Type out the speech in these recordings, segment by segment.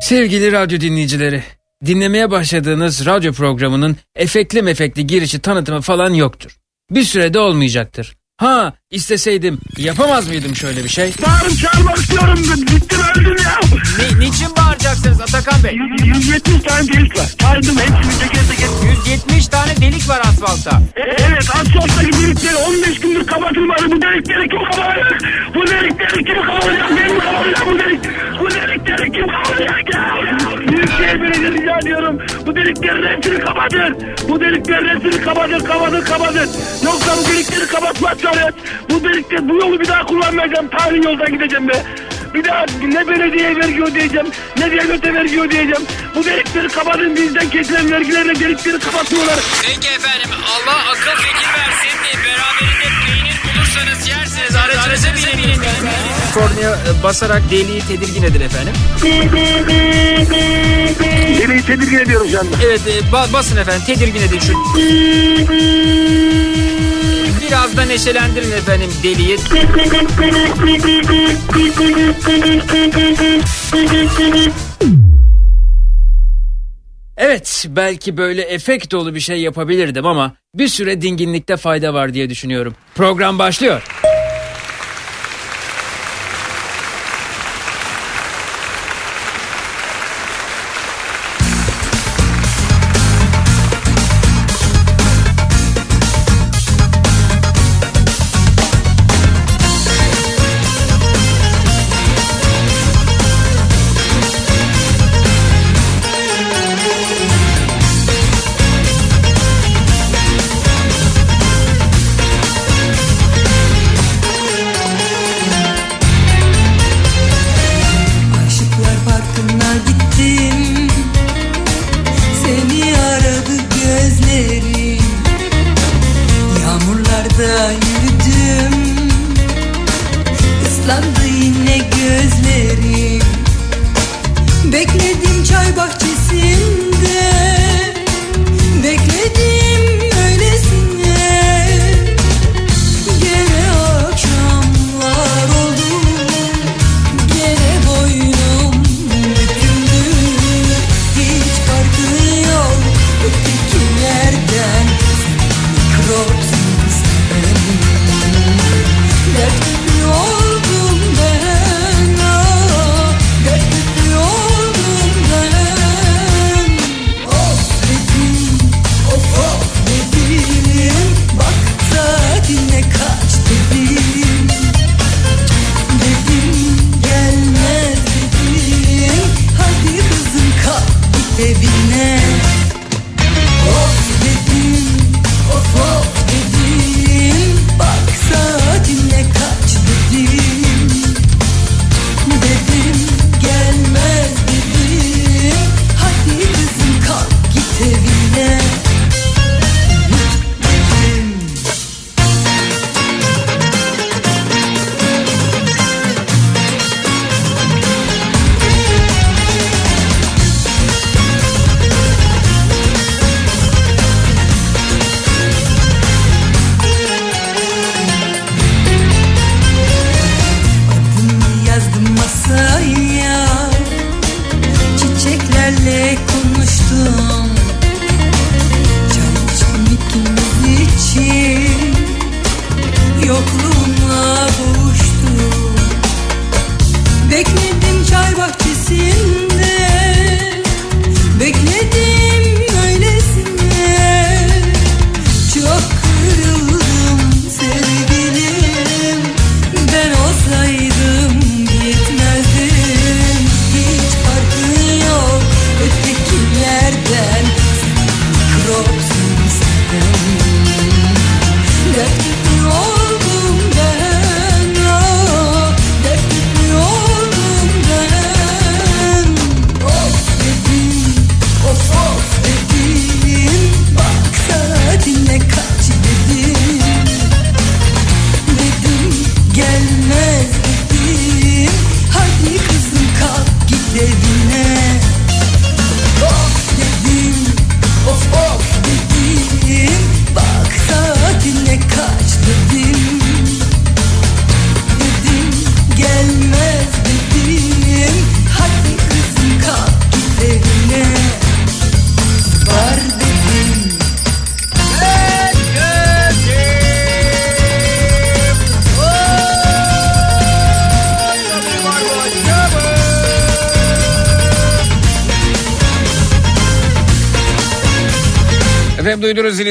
Sevgili radyo dinleyicileri, dinlemeye başladığınız radyo programının efekli mefekli girişi tanıtımı falan yoktur. Bir sürede olmayacaktır. Ha isteseydim yapamaz mıydım şöyle bir şey? Bağırıp çağırmak istiyorum. Bittim öldüm ya. Ne, niçin bağıracaksınız Atakan Bey? 170 tane delik var. Saydım hepsini teker teker. 170 tane delik var asfaltta. E, evet asfalttaki delikleri 15 gündür kapatılmadı. Bu delikleri kim kapatacak? Bu delikleri kim kapatacak? Benim kapatacak bu delik. Bu delikleri kim kapatacak ya? Belediye rica ediyorum. Bu deliklerin hepsini kapatın. Bu deliklerin hepsini kapatın, kapatın, kapatın. Yoksa bu delikleri kapatmazsanız bu delikleri, bu yolu bir daha kullanmayacağım. Tarih yoldan gideceğim be. Bir daha ne belediye vergi ödeyeceğim, ne devlete vergi ödeyeceğim. Bu delikleri kapatın bizden kesilen vergilerle delikleri kapatıyorlar. Peki efendim Allah akıl fikir versin. Beraberinde yersiniz. Aracınıza binin. Kornaya e, basarak deliği tedirgin edin efendim. Deliği tedirgin ediyorum şu anda. Evet e, ba- basın efendim tedirgin edin şu. Biraz da neşelendirin efendim deliği. Evet belki böyle efekt dolu bir şey yapabilirdim ama bir süre dinginlikte fayda var diye düşünüyorum. Program başlıyor.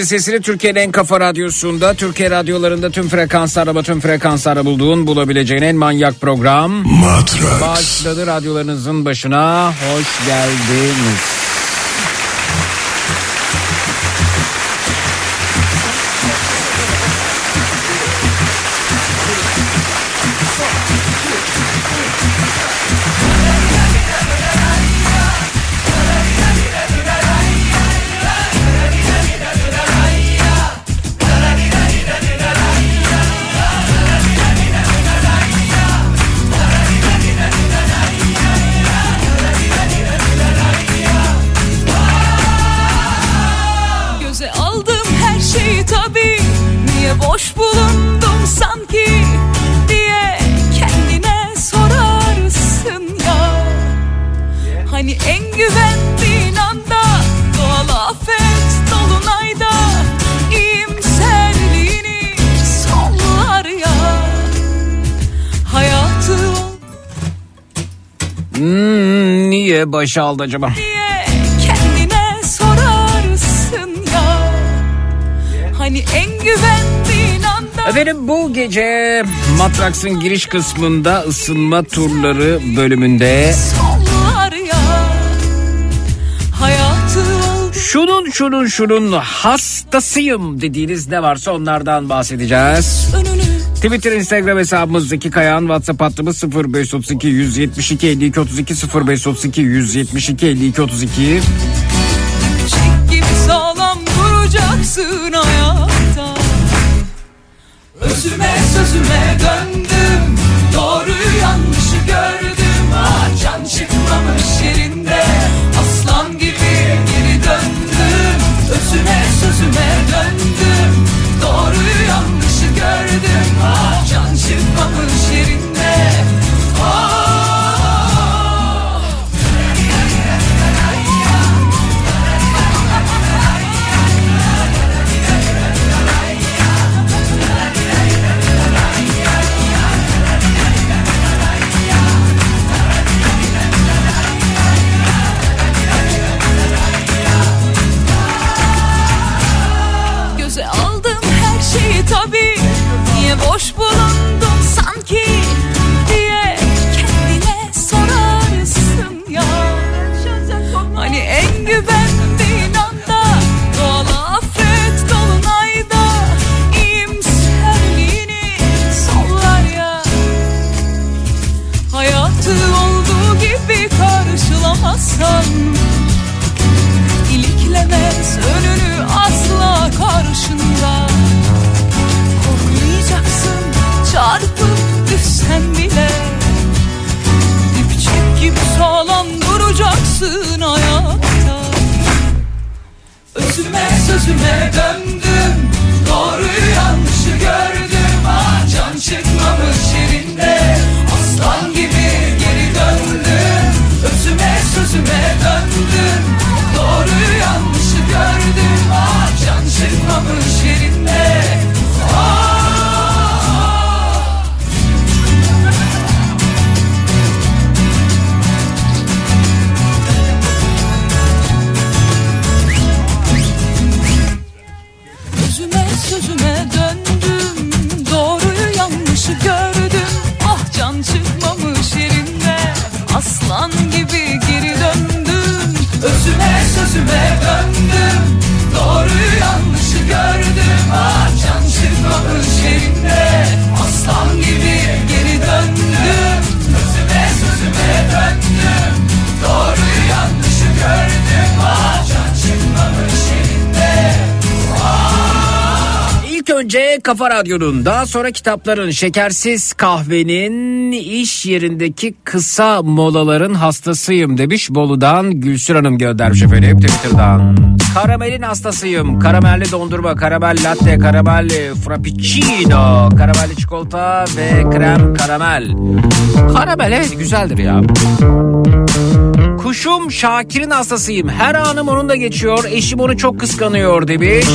Sesini Türkiye'nin en kafa radyosunda, Türkiye radyolarında tüm frekanslarda, tüm frekanslarda bulduğun bulabileceğin en manyak program. Matrax. Başladı radyolarınızın başına. Hoş geldiniz. Niye başı aldı acaba? diye kendine sorarsın ya Hani en güvendiğin anda Efendim bu gece Matraks'ın giriş kısmında ısınma turları bölümünde şunun şunun şunun hastasıyım dediğiniz ne varsa onlardan bahsedeceğiz. önünü Twitter, Instagram hesabımızdaki kayan WhatsApp hattımız 0532 172 52 32 0532 172 52 32. çek sağlam duracaksın hayatta Özüme sözüme döndüm. Doğruyu yanlışı gördüm. Ah can çıkmamış yerinde. Aslan gibi geri döndüm. Özüme sözüme döndüm. Yanlışı gördüm. Ah can çıkmamış yerinde boş bulundum sanki Diye kendine sorarsın ya. Hani en güvendiğin anda Doğal afet dolunayda iyimserliğini sollar ya. Hayatı olduğu gibi karşılamazsan İliklemez önünü asla karşında çarpıp düşsen bile Dipçik gibi sağlam duracaksın hayatta. Özüme sözüme döndüm Doğruyu yanlışı gördüm. Ah can çıkmamış yerinde Aslan gibi geri döndüm. Özüme sözüme döndüm Doğruyu yanlışı gördüm. Ah can çıkmamış yerinde. Ah Sözüme döndüm. Doğruyu yanlışı gördüm. Ah can çıkmamış yerinde Aslan gibi geri döndüm. Özüme sözüme döndüm. Doğruyu yanlışı gördüm. Ah can çıkmamış yerinde önce Kafa Radyo'nun daha sonra kitapların şekersiz kahvenin iş yerindeki kısa molaların hastasıyım demiş Bolu'dan Gülsür Hanım göndermiş efendim Twitter'dan. Karamelin hastasıyım. Karamelli dondurma, karamel latte, karamel frappuccino, karamelli çikolata ve krem karamel. Karamel evet güzeldir ya. Kuşum Şakir'in hastasıyım. Her anım onunla geçiyor. Eşim onu çok kıskanıyor demiş.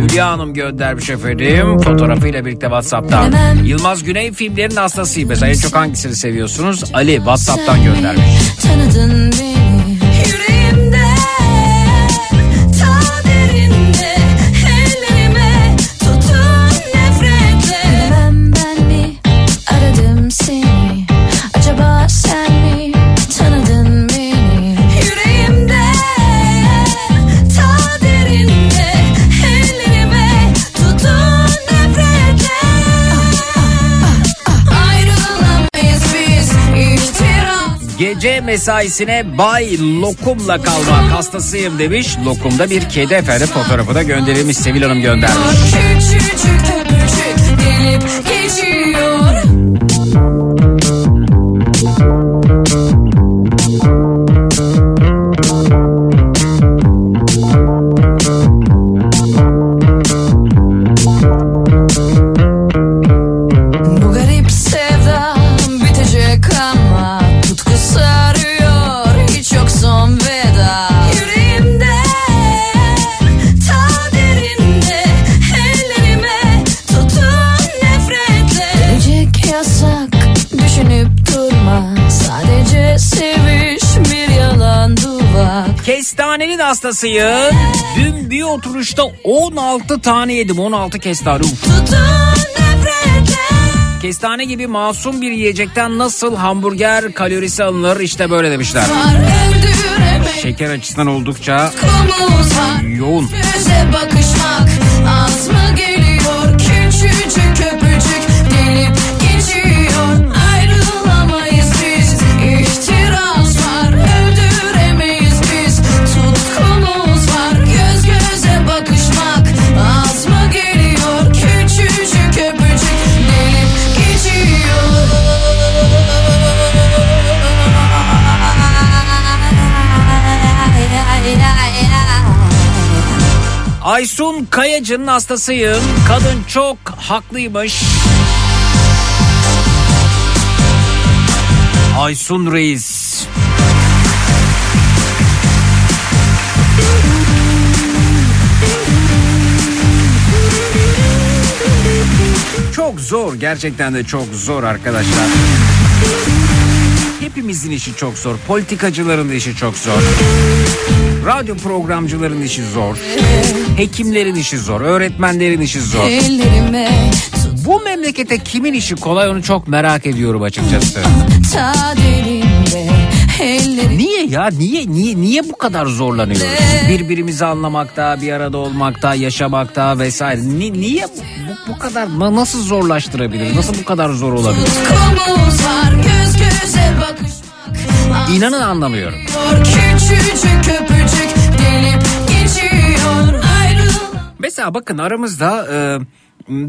Hülya Hanım göndermiş efendim. Fotoğrafıyla birlikte Whatsapp'tan. Yılmaz Güney filmlerin hastasıyım. Mesela en çok hangisini seviyorsunuz? Ali Whatsapp'tan göndermiş. Tanıdın beni gece mesaisine Bay Lokum'la kalmak hastasıyım demiş. Lokum'da bir kedi efendim fotoğrafı da gönderilmiş Sevil Hanım göndermiş. Kestanenin hastasıyım. Dün bir oturuşta 16 tane yedim. 16 kestane. Uf. Kestane gibi masum bir yiyecekten nasıl hamburger kalorisi alınır işte böyle demişler. Şeker açısından oldukça yoğun. Bakışmak az mı Aysun Kayacı'nın hastasıyım. Kadın çok haklıymış. Aysun Reis. Çok zor gerçekten de çok zor arkadaşlar. Hepimizin işi çok zor. Politikacıların da işi çok zor. Radyo programcıların işi zor. Hekimlerin işi zor. Öğretmenlerin işi zor. Bu memlekete kimin işi kolay onu çok merak ediyorum açıkçası. Niye ya? Niye niye niye bu kadar zorlanıyoruz? Birbirimizi anlamakta, bir arada olmakta, yaşamakta vesaire. Ni- niye bu, bu, kadar na- nasıl zorlaştırabiliriz? Nasıl bu kadar zor olabilir? Var göz göze bakışmak İnanın anlamıyorum. Küçücük öpücük gelip geçiyor Mesela bakın aramızda e,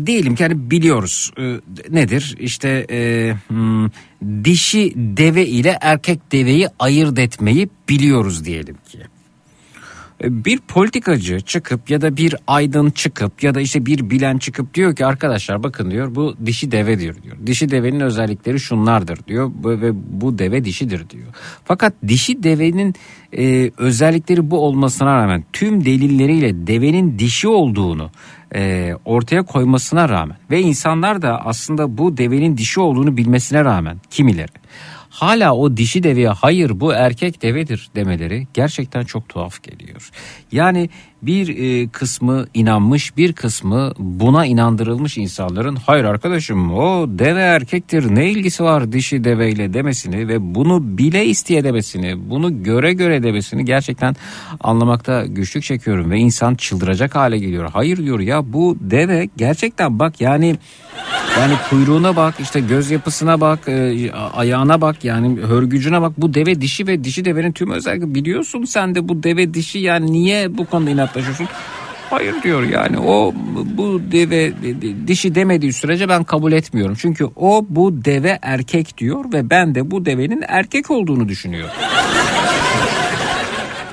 diyelim ki hani biliyoruz e, nedir işte e, hmm, dişi deve ile erkek deveyi ayırt etmeyi biliyoruz diyelim ki. Bir politikacı çıkıp ya da bir aydın çıkıp ya da işte bir bilen çıkıp diyor ki arkadaşlar bakın diyor bu dişi deve diyor. Dişi devenin özellikleri şunlardır diyor ve bu deve dişidir diyor. Fakat dişi devenin e, özellikleri bu olmasına rağmen tüm delilleriyle devenin dişi olduğunu e, ortaya koymasına rağmen ve insanlar da aslında bu devenin dişi olduğunu bilmesine rağmen kimileri hala o dişi deveye hayır bu erkek devedir demeleri gerçekten çok tuhaf geliyor. Yani bir e, kısmı inanmış bir kısmı buna inandırılmış insanların hayır arkadaşım o deve erkektir ne ilgisi var dişi deveyle? demesini ve bunu bile isteye demesini bunu göre göre demesini gerçekten anlamakta güçlük çekiyorum ve insan çıldıracak hale geliyor. Hayır diyor ya bu deve gerçekten bak yani yani kuyruğuna bak işte göz yapısına bak e, ayağına bak yani hörgücüne bak. Bu deve dişi ve dişi devenin tüm özellikleri biliyorsun sen de bu deve dişi yani niye bu konuda inatlaşıyorsun? Hayır diyor yani o bu deve dişi demediği sürece ben kabul etmiyorum. Çünkü o bu deve erkek diyor ve ben de bu devenin erkek olduğunu düşünüyorum.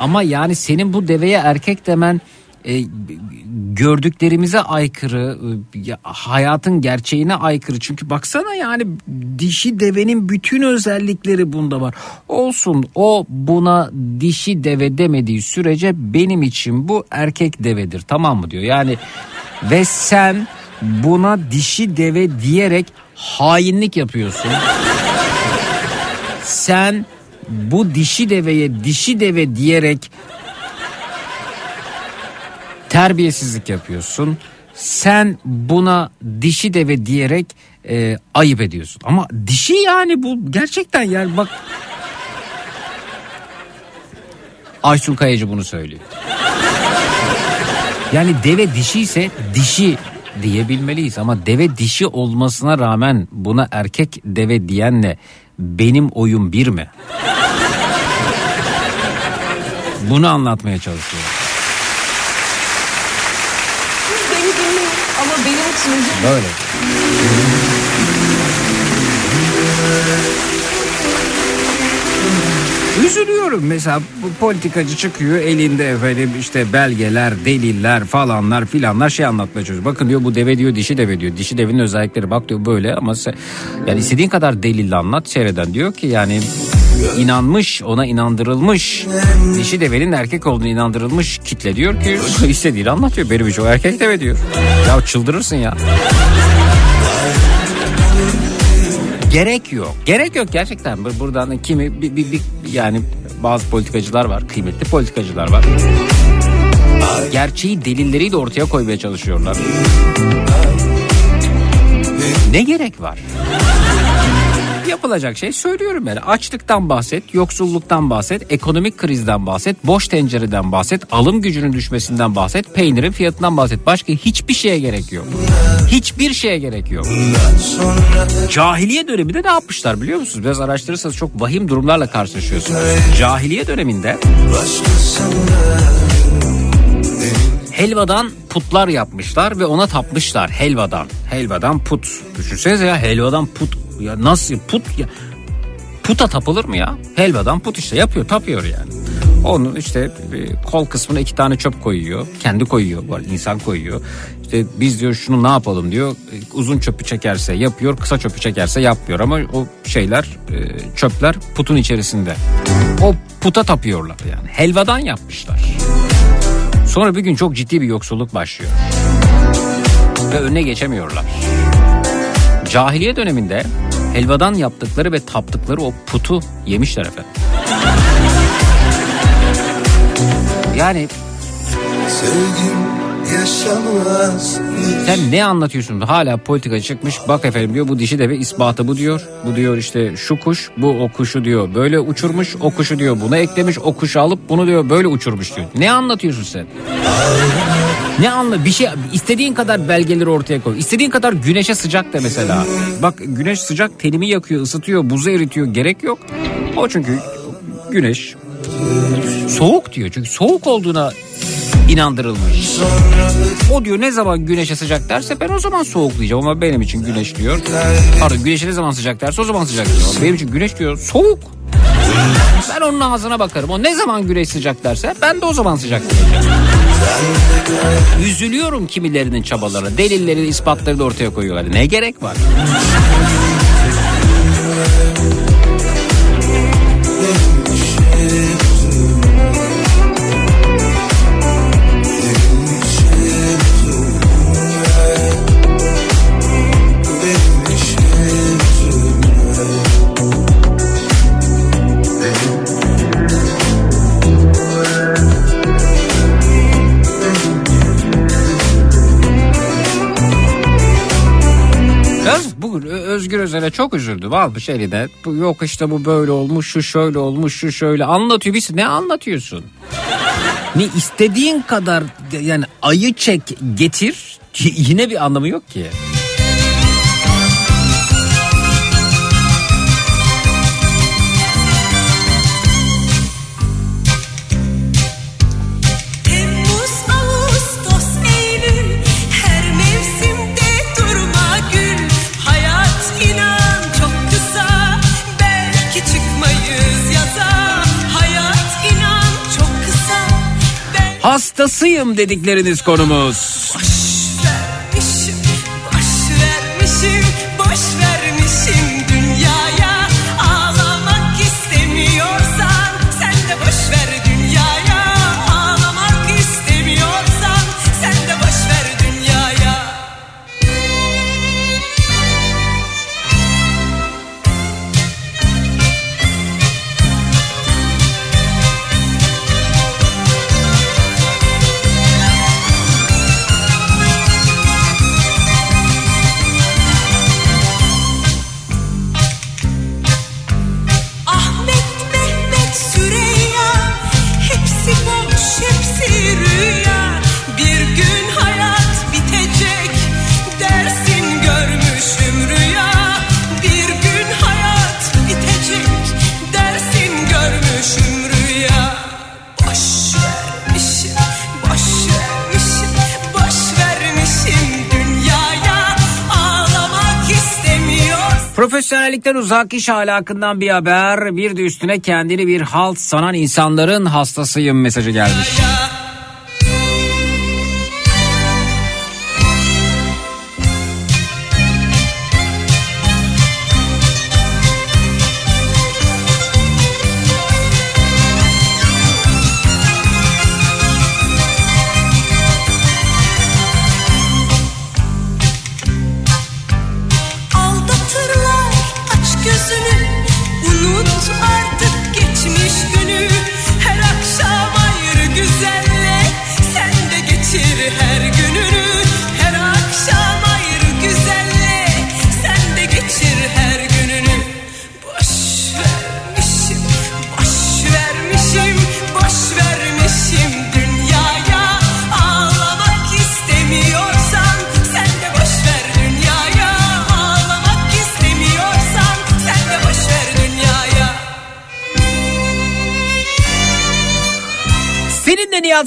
Ama yani senin bu deveye erkek demen e, gördüklerimize aykırı, e, ya, hayatın gerçeğine aykırı. Çünkü baksana yani dişi devenin bütün özellikleri bunda var. Olsun o buna dişi deve demediği sürece benim için bu erkek devedir tamam mı diyor. Yani ve sen buna dişi deve diyerek hainlik yapıyorsun. Sen bu dişi deveye dişi deve diyerek terbiyesizlik yapıyorsun. Sen buna dişi deve diyerek e, ayıp ediyorsun. Ama dişi yani bu gerçekten yani bak Aysun Kayacı bunu söylüyor. Yani deve dişi ise dişi diyebilmeliyiz ama deve dişi olmasına rağmen buna erkek deve diyenle benim oyun bir mi? Bunu anlatmaya çalışıyorum. Siz beni dinleyin ama için Böyle. Üzülüyorum mesela bu politikacı çıkıyor elinde efendim işte belgeler, deliller falanlar filanlar şey anlatmaya çalışıyor. Bakın diyor bu deve diyor dişi deve diyor. Dişi devenin özellikleri bak diyor böyle ama yani istediğin kadar delille anlat seyreden diyor ki yani inanmış ona inandırılmış dişi devenin erkek olduğunu inandırılmış kitle diyor ki istediğini anlatıyor. Benim için o erkek deve diyor. Ya çıldırırsın ya. Gerek yok. Gerek yok gerçekten. Bu- Buradan kimi bir, bir- bir- yani bazı politikacılar var, kıymetli politikacılar var. Gerçeği delilleriyle ortaya koymaya çalışıyorlar. Ne gerek var? Yapılacak şey söylüyorum ben. Açlıktan bahset, yoksulluktan bahset, ekonomik krizden bahset, boş tencereden bahset, alım gücünün düşmesinden bahset, peynirin fiyatından bahset. Başka hiçbir şeye gerek yok. Hiçbir şeye gerek yok. Cahiliye döneminde ne yapmışlar biliyor musunuz? Biraz araştırırsanız çok vahim durumlarla karşılaşıyorsunuz. Cahiliye döneminde helvadan putlar yapmışlar ve ona tapmışlar helvadan. Helvadan put. Düşünsenize ya helvadan put. Ya nasıl put ya? Puta tapılır mı ya? Helvadan put işte yapıyor tapıyor yani. Onun işte kol kısmına iki tane çöp koyuyor. Kendi koyuyor bu insan koyuyor. İşte biz diyor şunu ne yapalım diyor. Uzun çöpü çekerse yapıyor kısa çöpü çekerse yapmıyor. Ama o şeyler e, çöpler putun içerisinde. O puta tapıyorlar yani. Helvadan yapmışlar. Sonra bir gün çok ciddi bir yoksulluk başlıyor. Ve önüne geçemiyorlar. Cahiliye döneminde helvadan yaptıkları ve taptıkları o putu yemişler efendim. Yani Sevgim sen ne anlatıyorsun? Hala politika çıkmış. Bak efendim diyor bu dişi deve ispatı bu diyor. Bu diyor işte şu kuş bu o kuşu diyor böyle uçurmuş. O kuşu diyor buna eklemiş. O kuşu alıp bunu diyor böyle uçurmuş diyor. Ne anlatıyorsun sen? Ne anla bir şey istediğin kadar belgeleri ortaya koy. İstediğin kadar güneşe sıcak da mesela. Bak güneş sıcak tenimi yakıyor, ısıtıyor, buzu eritiyor. Gerek yok. O çünkü güneş soğuk diyor. Çünkü soğuk olduğuna inandırılmış. O diyor ne zaman güneşe sıcak derse ben o zaman soğuk diyeceğim ama benim için güneş diyor. Pardon güneşe ne zaman sıcak derse o zaman sıcak diyor. Benim için güneş diyor soğuk. Ben onun ağzına bakarım. O ne zaman güneş sıcak derse ben de o zaman sıcak diyeceğim. Üzülüyorum kimilerinin çabalarına. Delilleri, ispatları da ortaya koyuyorlar. Ne gerek var? Özgür Özel'e çok üzüldüm abi şeyde. Bu, yok işte bu böyle olmuş, şu şöyle olmuş, şu şöyle anlatıyor. Biz ne anlatıyorsun? ne istediğin kadar yani ayı çek getir yine bir anlamı yok ki. Hastasıyım dedikleriniz konumuz. Profesyonellikten uzak iş ahlakından bir haber. Bir de üstüne kendini bir halt sanan insanların hastasıyım mesajı gelmiş. Aldatırlar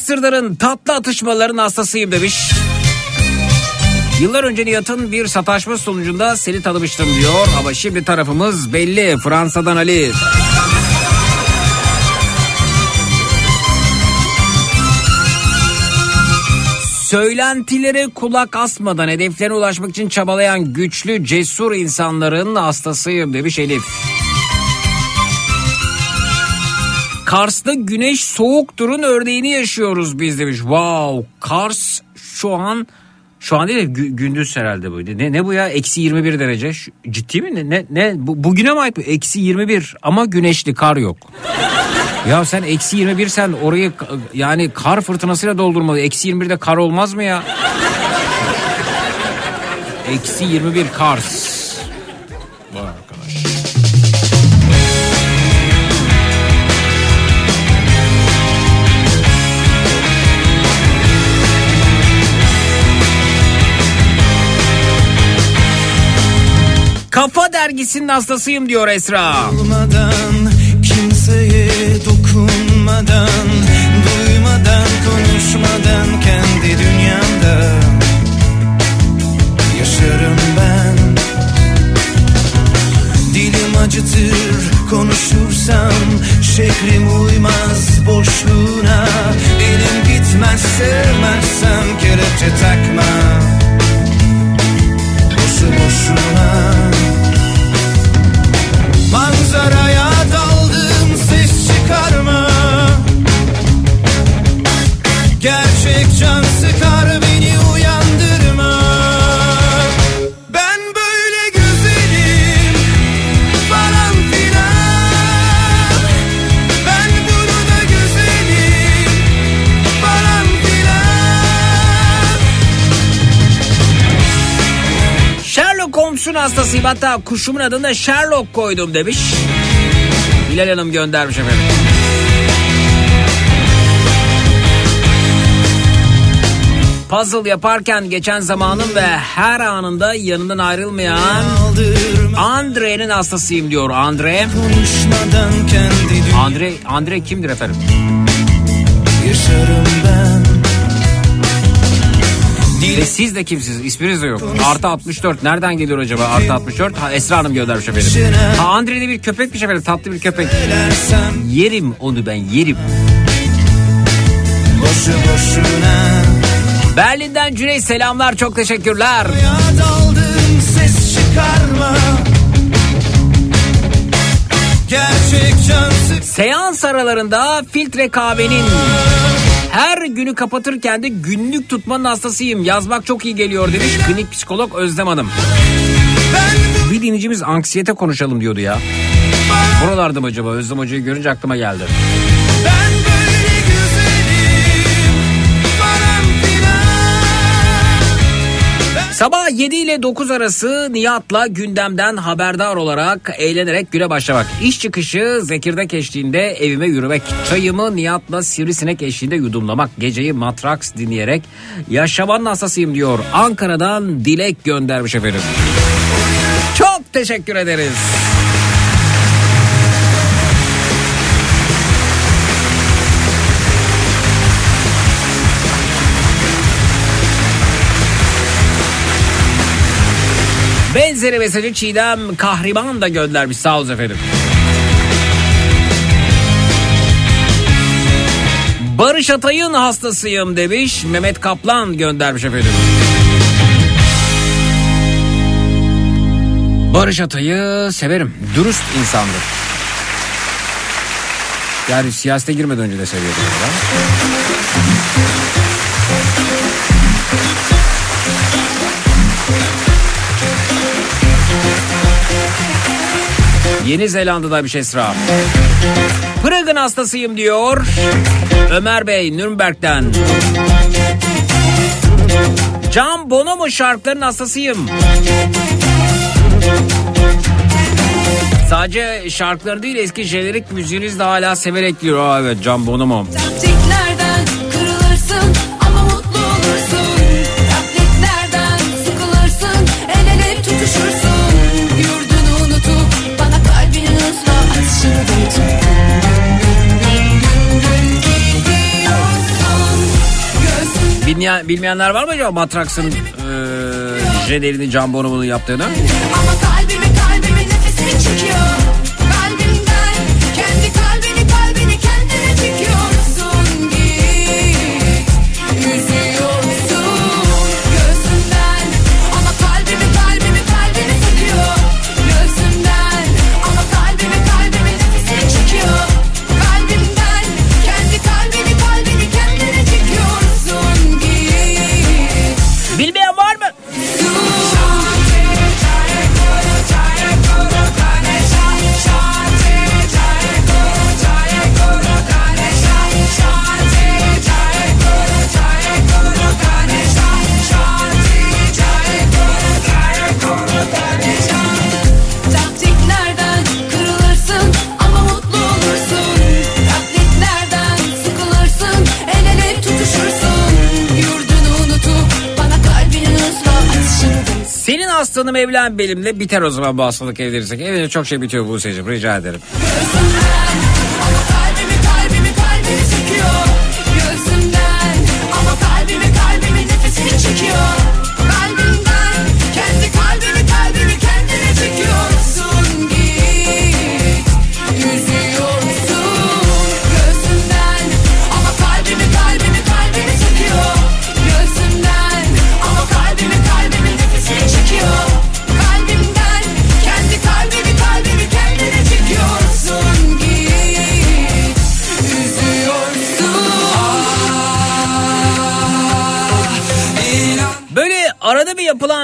Nihat tatlı atışmaların hastasıyım demiş. Yıllar önce Nihat'ın bir sataşma sonucunda seni tanımıştım diyor ama şimdi tarafımız belli Fransa'dan Ali. Söylentilere kulak asmadan hedeflerine ulaşmak için çabalayan güçlü cesur insanların hastasıyım demiş Elif. Kars'ta güneş soğukturun örneğini yaşıyoruz biz demiş. Wow Kars şu an şu an değil de gü- gündüz herhalde bu. Ne, ne bu ya eksi 21 derece ciddi mi ne, ne, ne? Bu, bugüne mi ait bu eksi 21 ama güneşli kar yok. ya sen eksi 21 sen orayı yani kar fırtınasıyla doldurmalı. Eksi 21'de kar olmaz mı ya? Eksi 21 Kars. Vay dergisinin hastasıyım diyor Esra. Olmadan, kimseye dokunmadan Duymadan, konuşmadan kendi dünyamda Yaşarım ben. Dilim acıtır konuşursam Şeklim uymaz boşluğuna. Elim gitmez sevmezsem kelepçe takma Boşu boşuna saraya. Holmes'un hastasıyım hatta kuşumun adını da Sherlock koydum demiş. Hilal Hanım göndermiş efendim. Puzzle yaparken geçen zamanın ve her anında yanından ayrılmayan Andre'nin hastasıyım diyor Andre. Andre Andre kimdir efendim? Yaşarım ben Ve siz de kimsiniz? İsminiz de yok. Artı 64. Nereden geliyor acaba Artı 64? Ha, Esra Hanım göndermiş efendim. Ha, Andre de bir köpekmiş efendim. Tatlı bir köpek. Yerim onu ben yerim. boşu boşuna Berlin'den Cüneyt selamlar çok teşekkürler. Ya daldım ses çıkarma Gerçek can sık Seans aralarında filtre kahvenin her günü kapatırken de günlük tutmanın hastasıyım. Yazmak çok iyi geliyor demiş klinik psikolog Özlem Hanım. Bir dinleyicimiz anksiyete konuşalım diyordu ya. Buralarda mı acaba? Özlem Hoca'yı görünce aklıma geldi. Sabah 7 ile 9 arası Nihat'la gündemden haberdar olarak eğlenerek güne başlamak. İş çıkışı Zekirdek eşliğinde evime yürümek. Çayımı Nihat'la sivrisinek eşliğinde yudumlamak. Geceyi matraks dinleyerek yaşamanın hastasıyım diyor. Ankara'dan Dilek göndermiş efendim. Çok teşekkür ederiz. Benzeri mesajı Çiğdem Kahriman da göndermiş sağ olun efendim. Barış Atay'ın hastasıyım demiş Mehmet Kaplan göndermiş efendim. Barış Atay'ı severim. Dürüst insandır. Yani siyasete girmeden önce de seviyordum. Yeni Zelanda'da bir şey Esra. Prag'ın hastasıyım diyor. Ömer Bey Nürnberg'den. Can Bonomo şarkıların hastasıyım. Sadece şarkıları değil eski jenerik müziğiniz de hala severek diyor. Aa, evet Can Bonomo. Taktiklerden Bilmeyen, bilmeyenler var mı acaba Matraks'ın eee jenerini Can Bonomo'nun yaptığını? ama kalbimi kalbimi nefesini çekiyor. Hastanım evlen benimle biter o zaman bu hastalık evlenirsek. Evde çok şey bitiyor bu seyircim rica ederim.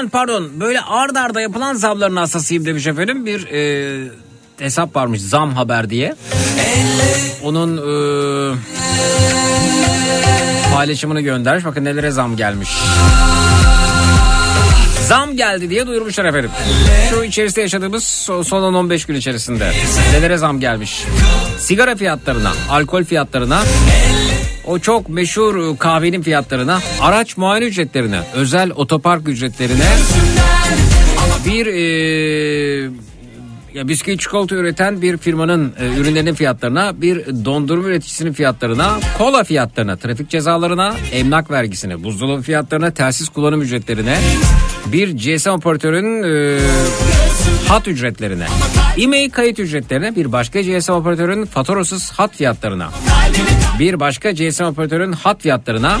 Pardon böyle ard arda yapılan zamların hastasıyım demiş efendim. Bir e, hesap varmış zam haber diye. Onun e, paylaşımını göndermiş. Bakın nelere zam gelmiş. Zam geldi diye duyurmuşlar efendim. Şu içerisinde yaşadığımız so- son 15 gün içerisinde. Nelere zam gelmiş. Sigara fiyatlarına, alkol fiyatlarına, o çok meşhur e, kahvenin fiyatlarına, araç muayene ücretlerine, özel otopark ücretlerine bir e, ya bisküvi çikolata üreten bir firmanın e, ürünlerinin fiyatlarına, bir dondurma üreticisinin fiyatlarına, kola fiyatlarına, trafik cezalarına, emlak vergisine, buzdolabı fiyatlarına, telsiz kullanım ücretlerine, bir GSM operatörün e, hat ücretlerine, e-mail kayıt ücretlerine, bir başka GSM operatörün faturasız hat fiyatlarına, bir başka GSM operatörün hat fiyatlarına,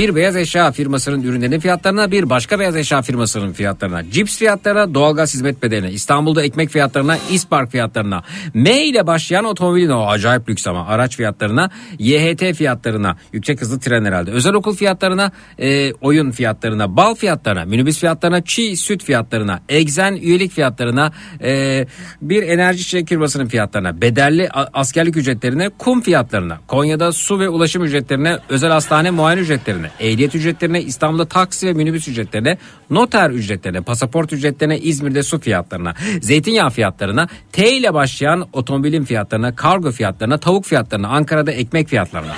bir beyaz eşya firmasının ürünlerinin fiyatlarına, bir başka beyaz eşya firmasının fiyatlarına, cips fiyatlarına, doğalgaz hizmet bedeline, İstanbul'da ekmek fiyatlarına, İspark fiyatlarına, M ile başlayan otomobilin o acayip lüks ama araç fiyatlarına, YHT fiyatlarına, yüksek hızlı tren herhalde, özel okul fiyatlarına, e, oyun fiyatlarına, bal fiyatlarına, minibüs fiyatlarına, çiğ süt fiyatlarına, egzen üyelik fiyatlarına, e, bir enerji içecek firmasının fiyatlarına, bedelli askerlik ücretlerine, kum fiyatlarına, Konya'da su ve ulaşım ücretlerine, özel hastane muayene ücretlerine, ehliyet ücretlerine, İstanbul'da taksi ve minibüs ücretlerine, noter ücretlerine, pasaport ücretlerine, İzmir'de su fiyatlarına, zeytinyağı fiyatlarına, T ile başlayan otomobilin fiyatlarına, kargo fiyatlarına, tavuk fiyatlarına, Ankara'da ekmek fiyatlarına.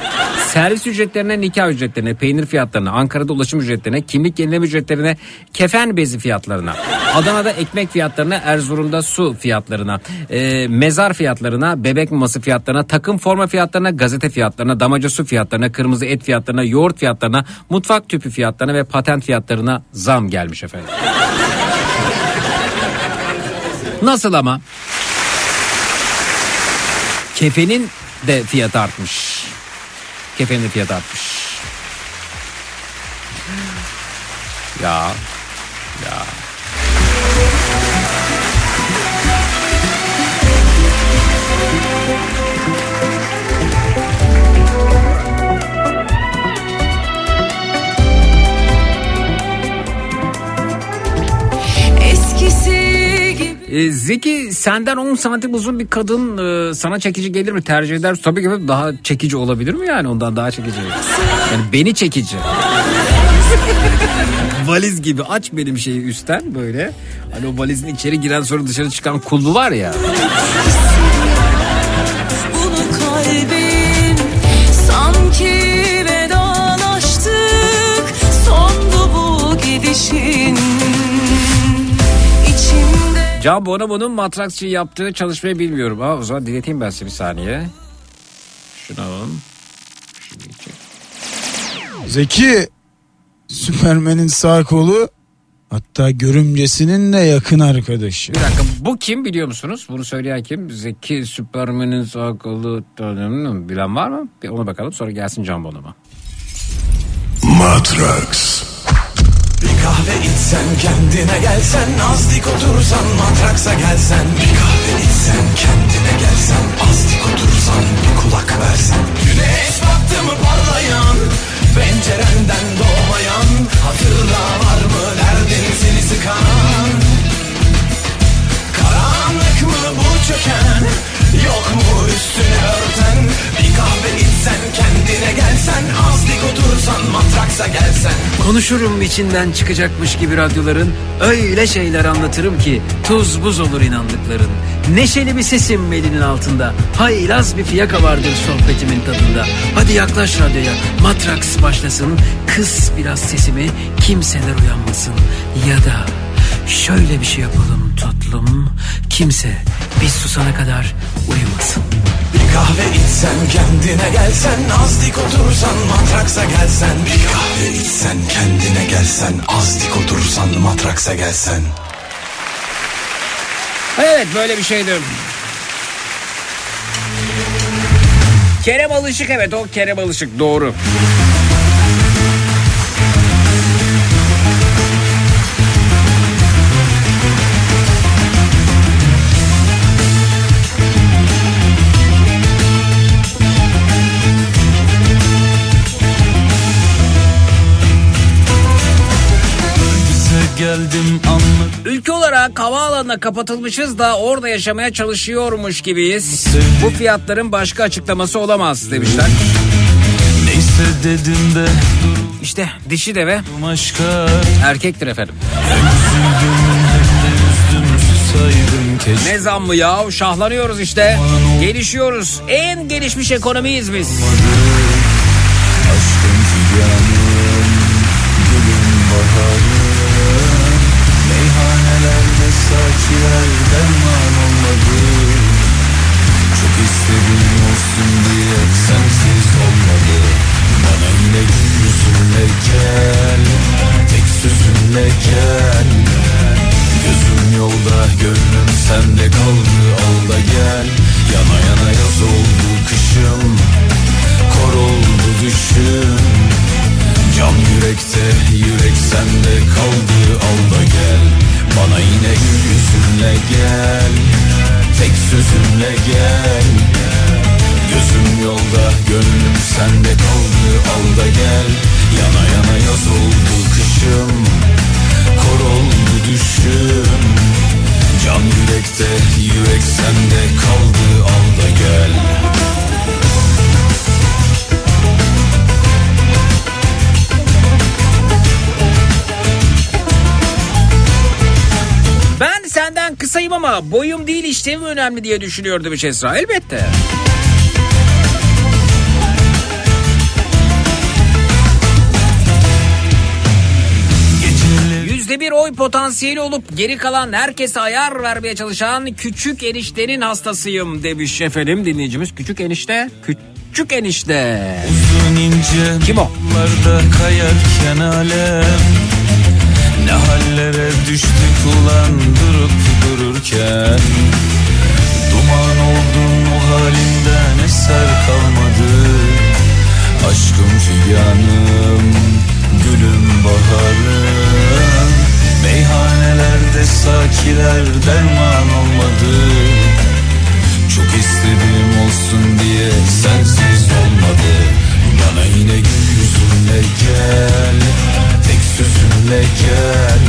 Servis ücretlerine, nikah ücretlerine, peynir fiyatlarına, Ankara'da ulaşım ücretlerine, kimlik yenileme ücretlerine, kefen bezi fiyatlarına, Adana'da ekmek fiyatlarına, Erzurum'da su fiyatlarına, e, mezar fiyatlarına, bebek maması fiyatlarına, takım forma fiyatlarına, gazete fiyatlarına, damaca su fiyatlarına, kırmızı et fiyatlarına, yoğurt fiyatlarına, mutfak tüpü fiyatlarına ve patent fiyatlarına zam gelmiş efendim. Nasıl ama? Kefenin de fiyatı artmış. Kefenin fiyatı artmış. Ya. Ya. Ee, Zeki senden 10 santim uzun bir kadın e, sana çekici gelir mi? Tercih eder? Tabii ki daha çekici olabilir mi yani ondan daha çekici? Yani beni çekici. Valiz gibi aç benim şeyi üstten böyle. Hani o valizin içeri giren sonra dışarı çıkan kullu var ya. sanki vedalaştık sondu bu gidişin Can Bonomo'nun Matraksçı yaptığı çalışmayı bilmiyorum. Ha, o zaman dinleteyim ben size bir saniye. Şunu alalım. Zeki Süpermen'in sağ kolu hatta görümcesinin de yakın arkadaşı. Bir dakika bu kim biliyor musunuz? Bunu söyleyen kim? Zeki Süpermen'in sağ kolu bilen var mı? Bir ona bakalım sonra gelsin Can Bonomo. Matrax. Kahve içsen kendine gelsen Azdik otursan matraksa gelsen. Bir kahve içsen kendine gelsen Azdik otursan bir kulak versen. Güneş baktı mı parlayan Pencerenden doğmayan Hatırla var mı derdin seni sıkan? Karanlık mı bu çöken Yok mu üstüne örten? Bir kahve içsen kendine gelsen. Azdik otursan matraksa gelsen. Konuşurum içinden çıkacakmış gibi radyoların. Öyle şeyler anlatırım ki Tuz buz olur inandıkların. Neşeli bir sesim elinin altında. Haylaz bir fiyaka vardır sohbetimin tadında. Hadi yaklaş radyoya. Matraks başlasın. Kıs biraz sesimi. Kimseler uyanmasın. Ya da Şöyle bir şey yapalım tatlım. Kimse biz susana kadar uyumasın Bir kahve içsen kendine gelsen Azdik otursan matraksa gelsen Bir kahve içsen kendine gelsen Azdik otursan matraksa gelsen Evet böyle bir şeydi. Kerem Alışık evet o Kerem Alışık doğru. Geldim anladım Ülke olarak havaalanına kapatılmışız da orada yaşamaya çalışıyormuş gibiyiz. Bu fiyatların başka açıklaması olamaz demişler. Neyse dedim de İşte dişi deve aşka erkektir efendim. Ne zammı ya şahlanıyoruz işte. Gelişiyoruz. En gelişmiş ekonomiyiz biz. Aşkın boyum değil işlevim önemli diye düşünüyordu bir Esra. Elbette. Yüzde bir oy potansiyeli olup geri kalan herkese ayar vermeye çalışan küçük eniştenin hastasıyım demiş efendim dinleyicimiz. Küçük enişte, küçük enişte. Uzun ince Kim o? kayarken alem Ne hallere düştük ulan durup dururken? Duman oldun o halinden eser kalmadı? Aşkım figanım, gülüm baharım. Meyhanelerde sakiler derman olmadı. Çok istedim olsun diye sensiz olmadı. Bana yine gül yüzünle gel Sözünle gel.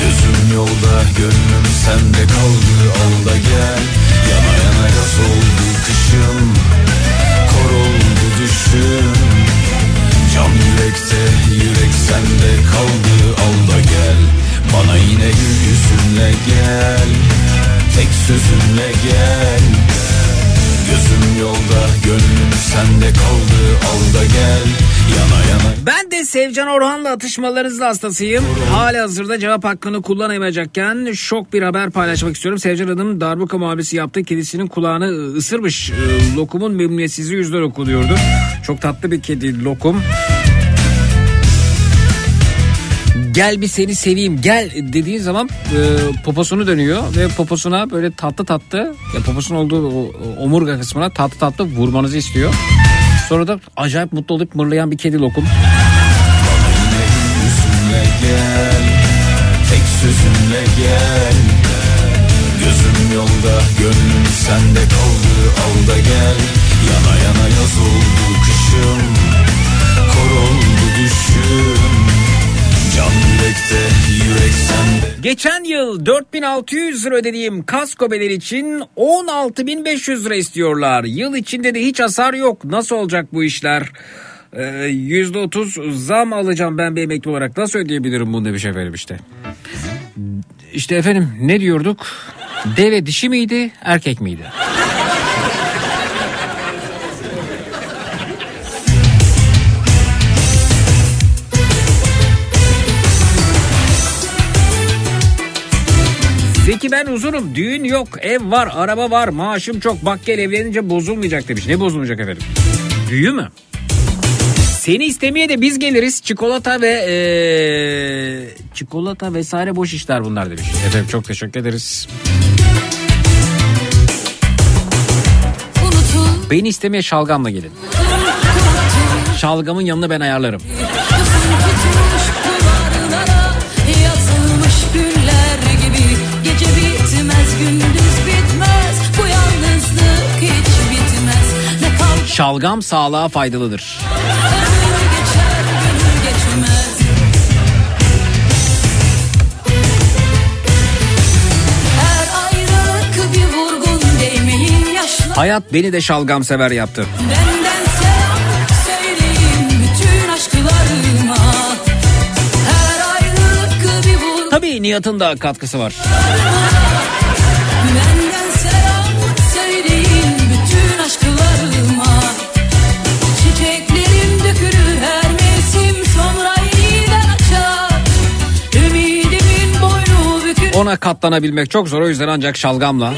Gözüm yolda gönlüm sende kaldı al gel. Yana yana yaz oldu kışım Kor oldu düşüm Can yürekte yürek sende kaldı al gel. Bana yine gül yüzünle gel Tek sözünle gel Gözüm yolda gönlüm sende kaldı al da gel Yana yana Ben de Sevcan Orhan'la atışmalarınızla hastasıyım. Hala hazırda cevap hakkını kullanamayacakken şok bir haber paylaşmak istiyorum. Sevcan Hanım darbuka muhabbesi yaptığı kedisinin kulağını ısırmış. Ee, Lokumun memnuniyetsizliği yüzden okuluyordu. Çok tatlı bir kedi lokum. Gel bir seni seveyim gel dediğin zaman e, poposunu dönüyor ve poposuna böyle tatlı tatlı ya poposunun olduğu o, omurga kısmına tatlı tatlı vurmanızı istiyor. Sonra da acayip mutlu olup mırlayan bir kedi lokum. Tek sözünle gel Gözüm yolda gönlüm sende kaldı al da gel Yana yana yaz oldu kışım Kor oldu düşüm Geçen yıl 4600 lira ödediğim kasko bedeli için 16500 lira istiyorlar. Yıl içinde de hiç hasar yok. Nasıl olacak bu işler? Ee, %30 zam alacağım ben bir emekli olarak. Nasıl ödeyebilirim bunu demiş efendim işte. İşte efendim ne diyorduk? Deve dişi miydi erkek miydi? Ben uzunum düğün yok ev var araba var maaşım çok bak gel evlenince bozulmayacak demiş. Ne bozulmayacak efendim? Büyü mü? Seni istemeye de biz geliriz. Çikolata ve eee, çikolata vesaire boş işler bunlar demiş. Efendim çok teşekkür ederiz. Unutul Beni istemeye şalgamla gelin. Şalgamın yanına ben ayarlarım. Şalgam sağlığa faydalıdır. Hayat beni de şalgam sever yaptı. Tabii Nihat'ın da katkısı var. Ona katlanabilmek çok zor o yüzden ancak şalgamla.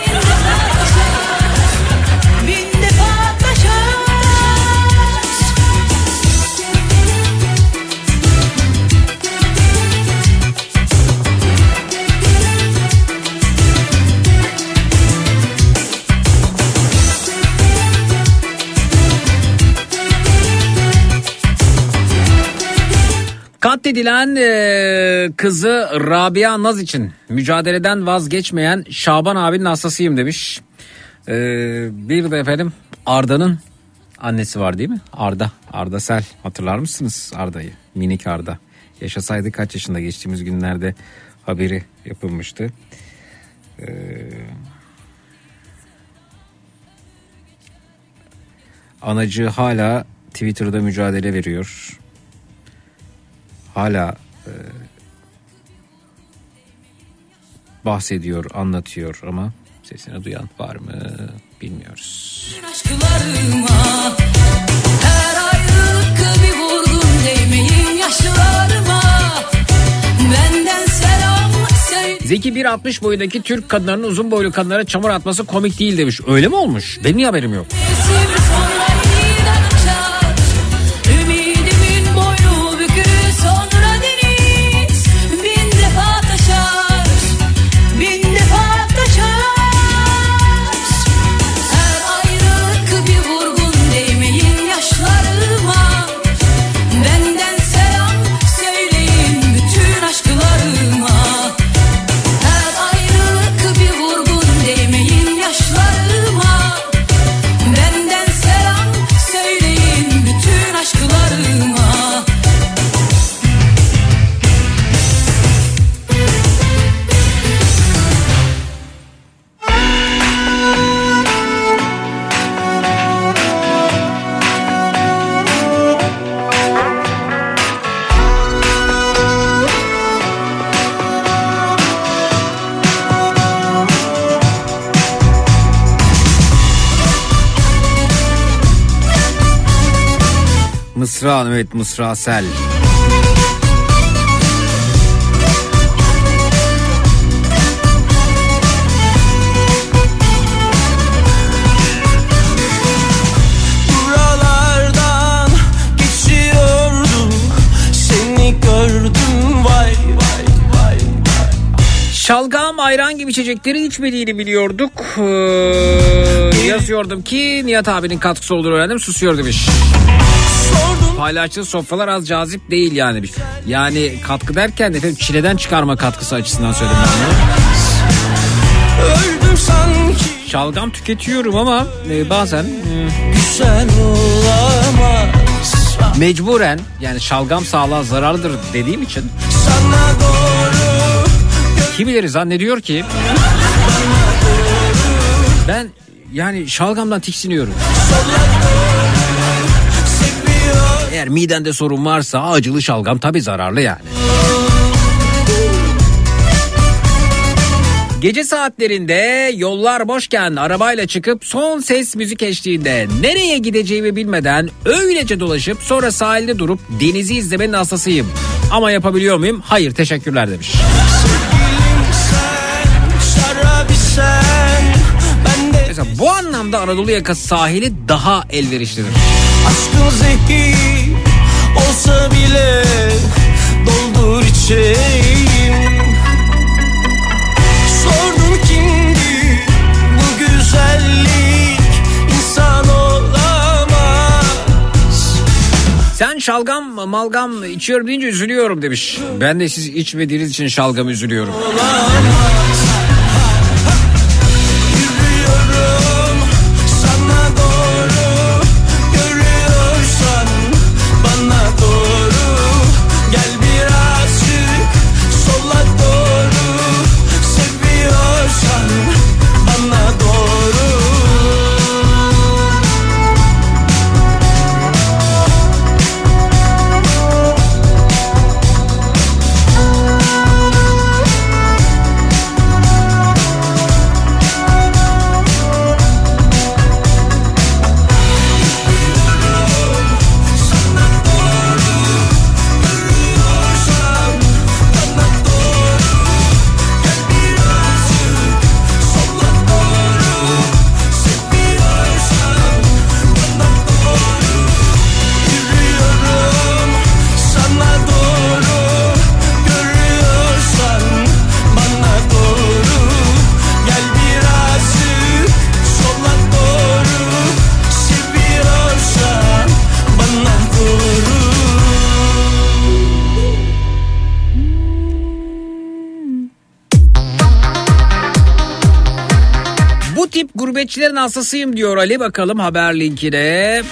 Katledilen e, kızı Rabia Naz için mücadeleden vazgeçmeyen Şaban abinin hastasıyım demiş. E, bir de efendim Arda'nın annesi var değil mi? Arda, Arda Sel hatırlar mısınız Arda'yı? Minik Arda. Yaşasaydı kaç yaşında geçtiğimiz günlerde haberi yapılmıştı. E, anacı hala Twitter'da mücadele veriyor hala e, bahsediyor, anlatıyor ama sesini duyan var mı bilmiyoruz. aşklarıma Her bir vurgun değmeyin yaşlarıma Benden selam söyle Zeki 1.60 boyundaki Türk kadınlarının uzun boylu kadınlara çamur atması komik değil demiş. Öyle mi olmuş? Benim haberim yok? Mevsim Mısra evet Mısrasel. Buralardan geçiyordum Seni gördüm vay vay vay vay Şalgam ayran gibi içecekleri içmediğini biliyorduk. Ee, yazıyordum ki Nihat abinin katkısı olduğunu öğrendim susuyor demiş. Paylaştığı sofralar az cazip değil yani. Yani katkı derken efendim çileden çıkarma katkısı açısından söyledim ben bunu. öldüm sanki Şalgam tüketiyorum ama e, bazen e, mecburen yani şalgam sağlığa zararlıdır dediğim için Sana kimileri zannediyor ki ben yani şalgamdan tiksiniyorum. seviyor Eğer midende sorun varsa acılı şalgam tabii zararlı yani. Gece saatlerinde yollar boşken arabayla çıkıp son ses müzik eşliğinde nereye gideceğimi bilmeden öylece dolaşıp sonra sahilde durup denizi izlemenin hastasıyım. Ama yapabiliyor muyum? Hayır teşekkürler demiş. Mesela bu anlamda Anadolu yakası sahili daha elverişlidir. aşkın zehir Olsa bile Doldur içeyim Sordum kimdi Bu güzellik insan olamaz Sen şalgam malgam içiyorum deyince üzülüyorum demiş. Ben de siz içmediğiniz için şalgam üzülüyorum. Yürüyorum gurbetçilerin hastasıyım diyor Ali bakalım haber linkine.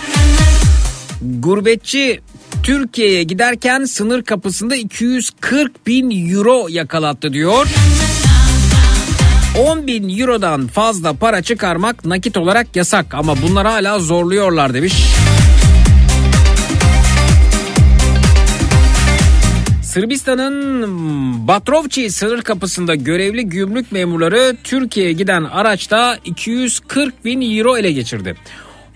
Gurbetçi Türkiye'ye giderken sınır kapısında 240 bin euro yakalattı diyor. 10 bin eurodan fazla para çıkarmak nakit olarak yasak ama bunlar hala zorluyorlar demiş. Sırbistan'ın Batrovci sınır kapısında görevli gümrük memurları Türkiye'ye giden araçta 240 bin euro ele geçirdi.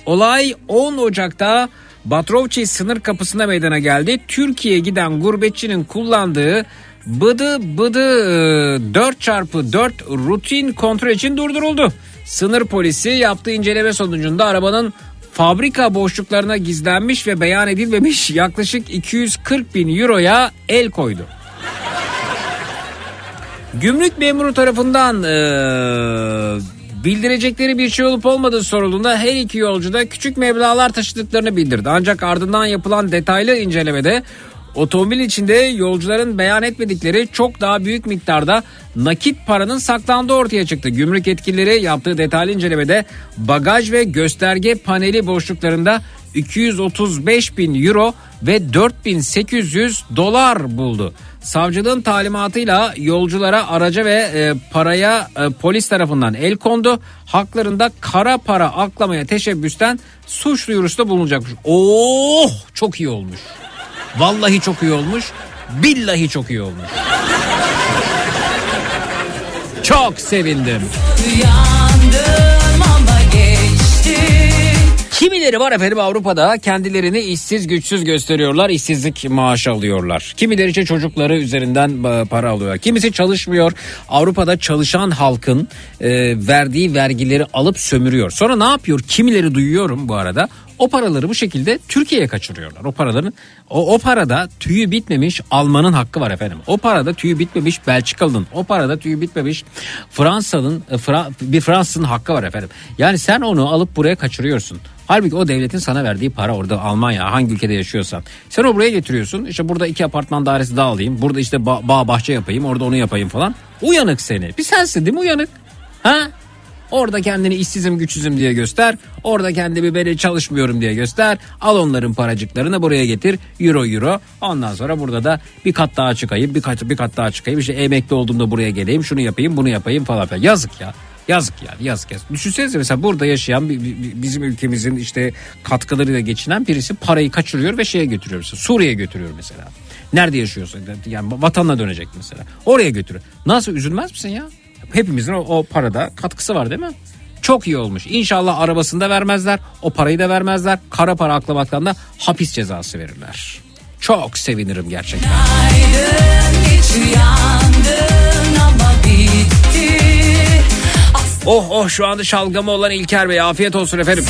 Olay 10 Ocak'ta Batrovci sınır kapısına meydana geldi. Türkiye'ye giden gurbetçinin kullandığı bıdı bıdı 4x4 rutin kontrol için durduruldu. Sınır polisi yaptığı inceleme sonucunda arabanın fabrika boşluklarına gizlenmiş ve beyan edilmemiş yaklaşık 240 bin euroya el koydu. Gümrük memuru tarafından eee, bildirecekleri bir şey olup olmadığı sorulduğunda her iki yolcu da küçük meblağlar taşıdıklarını bildirdi. Ancak ardından yapılan detaylı incelemede otomobil içinde yolcuların beyan etmedikleri çok daha büyük miktarda nakit paranın saklandığı ortaya çıktı. Gümrük yetkilileri yaptığı detaylı incelemede bagaj ve gösterge paneli boşluklarında 235 bin euro ve 4800 dolar buldu. Savcılığın talimatıyla yolculara araca ve e, paraya e, polis tarafından el kondu. Haklarında kara para aklamaya teşebbüsten suç duyurusunda bulunacakmış. Oh çok iyi olmuş. Vallahi çok iyi olmuş. Billahi çok iyi olmuş. Çok sevindim. Kimileri var efendim Avrupa'da kendilerini işsiz güçsüz gösteriyorlar. işsizlik maaşı alıyorlar. Kimileri için çocukları üzerinden e, para alıyorlar. Kimisi çalışmıyor. Avrupa'da çalışan halkın e, verdiği vergileri alıp sömürüyor. Sonra ne yapıyor? Kimileri duyuyorum bu arada. O paraları bu şekilde Türkiye'ye kaçırıyorlar. O paraların o, o parada tüyü bitmemiş Alman'ın hakkı var efendim. O parada tüyü bitmemiş Belçikalı'nın. O parada tüyü bitmemiş Fransa'nın e, Fra- bir Fransız'ın hakkı var efendim. Yani sen onu alıp buraya kaçırıyorsun. Halbuki o devletin sana verdiği para orada Almanya hangi ülkede yaşıyorsan. Sen o buraya getiriyorsun. İşte burada iki apartman dairesi daha alayım. Burada işte ba- bağ bahçe yapayım. Orada onu yapayım falan. Uyanık seni. Bir sensin değil mi uyanık? Ha? Orada kendini işsizim güçsüzüm diye göster. Orada kendimi böyle çalışmıyorum diye göster. Al onların paracıklarını buraya getir. Euro euro. Ondan sonra burada da bir kat daha çıkayım. Bir kat, bir kat daha çıkayım. İşte emekli olduğumda buraya geleyim. Şunu yapayım bunu yapayım falan filan. Yazık ya. Yazık yani yazık yazık. Düşünsenize mesela burada yaşayan bizim ülkemizin işte katkılarıyla geçinen birisi parayı kaçırıyor ve şeye götürüyor. Mesela. Suriye'ye götürüyor mesela. Nerede yaşıyorsa yani vatanına dönecek mesela. Oraya götürüyor. Nasıl üzülmez misin ya? Hepimizin o, o parada katkısı var değil mi? Çok iyi olmuş. İnşallah arabasını da vermezler. O parayı da vermezler. Kara para aklamaktan da hapis cezası verirler. Çok sevinirim gerçekten. Günaydın geç uyandın ama bitti Oh oh şu anda şalgamı olan İlker Bey afiyet olsun efendim.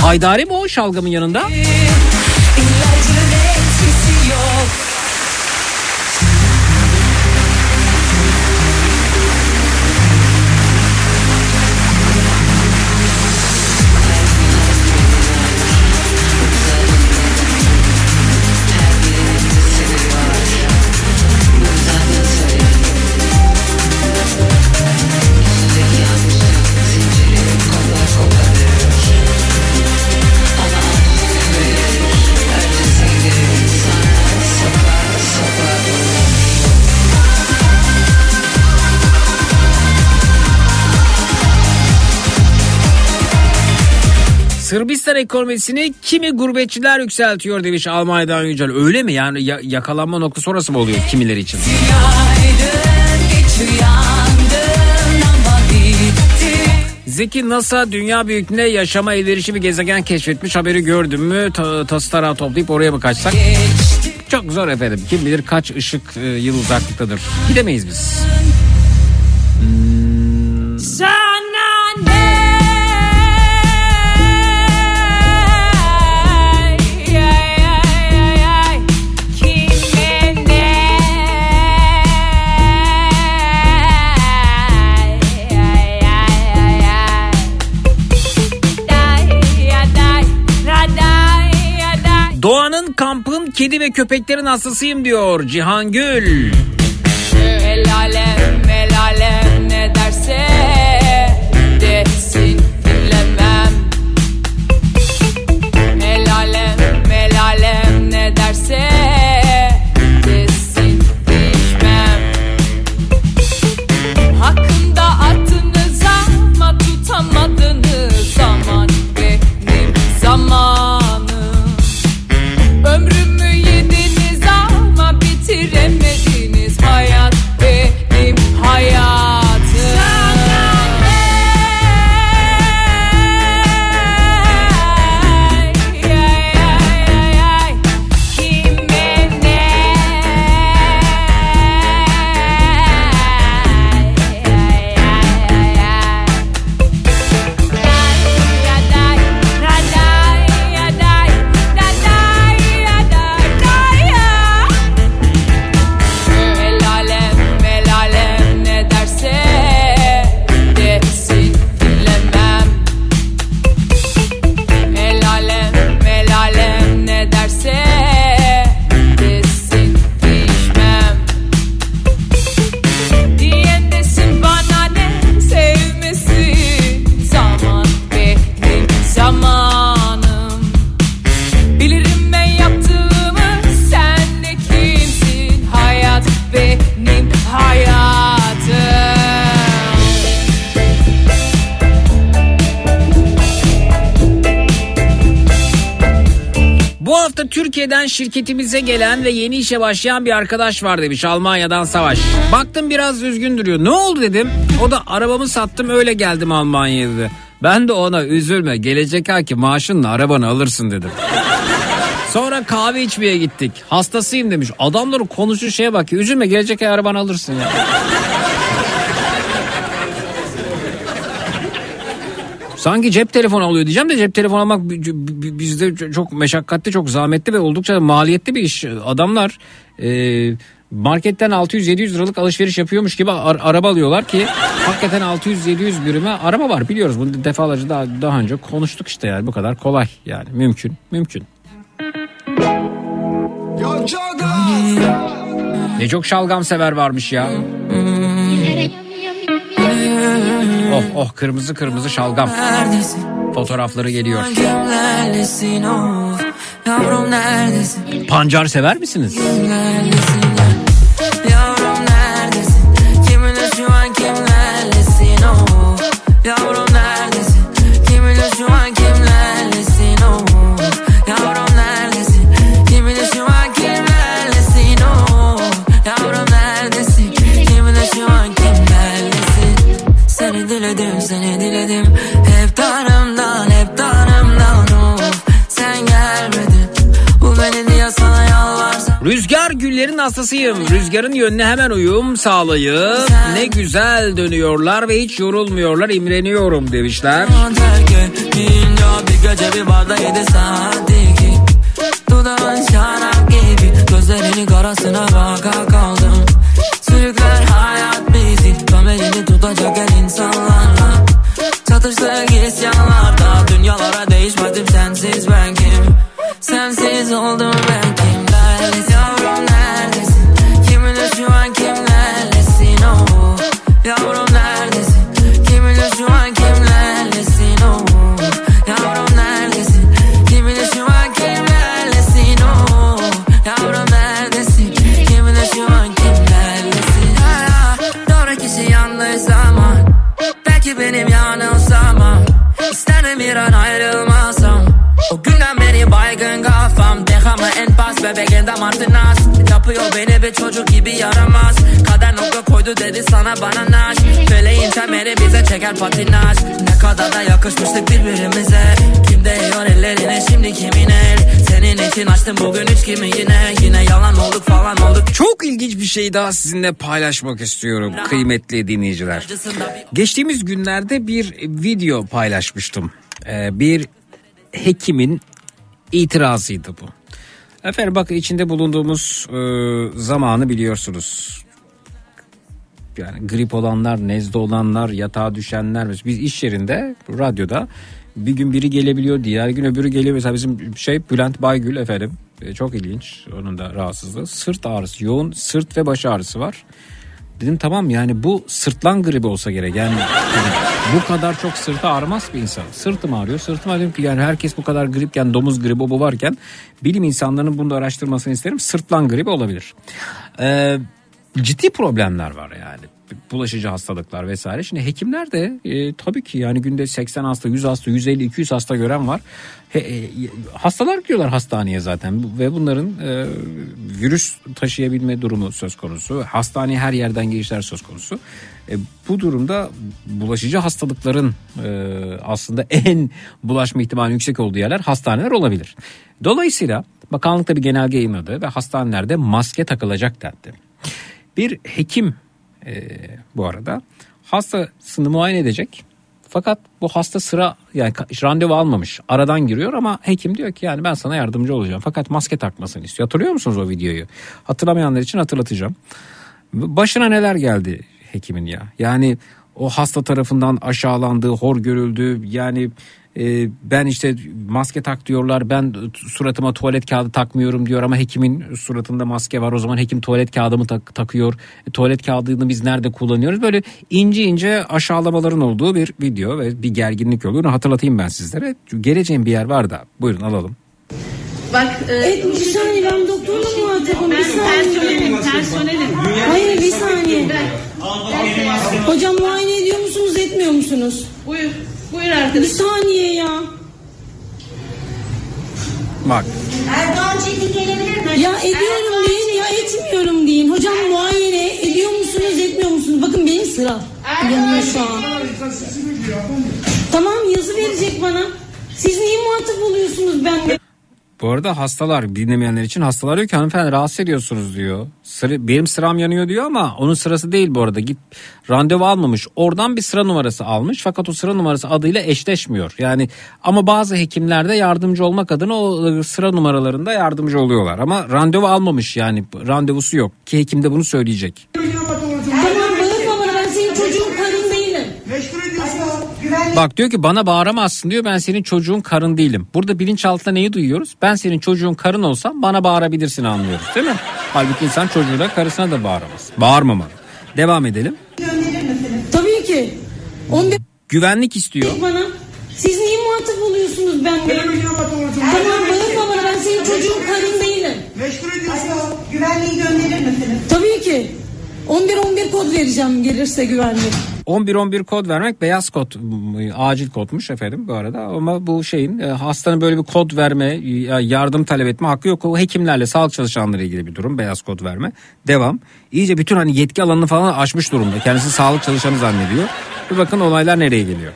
Haydari mi o şalgamın yanında? Sırbistan ekonomisini kimi gurbetçiler yükseltiyor demiş Almanya'dan Yücel. Öyle mi yani ya- yakalanma noktası orası mı oluyor kimileri için? Zeki NASA dünya büyüklüğünde yaşama elverişli bir gezegen keşfetmiş haberi gördün mü? Ta, tası tarağı toplayıp oraya mı kaçsak? Geçti Çok zor efendim. Kim bilir kaç ışık e, yıl uzaklıktadır. Gidemeyiz biz. Doğanın kampın kedi ve köpeklerin hastasıyım diyor Cihan Gül. Hafta Türkiye'den şirketimize gelen ve yeni işe başlayan bir arkadaş var demiş Almanya'dan Savaş. Baktım biraz üzgün duruyor. Ne oldu dedim. O da arabamı sattım öyle geldim Almanya'ya dedi. Ben de ona üzülme gelecek ayki maaşınla arabanı alırsın dedim. Sonra kahve içmeye gittik. Hastasıyım demiş. Adamların konuşu şeye bak. Üzülme gelecek ay arabanı alırsın ya. Sanki cep telefonu alıyor diyeceğim de cep telefonu almak bi- bi- bizde çok meşakkatli, çok zahmetli ve oldukça maliyetli bir iş. Adamlar e, marketten 600-700 liralık alışveriş yapıyormuş gibi ar- araba alıyorlar ki hakikaten 600-700 birime araba var biliyoruz. Bunu defalarca daha, daha önce konuştuk işte yani bu kadar kolay yani mümkün mümkün. Ne çok şalgam sever varmış ya. Oh oh kırmızı kırmızı şalgam. Fotoğrafları geliyor. Neredesin? Pancar sever misiniz? Hep tanrımdan hep tanrımdan of Sen gelmedin. Bu beni diye sana yalvarsam Rüzgar güllerin hastasıyım. Rüzgarın yönüne hemen uyum sağlayıp ne güzel dönüyorlar ve hiç yorulmuyorlar imreniyorum demişler. bir gece bir barda yedi saat iki. Dudağın şarap gibi Gözlerinin karasına baka kaldım. Sürükler hayat bizi Kamerini tutacak el insanlarla Çatıştık isyanlarda Dünyalara değişmedim sensiz ben kim Sensiz oldum bebeğin damartı nas. Yapıyor beni bir çocuk gibi yaramaz. Kader nokta koydu dedi sana bana naş. Feleğin temeli bize çeker patinaj. Ne kadar da yakışmıştık birbirimize. Kim değiyor ellerine şimdi kimin el? Senin için açtım bugün üç kimi yine. Yine yalan olduk falan olduk. Çok ilginç bir şey daha sizinle paylaşmak istiyorum kıymetli dinleyiciler. Geçtiğimiz günlerde bir video paylaşmıştım. Ee, bir hekimin itirazıydı bu. Efendim bakın içinde bulunduğumuz e, zamanı biliyorsunuz. Yani grip olanlar, nezle olanlar, yatağa düşenler. Biz iş yerinde, radyoda bir gün biri gelebiliyor, diğer gün öbürü geliyor. Mesela bizim şey Bülent Baygül efendim. E, çok ilginç onun da rahatsızlığı. Sırt ağrısı, yoğun sırt ve baş ağrısı var. Dedim tamam yani bu sırtlan gribi olsa gerek. Yani bu kadar çok sırtı ağrımaz bir insan. Sırtım ağrıyor. Sırtım ağrıyor ki yani herkes bu kadar gripken domuz gribi bu varken bilim insanlarının bunu araştırmasını isterim. Sırtlan gribi olabilir. Ee, ciddi problemler var yani bulaşıcı hastalıklar vesaire. Şimdi hekimler de e, tabii ki yani günde 80 hasta, 100 hasta, 150, 200 hasta gören var. E, hastalar gidiyorlar hastaneye zaten ve bunların e, virüs taşıyabilme durumu söz konusu. Hastaneye her yerden girişler söz konusu. E, bu durumda bulaşıcı hastalıkların aslında en bulaşma ihtimali yüksek olduğu yerler hastaneler olabilir. Dolayısıyla bakanlıkta bir genelge yayınladı ve hastanelerde maske takılacak dendi. Bir hekim bu arada hastasını muayene edecek. Fakat bu hasta sıra yani randevu almamış. Aradan giriyor ama hekim diyor ki yani ben sana yardımcı olacağım. Fakat maske takmasını istiyor. Hatırlıyor musunuz o videoyu? Hatırlamayanlar için hatırlatacağım. Başına neler geldi hekimin ya? Yani o hasta tarafından aşağılandığı, hor görüldü. Yani e, ben işte maske tak diyorlar. Ben suratıma tuvalet kağıdı takmıyorum diyor ama hekimin suratında maske var. O zaman hekim tuvalet kağıdı mı tak- takıyor? E, tuvalet kağıdını biz nerede kullanıyoruz? Böyle ince ince aşağılamaların olduğu bir video ve bir gerginlik oluyor. Onu hatırlatayım ben sizlere. Geleceğim bir yer var da. Buyurun alalım. Bak e, Evet bir saniye ben doktorla muhatabım bir ben saniye. personelim, personelim. Hayır bir saniye. Hocam muayene ediyor musunuz etmiyor musunuz? Buyur, buyur Bir arkadaş. saniye ya. Bak Erdoğan Çetin gelebilir mi? Ya ediyorum deyin ya etmiyorum deyin. Hocam muayene ediyor musunuz etmiyor musunuz? Bakın benim sıra yanıyor şu an. Tamam yazı verecek bana. Siz niye muhatap oluyorsunuz benimle? Bu arada hastalar dinlemeyenler için hastalar diyor ki hanımefendi rahatsız ediyorsunuz diyor. Sıra, benim sıram yanıyor diyor ama onun sırası değil bu arada. Git randevu almamış. Oradan bir sıra numarası almış fakat o sıra numarası adıyla eşleşmiyor. Yani ama bazı hekimlerde yardımcı olmak adına o sıra numaralarında yardımcı oluyorlar. Ama randevu almamış yani randevusu yok ki hekim de bunu söyleyecek. Bak diyor ki bana bağıramazsın diyor ben senin çocuğun karın değilim. Burada bilinçaltında neyi duyuyoruz? Ben senin çocuğun karın olsam bana bağırabilirsin anlıyoruz değil mi? Halbuki insan çocuğuna karısına da bağıramaz. Bağırmamalı. Devam edelim. Tabii ki. 11 Güvenlik istiyor. bana. Siz niye muhatap oluyorsunuz benimle? Tamam bağırma bana ben senin çocuğun karın değilim. Güvenliği gönderir misiniz? Tabii ki. 11-11 kod vereceğim gelirse güvenlik. 11-11 kod vermek beyaz kod acil kodmuş efendim bu arada ama bu şeyin e, hastanın böyle bir kod verme ya- yardım talep etme hakkı yok. O hekimlerle sağlık çalışanları ilgili bir durum beyaz kod verme. Devam. İyice bütün hani yetki alanını falan aşmış durumda. Kendisi sağlık çalışanı zannediyor. Bir bakın olaylar nereye geliyor.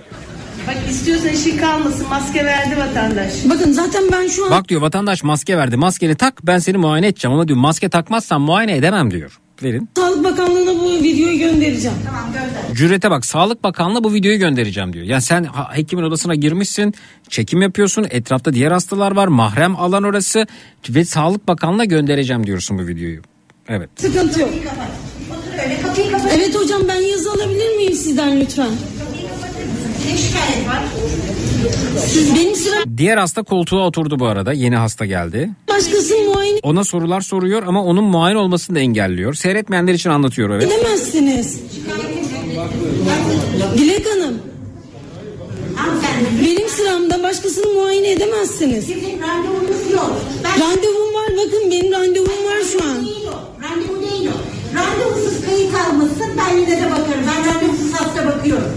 Bak istiyorsan işin kalmasın maske verdi vatandaş. Bakın zaten ben şu an Bak diyor vatandaş maske verdi. Maskeni tak ben seni muayene edeceğim ama diyor maske takmazsan muayene edemem diyor. Verin. Sağlık Bakanlığı'na bu videoyu göndereceğim. Cürete bak Sağlık Bakanlığı bu videoyu göndereceğim diyor. Yani sen hekimin odasına girmişsin, çekim yapıyorsun, etrafta diğer hastalar var, mahrem alan orası ve Sağlık Bakanlığı'na göndereceğim diyorsun bu videoyu. Evet. Sıkıntı yok. Öyle kapıyı kapat. Evet hocam ben yazı alabilir miyim sizden lütfen? Ne şikayet var? Siz benim sıram Diğer hasta koltuğa oturdu bu arada. Yeni hasta geldi. başkasının muayene Ona sorular soruyor ama onun muayene olmasını da engelliyor. Seyretmeyenler için anlatıyor evet. edemezsiniz. Dilek Hanım benim sıramda başkasını muayene edemezsiniz. Sizin randevunuz yok. Ben Randevum var bakın benim randevum var şu an. Randevu değil o. Randevusuz kayıt almışsın. Ben yine de bakarım. Ben randevusuz hasta bakıyorum.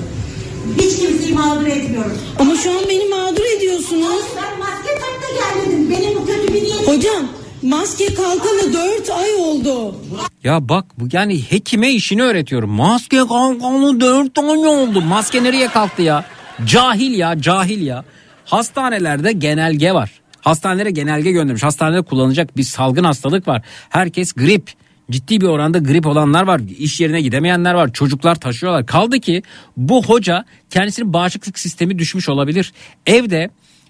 Hiç kimseyi mağdur etmiyorum. Ama şu an beni mağdur ediyorsunuz. Ben maske tak da gel dedim. Benim bu kötü bir niyetim. Hocam maske kalkalı 4 ay oldu. Ya bak bu yani hekime işini öğretiyorum. Maske kalkalı dört tane oldu. Maske nereye kalktı ya? Cahil ya cahil ya. Hastanelerde genelge var. Hastanelere genelge göndermiş. Hastanede kullanılacak bir salgın hastalık var. Herkes grip. Ciddi bir oranda grip olanlar var. İş yerine gidemeyenler var. Çocuklar taşıyorlar. Kaldı ki bu hoca kendisinin bağışıklık sistemi düşmüş olabilir. Evde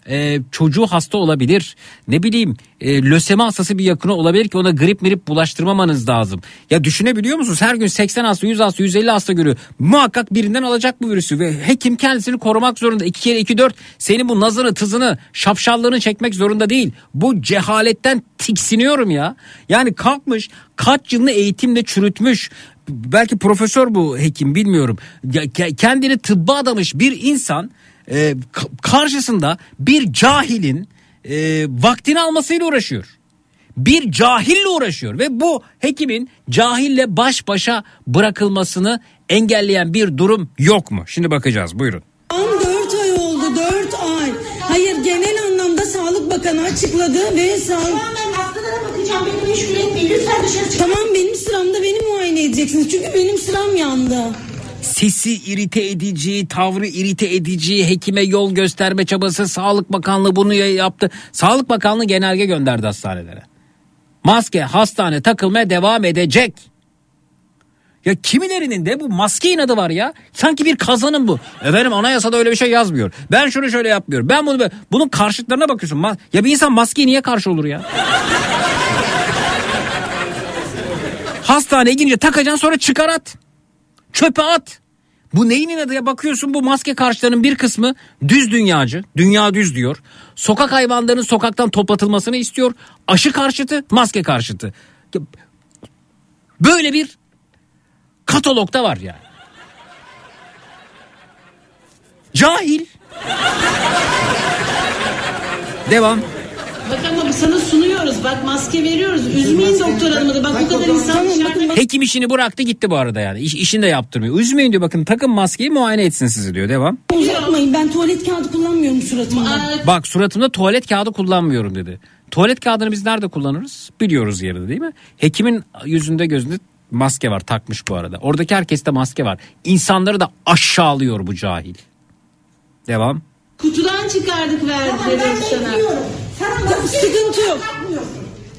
e, çocuğu hasta olabilir. Ne bileyim e, lösemi hastası bir yakını olabilir ki ona grip mirip bulaştırmamanız lazım. Ya düşünebiliyor musunuz? Her gün 80 hasta, 100 hasta, 150 hasta görüyor. Muhakkak birinden alacak bu virüsü ve hekim kendisini korumak zorunda. 2 kere 2 4 senin bu nazını, tızını, şapşallığını çekmek zorunda değil. Bu cehaletten tiksiniyorum ya. Yani kalkmış kaç yılını eğitimle çürütmüş belki profesör bu hekim bilmiyorum. Kendini tıbba adamış bir insan e, karşısında bir cahilin e, vaktini almasıyla uğraşıyor. Bir cahille uğraşıyor ve bu hekimin cahille baş başa bırakılmasını engelleyen bir durum yok mu? Şimdi bakacağız buyurun. Tam 4 ay oldu 4 ay. Hayır genel anlamda Sağlık Bakanı açıkladı ve sağlık... Ben hastalara bakacağım. Beni meşgul etmeyin. Lütfen dışarı çıkın. Tamam benim sıramda beni muayene edeceksiniz. Çünkü benim sıram yandı. Sesi irite edici, tavrı irite edici, hekime yol gösterme çabası Sağlık Bakanlığı bunu ya- yaptı. Sağlık Bakanlığı genelge gönderdi hastanelere. Maske hastane takılmaya devam edecek. Ya kimilerinin de bu maske inadı var ya. Sanki bir kazanım bu. Efendim anayasada öyle bir şey yazmıyor. Ben şunu şöyle yapmıyorum. Ben bunu bunun karşıtlarına bakıyorsun. Ya bir insan maskeye niye karşı olur ya? Hastaneye girince takacaksın sonra çıkar at. Çöpe at. Bu neyin inadı ya bakıyorsun bu maske karşılarının bir kısmı düz dünyacı. Dünya düz diyor. Sokak hayvanlarının sokaktan toplatılmasını istiyor. Aşı karşıtı, maske karşıtı. Böyle bir katalogda var yani. Cahil. Devam. Bak ama sana sunuyoruz. Bak maske veriyoruz. Üzmeyin doktor hanımı da. Bak bu kadar insan dışarıda. Hekim işini bıraktı gitti bu arada yani. İş, işini de yaptırmıyor. Üzmeyin diyor bakın takın maskeyi muayene etsin sizi diyor. Devam. Uzatmayın ben tuvalet kağıdı kullanmıyorum suratımda. Bak suratımda tuvalet kağıdı kullanmıyorum dedi. Tuvalet kağıdını biz nerede kullanırız? Biliyoruz yeri değil mi? Hekimin yüzünde gözünde maske var takmış bu arada. Oradaki herkeste maske var. İnsanları da aşağılıyor bu cahil. Devam. Kutudan çıkardık verdik Tamam sana. bekliyorum. Sana sıkıntı yok.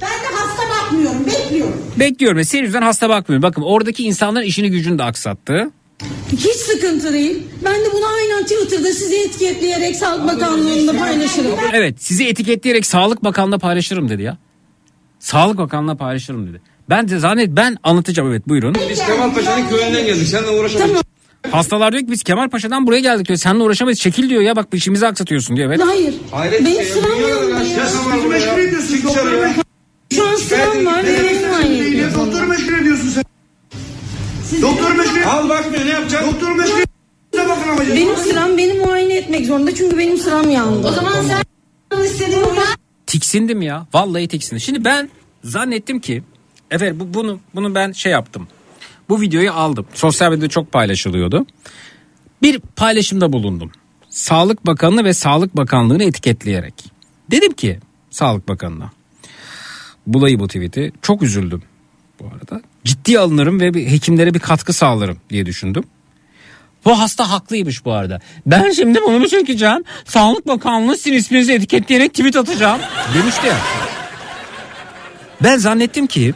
Ben de hasta bakmıyorum. Bekliyorum. Bekliyorum ve senin yüzünden hasta bakmıyorum. Bakın oradaki insanların işini gücünü de aksattı. Hiç sıkıntı değil. Ben de bunu aynen Twitter'da sizi etiketleyerek Sağlık Bakanlığı'nda paylaşırım. Evet sizi etiketleyerek Sağlık Bakanlığı'na paylaşırım dedi ya. Sağlık Bakanlığı'na paylaşırım dedi. Ben de zannet ben anlatacağım evet buyurun. Biz Kemal Paşa'nın köyünden geldik. Seninle uğraşamayız. Hastalar diyor ki biz Kemal Paşa'dan buraya geldik diyor. Seninle uğraşamayız çekil diyor ya bak işimizi aksatıyorsun diyor evet. Hayır. Hayret Benim sıram şey var burada ya. Çık dışarı ya. Şu an sıram var benim. Doktoru meşgul ediyorsun sen. Doktoru meşgul Al bakmıyor ne yapacaksın? Doktoru meşgul. Benim sıram beni muayene etmek zorunda çünkü benim sıram yandı. O zaman sen istediğin Tiksindim ya. Vallahi tiksindim. Şimdi ben zannettim ki efendim bu, bunu bunu ben şey yaptım. Bu videoyu aldım. Sosyal medyada çok paylaşılıyordu. Bir paylaşımda bulundum. Sağlık Bakanlığı ve Sağlık Bakanlığı'nı etiketleyerek. Dedim ki Sağlık Bakanı'na bulayı bu tweet'i çok üzüldüm bu arada. Ciddi alınırım ve bir hekimlere bir katkı sağlarım diye düşündüm. Bu hasta haklıymış bu arada. Ben şimdi bunu mu çekeceğim? Sağlık Bakanlığı sizin isminizi etiketleyerek tweet atacağım. Demişti ya. Ben zannettim ki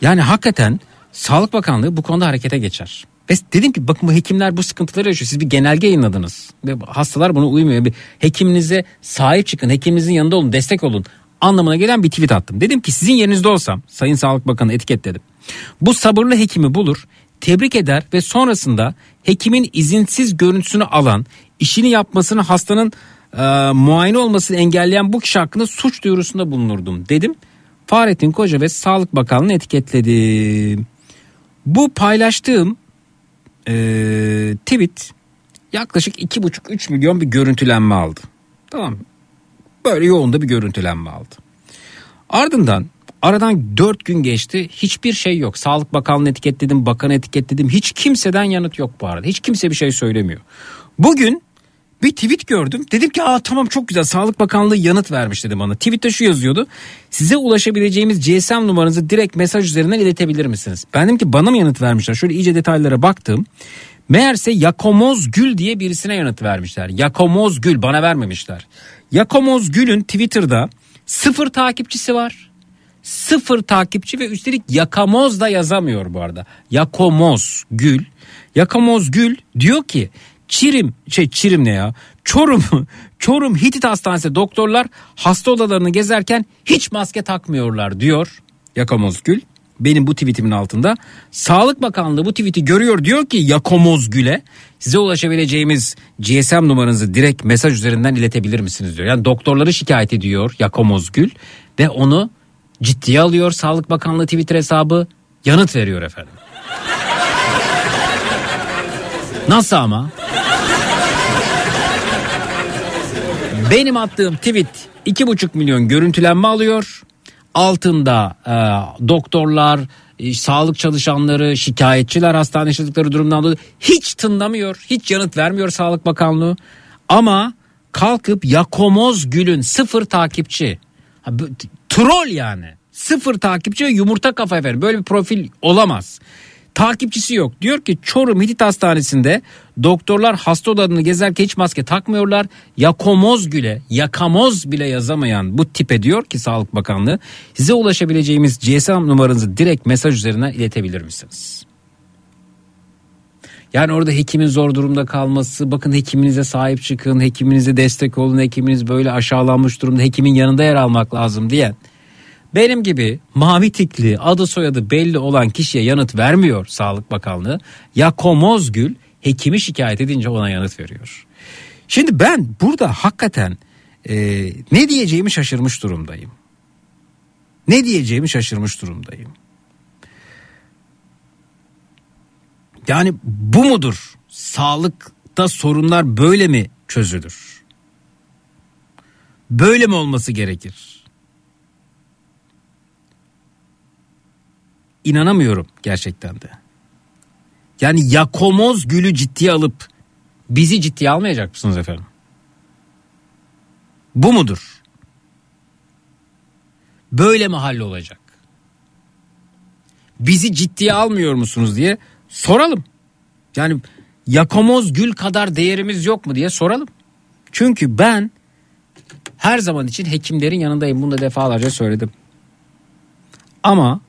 yani hakikaten Sağlık Bakanlığı bu konuda harekete geçer. Ve dedim ki bakın bu hekimler bu sıkıntıları yaşıyor. Siz bir genelge yayınladınız. Ve hastalar buna uymuyor. Bir hekiminize sahip çıkın. Hekiminizin yanında olun. Destek olun. Anlamına gelen bir tweet attım. Dedim ki sizin yerinizde olsam Sayın Sağlık Bakanı etiketledim. Bu sabırlı hekimi bulur. Tebrik eder ve sonrasında hekimin izinsiz görüntüsünü alan, işini yapmasını hastanın e, muayene olmasını engelleyen bu kişi hakkında suç duyurusunda bulunurdum dedim. Fahrettin Koca ve Sağlık Bakanlığı'nı etiketledim. Bu paylaştığım e, tweet yaklaşık 2,5-3 milyon bir görüntülenme aldı. Tamam? Böyle yoğun da bir görüntülenme aldı. Ardından aradan 4 gün geçti hiçbir şey yok. Sağlık Bakanlığı'nı etiketledim, bakanı etiketledim. Hiç kimseden yanıt yok bu arada. Hiç kimse bir şey söylemiyor. Bugün bir tweet gördüm. Dedim ki Aa, tamam çok güzel Sağlık Bakanlığı yanıt vermiş dedi bana. Tweette şu yazıyordu. Size ulaşabileceğimiz GSM numaranızı direkt mesaj üzerinden iletebilir misiniz? Ben dedim ki bana mı yanıt vermişler? Şöyle iyice detaylara baktım. Meğerse Yakomoz Gül diye birisine yanıt vermişler. Yakomoz Gül bana vermemişler. Yakomoz Gül'ün Twitter'da sıfır takipçisi var. Sıfır takipçi ve üstelik Yakamoz da yazamıyor bu arada. Yakomoz Gül. Yakamoz Gül diyor ki Çirim şey Çirim ne ya? Çorum Çorum Hitit Hastanesi doktorlar hasta odalarını gezerken hiç maske takmıyorlar diyor Yakamoz Gül. Benim bu tweetimin altında Sağlık Bakanlığı bu tweeti görüyor diyor ki Yakomoz Gül'e size ulaşabileceğimiz GSM numaranızı direkt mesaj üzerinden iletebilir misiniz diyor. Yani doktorları şikayet ediyor Yakomoz Gül ve onu ciddiye alıyor Sağlık Bakanlığı Twitter hesabı yanıt veriyor efendim. Nasıl ama? Benim attığım tweet 2,5 milyon görüntülenme alıyor. Altında e, doktorlar, e, sağlık çalışanları, şikayetçiler hastane yaşadıkları durumdan dolayı hiç tınlamıyor. Hiç yanıt vermiyor Sağlık Bakanlığı. Ama kalkıp Yakomoz Gül'ün sıfır takipçi. Ha, troll yani. Sıfır takipçi ve yumurta kafa efendim. Böyle bir profil olamaz. Takipçisi yok. Diyor ki Çorum Hitit Hastanesi'nde doktorlar hasta odalarını gezerken hiç maske takmıyorlar. Yakomoz güle, yakamoz bile yazamayan bu tipe diyor ki Sağlık Bakanlığı size ulaşabileceğimiz GSM numaranızı direkt mesaj üzerinden iletebilir misiniz? Yani orada hekimin zor durumda kalması, bakın hekiminize sahip çıkın, hekiminize destek olun, hekiminiz böyle aşağılanmış durumda, hekimin yanında yer almak lazım diyen benim gibi mavi tikli adı soyadı belli olan kişiye yanıt vermiyor Sağlık Bakanlığı. Yakomoz Gül hekimi şikayet edince ona yanıt veriyor. Şimdi ben burada hakikaten e, ne diyeceğimi şaşırmış durumdayım. Ne diyeceğimi şaşırmış durumdayım. Yani bu mudur? Sağlıkta sorunlar böyle mi çözülür? Böyle mi olması gerekir? İnanamıyorum gerçekten de. Yani Yakomoz Gül'ü ciddiye alıp bizi ciddiye almayacak mısınız efendim? Bu mudur? Böyle mi hallolacak? Bizi ciddiye almıyor musunuz diye soralım. Yani Yakomoz Gül kadar değerimiz yok mu diye soralım. Çünkü ben her zaman için hekimlerin yanındayım. Bunu da defalarca söyledim. Ama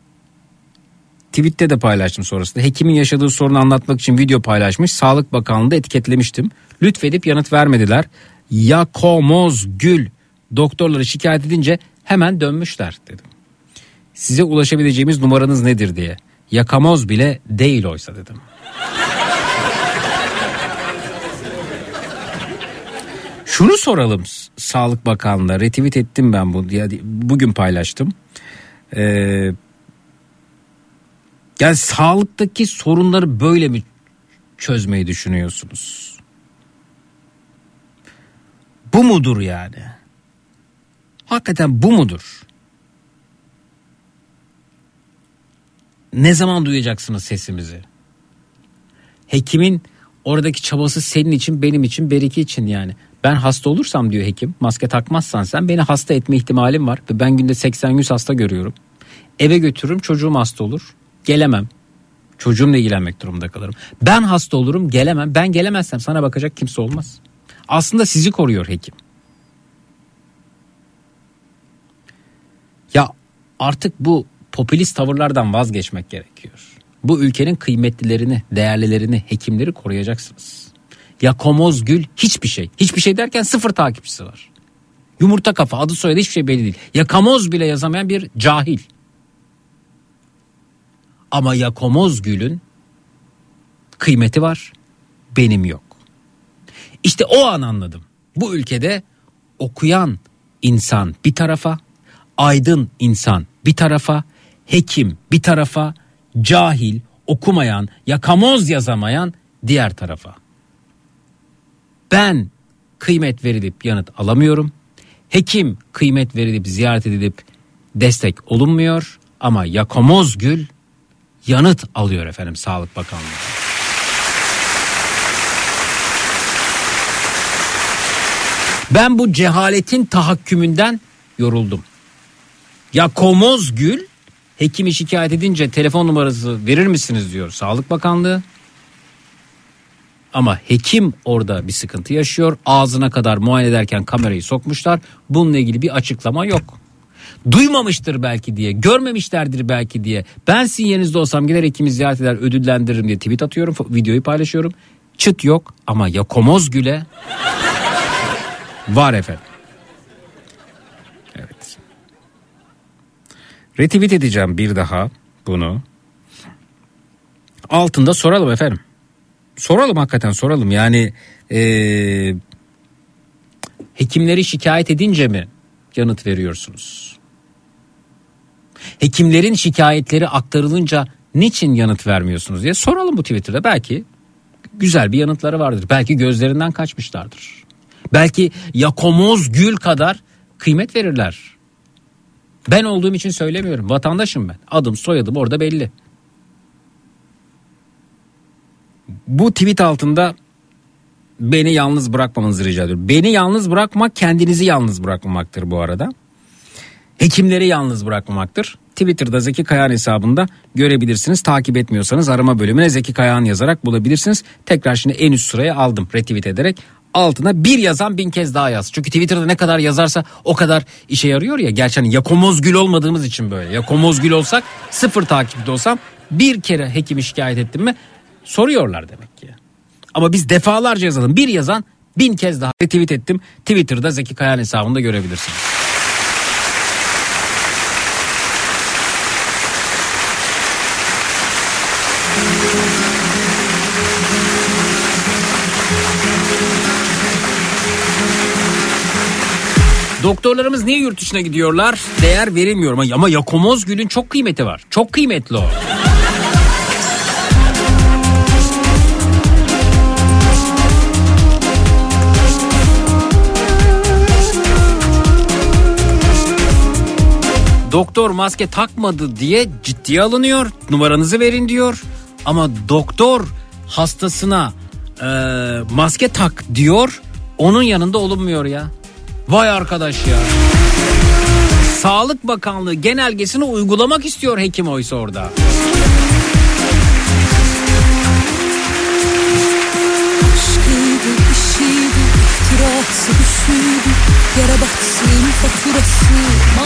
tweette de paylaştım sonrasında. Hekimin yaşadığı sorunu anlatmak için video paylaşmış. Sağlık Bakanlığı'nda etiketlemiştim. Lütfedip yanıt vermediler. Yakomoz Gül doktorları şikayet edince hemen dönmüşler dedim. Size ulaşabileceğimiz numaranız nedir diye. Yakamoz bile değil oysa dedim. Şunu soralım Sağlık Bakanlığı'na. Retweet ettim ben bunu. Bugün paylaştım. Ee, yani sağlıktaki sorunları böyle mi çözmeyi düşünüyorsunuz? Bu mudur yani? Hakikaten bu mudur? Ne zaman duyacaksınız sesimizi? Hekimin oradaki çabası senin için benim için beriki için yani. Ben hasta olursam diyor hekim maske takmazsan sen beni hasta etme ihtimalim var. Ve ben günde 80-100 hasta görüyorum. Eve götürürüm çocuğum hasta olur. Gelemem. Çocuğumla ilgilenmek durumunda kalırım. Ben hasta olurum gelemem. Ben gelemezsem sana bakacak kimse olmaz. Aslında sizi koruyor hekim. Ya artık bu popülist tavırlardan vazgeçmek gerekiyor. Bu ülkenin kıymetlilerini, değerlilerini, hekimleri koruyacaksınız. Yakomoz Gül hiçbir şey. Hiçbir şey derken sıfır takipçisi var. Yumurta kafa adı soyadı hiçbir şey belli değil. Yakamoz bile yazamayan bir cahil. Ama Yakomoz Gül'ün kıymeti var. Benim yok. İşte o an anladım. Bu ülkede okuyan insan bir tarafa, aydın insan bir tarafa, hekim bir tarafa, cahil, okumayan, yakamoz yazamayan diğer tarafa. Ben kıymet verilip yanıt alamıyorum. Hekim kıymet verilip ziyaret edilip destek olunmuyor ama yakamoz gül yanıt alıyor efendim Sağlık Bakanlığı. Ben bu cehaletin tahakkümünden yoruldum. Ya Komoz Gül hekimi şikayet edince telefon numarası verir misiniz diyor Sağlık Bakanlığı. Ama hekim orada bir sıkıntı yaşıyor. Ağzına kadar muayene ederken kamerayı sokmuşlar. Bununla ilgili bir açıklama yok. Duymamıştır belki diye, görmemişlerdir belki diye. Ben sizin yerinizde olsam gider hekimi ziyaret eder ödüllendiririm diye tweet atıyorum. Videoyu paylaşıyorum. Çıt yok ama ya Komoz Gül'e var efendim. Evet. Retweet edeceğim bir daha bunu. Altında soralım efendim. Soralım hakikaten soralım. Yani ee, hekimleri şikayet edince mi yanıt veriyorsunuz? Hekimlerin şikayetleri aktarılınca niçin yanıt vermiyorsunuz diye soralım bu Twitter'da. Belki güzel bir yanıtları vardır. Belki gözlerinden kaçmışlardır. Belki Yakomoz Gül kadar kıymet verirler. Ben olduğum için söylemiyorum. Vatandaşım ben. Adım soyadım orada belli. Bu tweet altında beni yalnız bırakmamanızı rica ediyorum. Beni yalnız bırakmak kendinizi yalnız bırakmamaktır bu arada. Hekimleri yalnız bırakmamaktır. Twitter'da Zeki Kayağan hesabında görebilirsiniz. Takip etmiyorsanız arama bölümüne Zeki Kayağan yazarak bulabilirsiniz. Tekrar şimdi en üst sıraya aldım retweet ederek. Altına bir yazan bin kez daha yaz. Çünkü Twitter'da ne kadar yazarsa o kadar işe yarıyor ya. Gerçi hani yakomoz gül olmadığımız için böyle. Yakomoz gül olsak sıfır takipte olsam bir kere hekimi şikayet ettim mi soruyorlar demek ki. Ama biz defalarca yazalım. Bir yazan bin kez daha retweet ettim. Twitter'da Zeki Kayağan hesabında görebilirsiniz. Doktorlarımız niye yurt dışına gidiyorlar? Değer veremiyorum ama Yakomoz Gül'ün çok kıymeti var. Çok kıymetli o. Doktor maske takmadı diye ciddiye alınıyor. Numaranızı verin diyor. Ama doktor hastasına e, maske tak diyor. Onun yanında olunmuyor ya. Vay arkadaş ya. Sağlık Bakanlığı genelgesini uygulamak istiyor hekim oysa orada.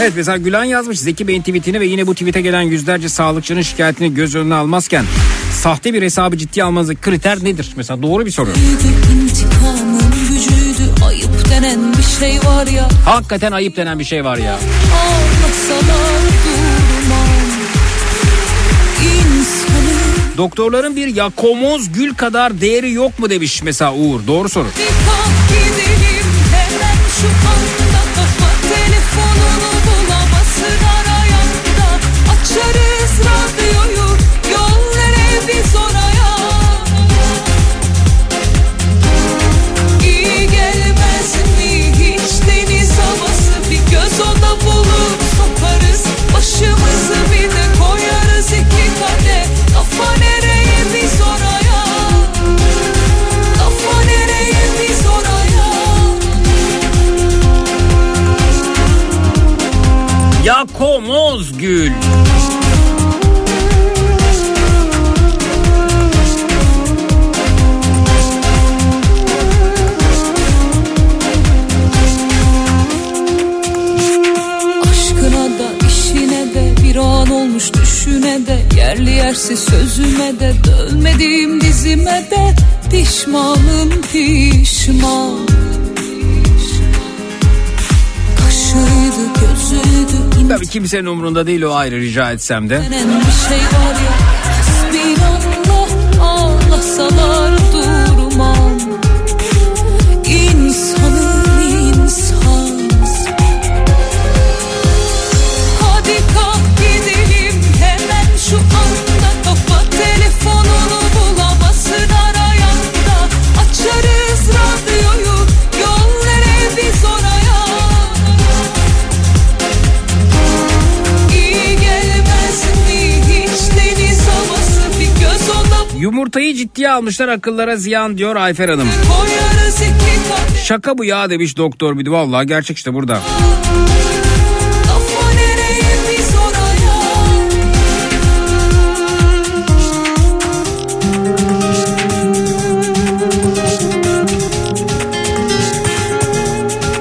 Evet mesela Gülen yazmış Zeki Bey'in tweetini ve yine bu tweete gelen yüzlerce sağlıkçının şikayetini göz önüne almazken sahte bir hesabı ciddiye almanızın kriter nedir? Mesela doğru bir soru. Ayıp denen bir şey var ya Hakikaten ayıp denen bir şey var ya. Durmam İnsanı Doktorların bir yakomoz gül kadar değeri yok mu demiş mesela Uğur. Doğru soru. bir kalk gidelim hemen şu Yakomoz gül. Aşkına da işine de bir an olmuş düşüne de Yerli yersiz sözüme de dönmediğim dizime de Pişmanım pişman Tabii kimsenin umurunda değil o ayrı rica etsem de. denen bir Yumurtayı ciddiye almışlar akıllara ziyan diyor Ayfer Hanım. Şaka bu ya demiş doktor bir de vallahi gerçek işte burada.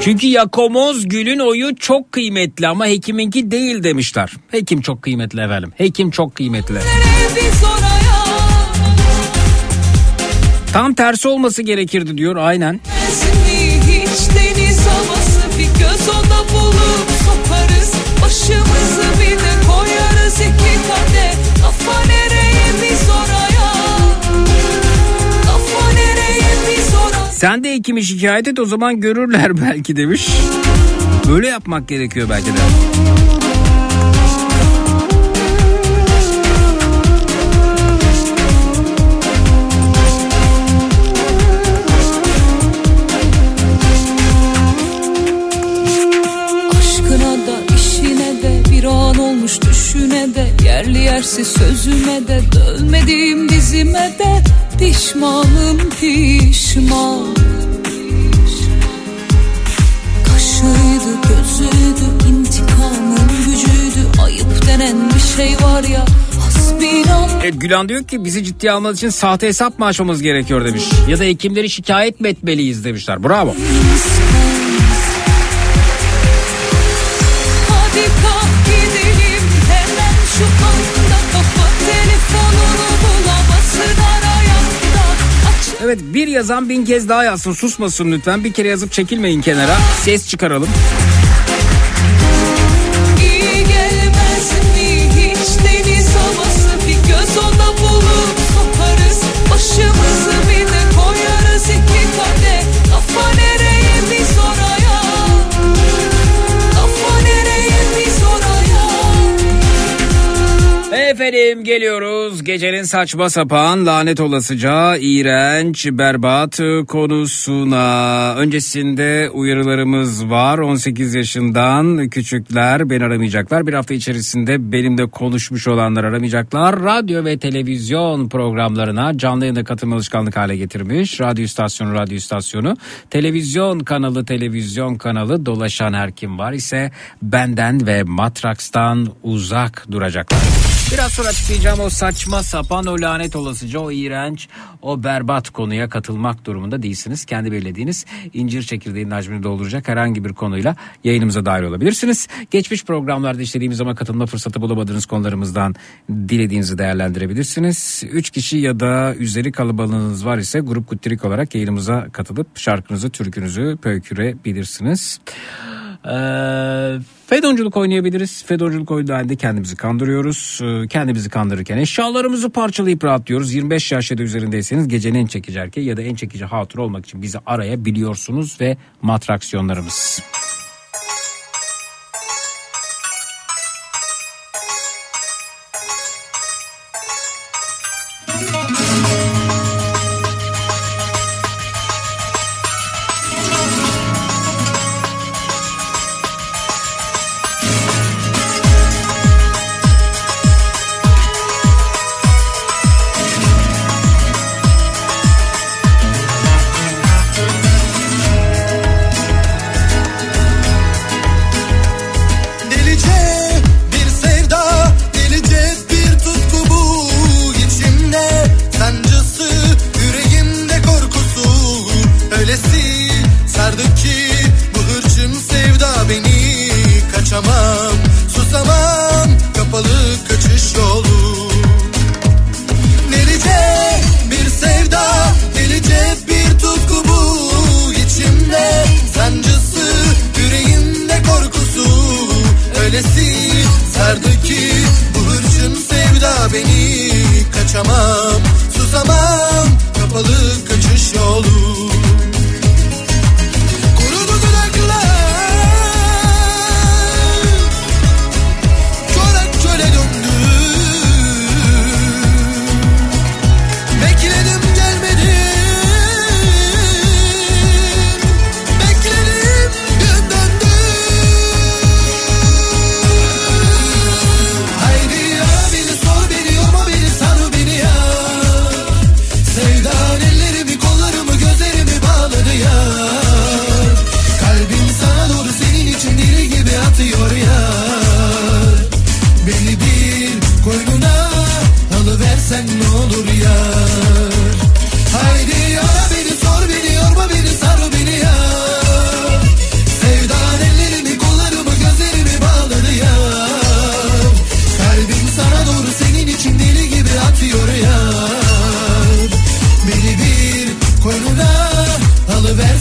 Çünkü Yakomoz Gül'ün oyu çok kıymetli ama hekiminki değil demişler. Hekim çok kıymetli efendim. Hekim çok kıymetli. nereye Tam tersi olması gerekirdi diyor aynen. Esmi hiç deniz havası bir göz oda bulup sokarız Başımızı bir de koyarız iki kade Kafa nereye biz oraya Kafa nereye biz oraya Sen de hekimi şikayet et o zaman görürler belki demiş. Böyle yapmak gerekiyor belki de. Yersiz sözüme de dönmediğim dizime de Pişmanım pişman Kaşıydı gözüydü intikamın gücüydü Ayıp denen bir şey var ya Evet Gülan diyor ki bizi ciddiye almanız için sahte hesap mı açmamız gerekiyor demiş. Ya da hekimleri şikayet mi etmeliyiz demişler. Bravo. Evet bir yazan bin kez daha yazsın susmasın lütfen. Bir kere yazıp çekilmeyin kenara. Ses çıkaralım. Efendim geliyoruz gecenin saçma sapan lanet olasıca iğrenç berbat konusuna. Öncesinde uyarılarımız var 18 yaşından küçükler beni aramayacaklar. Bir hafta içerisinde benimle konuşmuş olanlar aramayacaklar. Radyo ve televizyon programlarına canlı yayında katılma alışkanlık hale getirmiş. Radyo istasyonu radyo istasyonu televizyon kanalı televizyon kanalı dolaşan her kim var ise benden ve Matraks'tan uzak duracaklar. Biraz sonra açıklayacağım o saçma sapan o lanet olasıca o iğrenç o berbat konuya katılmak durumunda değilsiniz. Kendi belirlediğiniz incir çekirdeğinin hacmini dolduracak herhangi bir konuyla yayınımıza dahil olabilirsiniz. Geçmiş programlarda işlediğimiz ama katılma fırsatı bulamadığınız konularımızdan dilediğinizi değerlendirebilirsiniz. Üç kişi ya da üzeri kalabalığınız var ise grup kuttirik olarak yayınımıza katılıp şarkınızı, türkünüzü pöykürebilirsiniz. Ee, fedonculuk oynayabiliriz. Fedonculuk halinde kendimizi kandırıyoruz. Ee, kendimizi kandırırken eşyalarımızı parçalayıp rahatlıyoruz. 25 yaş ya da üzerindeyseniz gecenin en çekici erkeği ya da en çekici hatır olmak için bizi arayabiliyorsunuz ve matraksiyonlarımız.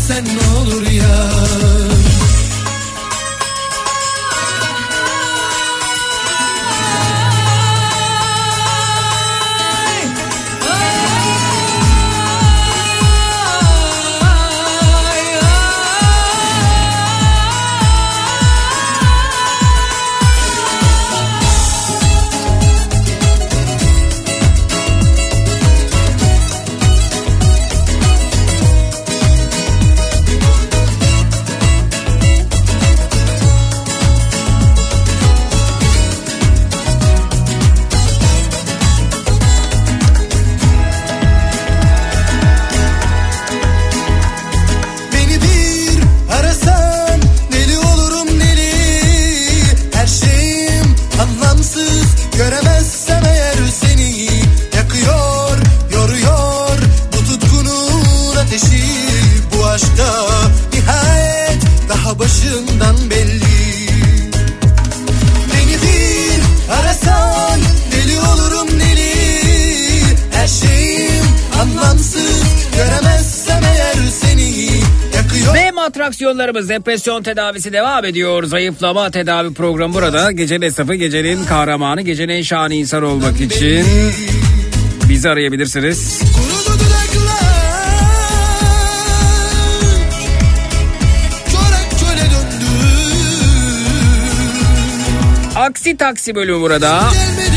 Alıversen ne olur ya matraksiyonlarımız depresyon tedavisi devam ediyor. Zayıflama tedavi programı burada. Gecenin esnafı, gecenin kahramanı, gecenin en şahane insan olmak için bizi arayabilirsiniz. Aksi taksi bölümü burada. Bekledim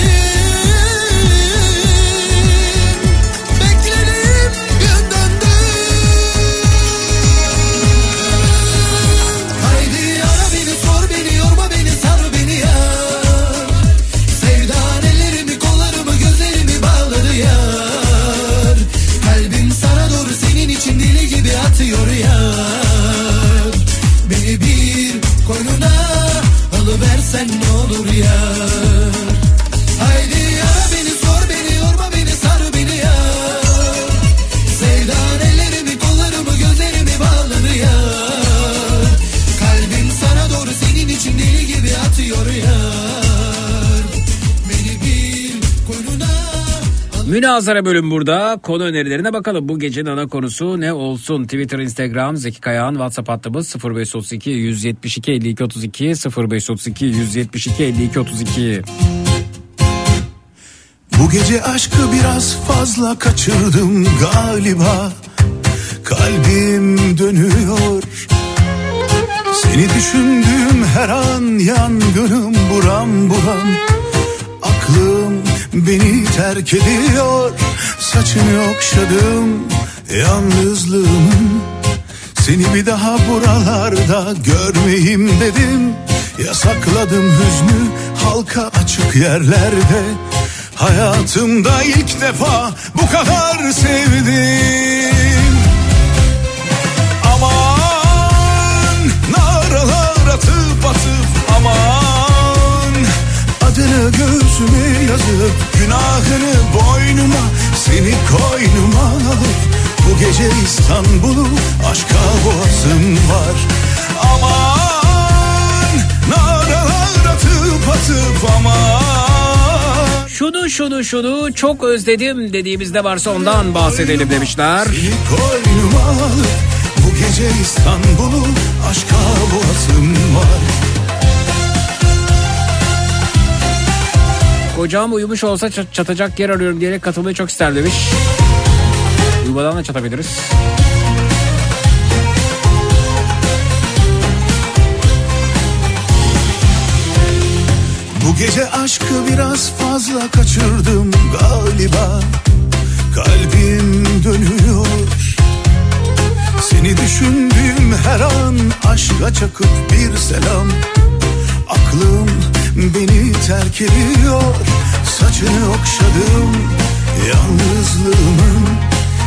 Münazara bölüm burada. Konu önerilerine bakalım. Bu gecenin ana konusu ne olsun? Twitter, Instagram, Zeki Kayağan, WhatsApp hattımız 0532 172 52 32 0532 172 52 32. Bu gece aşkı biraz fazla kaçırdım galiba Kalbim dönüyor Seni düşündüğüm her an yangınım buram buram Aklım beni terk ediyor. Saçını okşadım yalnızlığımın. Seni bir daha buralarda görmeyeyim dedim. Yasakladım hüznü halka açık yerlerde. Hayatımda ilk defa bu kadar sevdim. Aman naralar atıp atıp aman Adını göğsüme yazıp günahını boynuma Seni koynuma alıp bu gece İstanbul'u aşka boğazım var. Aman naralar atıp atıp aman. Şunu şunu şunu çok özledim dediğimizde varsa ondan bahsedelim demişler. Seni koynuma alıp bu gece İstanbul'u aşka boğazım var Kocam uyumuş olsa çat- çatacak yer arıyorum diyerek katılmayı çok ister demiş. Uyumadan da çatabiliriz. Bu gece aşkı biraz fazla kaçırdım galiba Kalbim dönüyor Seni düşündüğüm her an aşka çakıp bir selam Aklım beni terk ediyor Saçını okşadım yalnızlığımın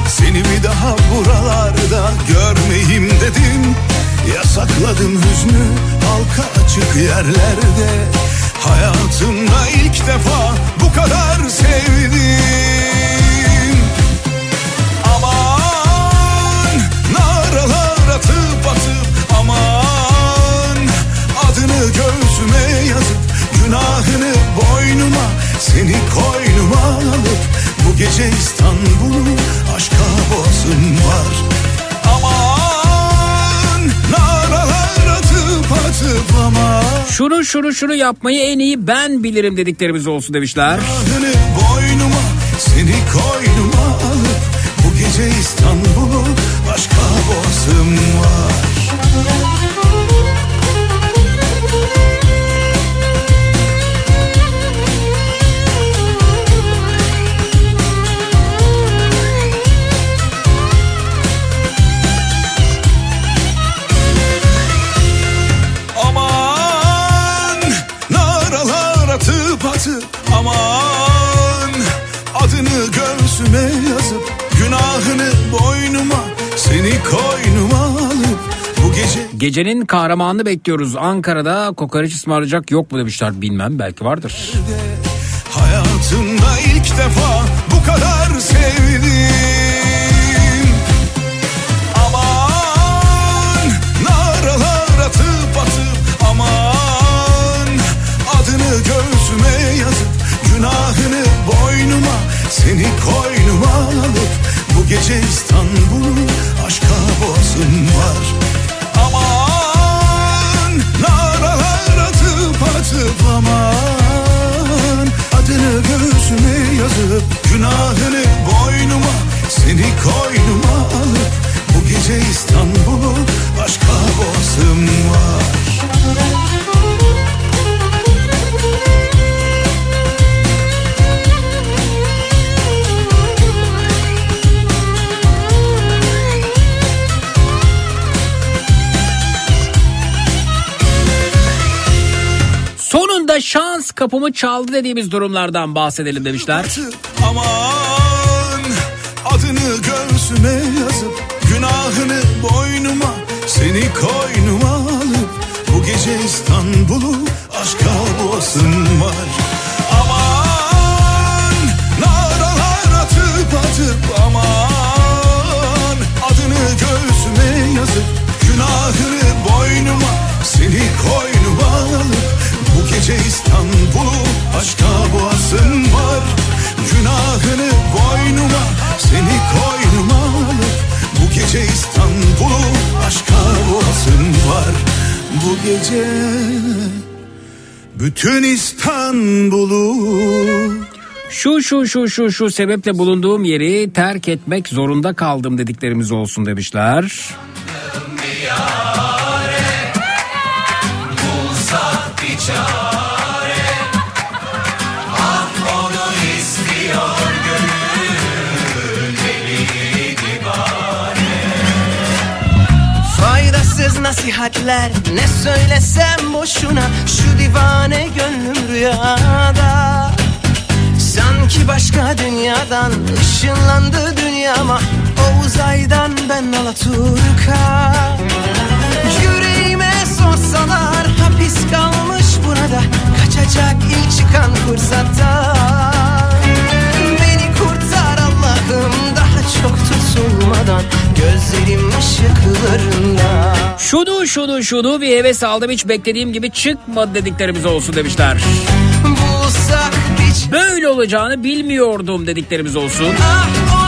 Seni bir daha buralarda görmeyeyim dedim. Yasakladım hüznü halka açık yerlerde. Hayatımda ilk defa bu kadar sevdim. Aman naralar atıp atıp aman Adını göğsüme yazıp günahını boynuma Seni koynuma alıp bu gece İstanbul'u aşka boğazım var Aman naralar atıp atıp aman Şunu şunu şunu yapmayı en iyi ben bilirim dediklerimiz olsun demişler. Günahını boynuma seni koynuma alıp bu gece İstanbul'u başka boğazım var. Gecenin kahramanını bekliyoruz. Ankara'da kokoreç ısmarlayacak yok mu demişler. Bilmem belki vardır. Hayatımda ilk defa bu kadar sevdim Aman naralar atıp atıp aman Adını göğsüme yazıp günahını boynuma Seni koynuma alıp bu gece İstanbul'u aşka boğazım var. Aman naralar atıp atıp aman. Adını göğsüme yazıp günahını boynuma Seni koynuma alıp bu gece İstanbul'u aşka boğazım var kapımı çaldı dediğimiz durumlardan bahsedelim demişler. Aman adını göğsüme yazıp günahını boynuma seni koynuma alıp bu gece İstanbul'u aşka boğasın var. Aman naralar atıp atıp aman adını göğsüme yazıp günahını boynuma seni koynuma alıp gece İstanbul'u aşka boğasın var. Günahını boynuma seni koynuma alıp Bu gece İstanbul'u aşka boğasın var. Bu gece bütün İstanbul'u Şu şu şu şu şu sebeple bulunduğum yeri terk etmek zorunda kaldım dediklerimiz olsun demişler. Bulsak bir çare nasihatler. Ne söylesem boşuna Şu divane gönlüm rüyada. Sanki başka dünyadan ışınlandı dünyama. O uzaydan ben Alaturka. Yüreğime sorsalar hapis kalmış burada Kaçacak ilk çıkan fırsatta Beni kurtar Allah'ım daha çok tutulmadan Gözlerim ışıklarında Şunu şunu şunu bir heves aldım hiç beklediğim gibi çıkmadı dediklerimiz olsun demişler. Bulsak bir Böyle olacağını bilmiyordum dediklerimiz olsun. Ah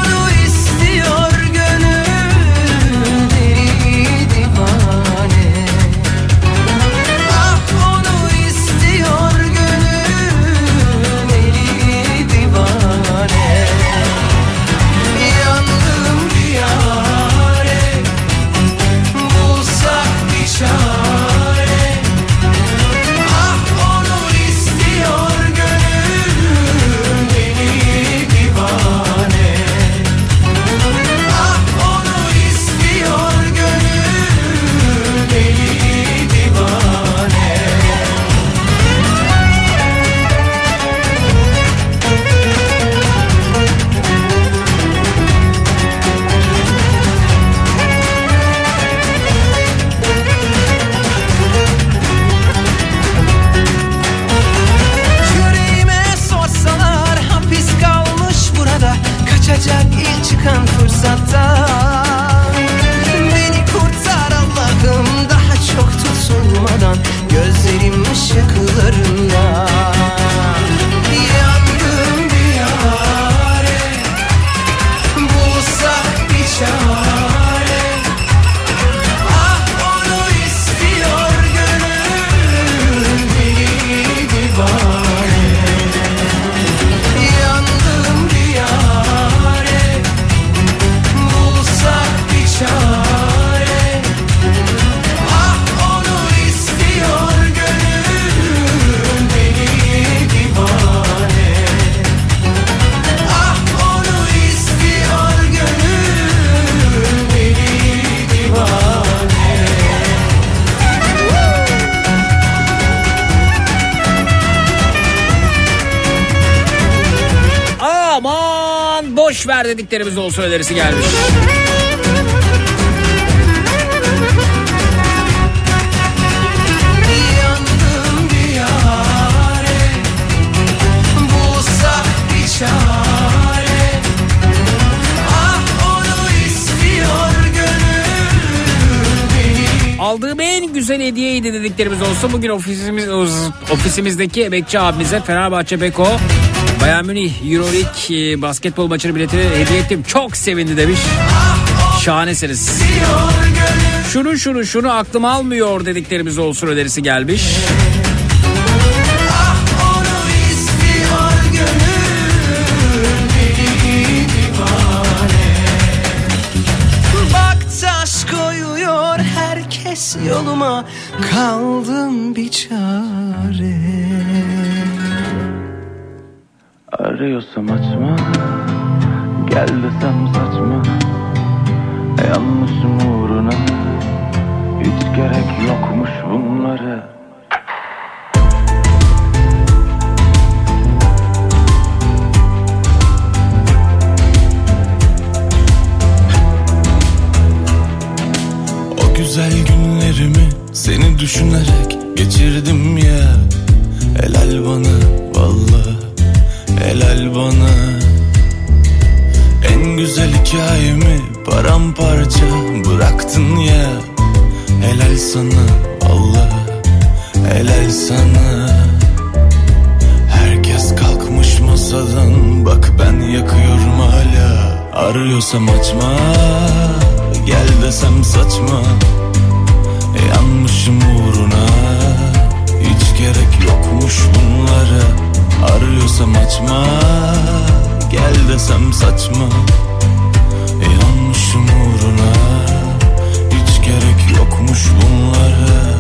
onu istiyor gönül deli Aldığım en güzel hediyeydi dediklerimiz olsun. Bugün ofisimiz ofisimizdeki emekçi abimize Fenerbahçe Beko Bayern Münih Euroleague e, basketbol maçını biletini hediye ettim. Çok sevindi demiş. Şahanesiniz. Şunu şunu şunu aklım almıyor dediklerimiz olsun önerisi gelmiş. Yoluma Kaldım bir çare Arıyorsam açma Gel desem saçma. Yanlışım uğruna Hiç gerek yokmuş bunlara. O güzel günlerimi seni düşünerek geçirdim ya. Helal bana valla Helal bana. En güzel hikayemi paramparça bıraktın ya. Helal sana Allah. Helal sana. Herkes kalkmış masadan. Bak ben yakıyorum hala. Arıyorsam açma. Gel desem saçma. Yanmışım uğruna. Hiç gerek yokmuş bunlara. Arıyorsam açma Gel desem saçma. Yanmışım uğruna Hiç gerek yokmuş bunlara.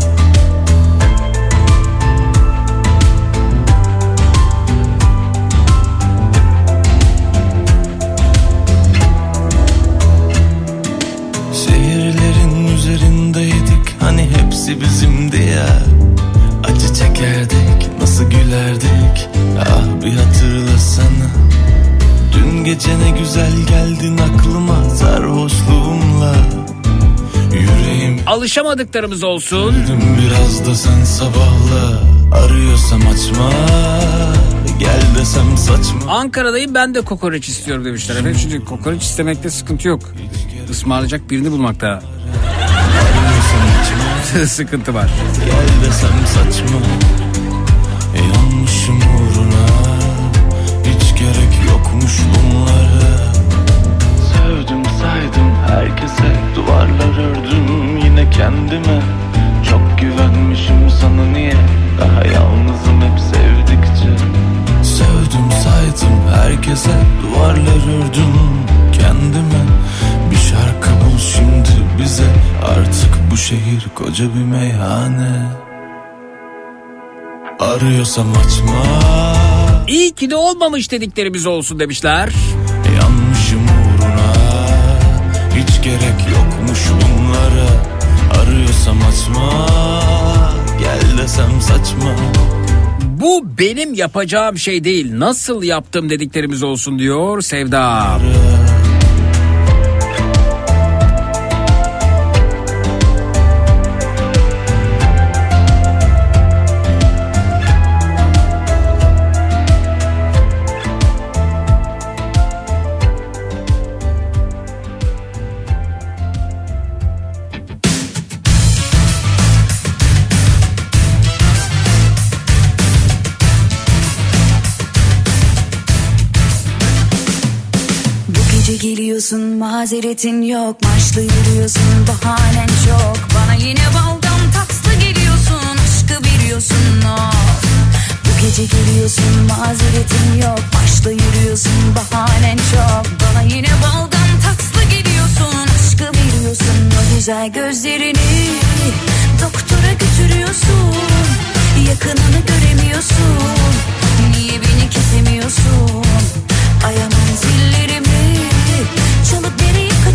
Şehirlerin üzerindeydik hani hepsi bizimdi ya Acı çekerdik nasıl gülerdik ah bir hatırlasana Dün gece ne güzel geldin aklıma sarhoşluğumla Yüreğim Alışamadıklarımız olsun. biraz da sen sabahla Arıyorsam açma gel desem saçma Ankara'dayım ben de kokoreç istiyorum demişler efendim. Çünkü kokoreç istemekte sıkıntı yok. Ismarlayacak birini bulmakta sıkıntı var. Gel desem saçma Yanmışım uğruna. Hiç gerek yokmuş bunlara. Sevdim saydım herkese. Duvarlar ördüm yine kendime. Çok güvenmişim sana niye? Daha yalnızım hep sevdikçe. Sevdim saydım herkese. Duvarlar ördüm kendime. Bir şarkı bul şimdi bize. Artık bu şehir koca bir meyhane Arıyorsam açma İyi ki de olmamış dediklerimiz olsun demişler. Yanmışım uğruna Hiç gerek yokmuş bunlara Arıyorsam açma Gel desem saçma Bu benim yapacağım şey değil. Nasıl yaptım dediklerimiz olsun diyor Sevda. Bu mazeretin yok Maçlı yürüyorsun bahanen çok. Bana yine baldan takslı geliyorsun Aşkı biliyorsun of Bu gece geliyorsun mazeretin yok Maçlı yürüyorsun bahanen çok. Bana yine baldan takslı geliyorsun Aşkı biliyorsun o güzel gözlerini. Doktora götürüyorsun Yakınını göremiyorsun. Niye beni kesemiyorsun? Ayaman zillerimi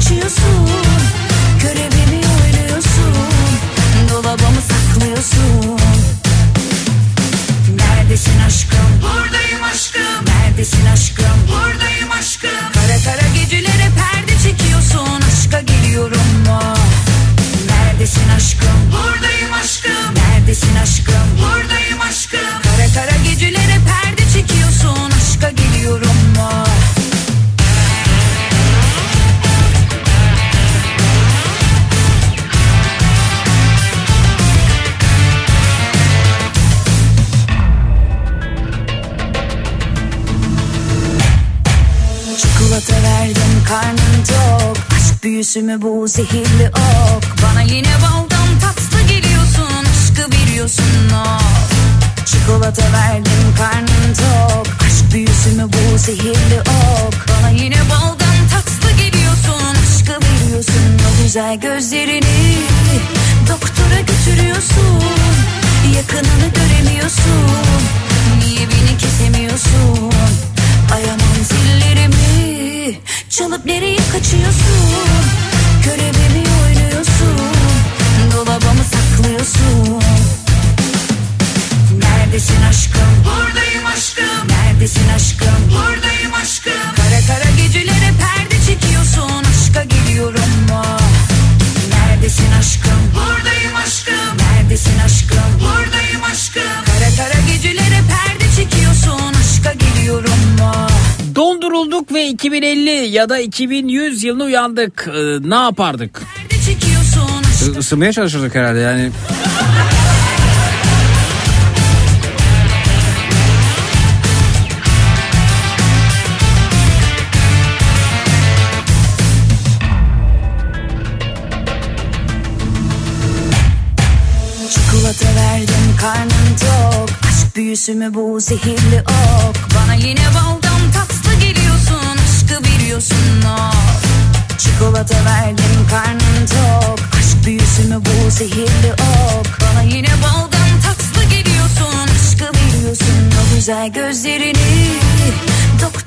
kaçıyorsun Görevimi oynuyorsun Dolabımı saklıyorsun Neredesin aşkım? Buradayım aşkım. Neredesin aşkım? Buradayım aşkım. Kara kara gecelere perde çekiyorsun. Aşka geliyorum mu? Neredesin aşkım? Buradayım aşkım. Neredesin aşkım? Buradayım aşkım. Kara kara gecelere perde çekiyorsun. Aşka geliyorum mu? Çikolata verdim karnım tok. Aşk büyüsü mü bu zehirli ok? Bana yine baldan tatlı geliyorsun. Aşkı biliyorsun of Çikolata verdim karnım tok. Aşk büyüsü mü bu zehirli ok? Bana yine baldan tatlı geliyorsun. Aşkı biliyorsun o güzel gözlerini. Doktora götürüyorsun. Yakınını göremiyorsun. Niye beni kesemiyorsun? Ayaman zillerimi Çalıp nereye kaçıyorsun Görevimi oynuyorsun Dolabımı saklıyorsun Neredesin aşkım? Buradayım aşkım. Neredesin aşkım? Buradayım aşkım. Kara kara gecelere perde çekiyorsun. Aşka geliyorum mu? Neredesin aşkım? Buradayım aşkım. Neredesin aşkım? Buradayım aşkım. Kara kara gecelere perde Dondurulduk ve 2050 ya da 2100 yılını uyandık. Ee, ne yapardık? Is- ısınmaya çalışırdık herhalde yani. Çikolata verdim karnım tok Aşk büyüsü mü bu zehirli ok Bana yine baldan Aşkı biliyorsun of Çikolata verdim karnın tok. Aşk büyüsü mü bu zehirli ok? Bana yine baldan tatlı geliyorsun. Aşkı biliyorsun o güzel gözlerini.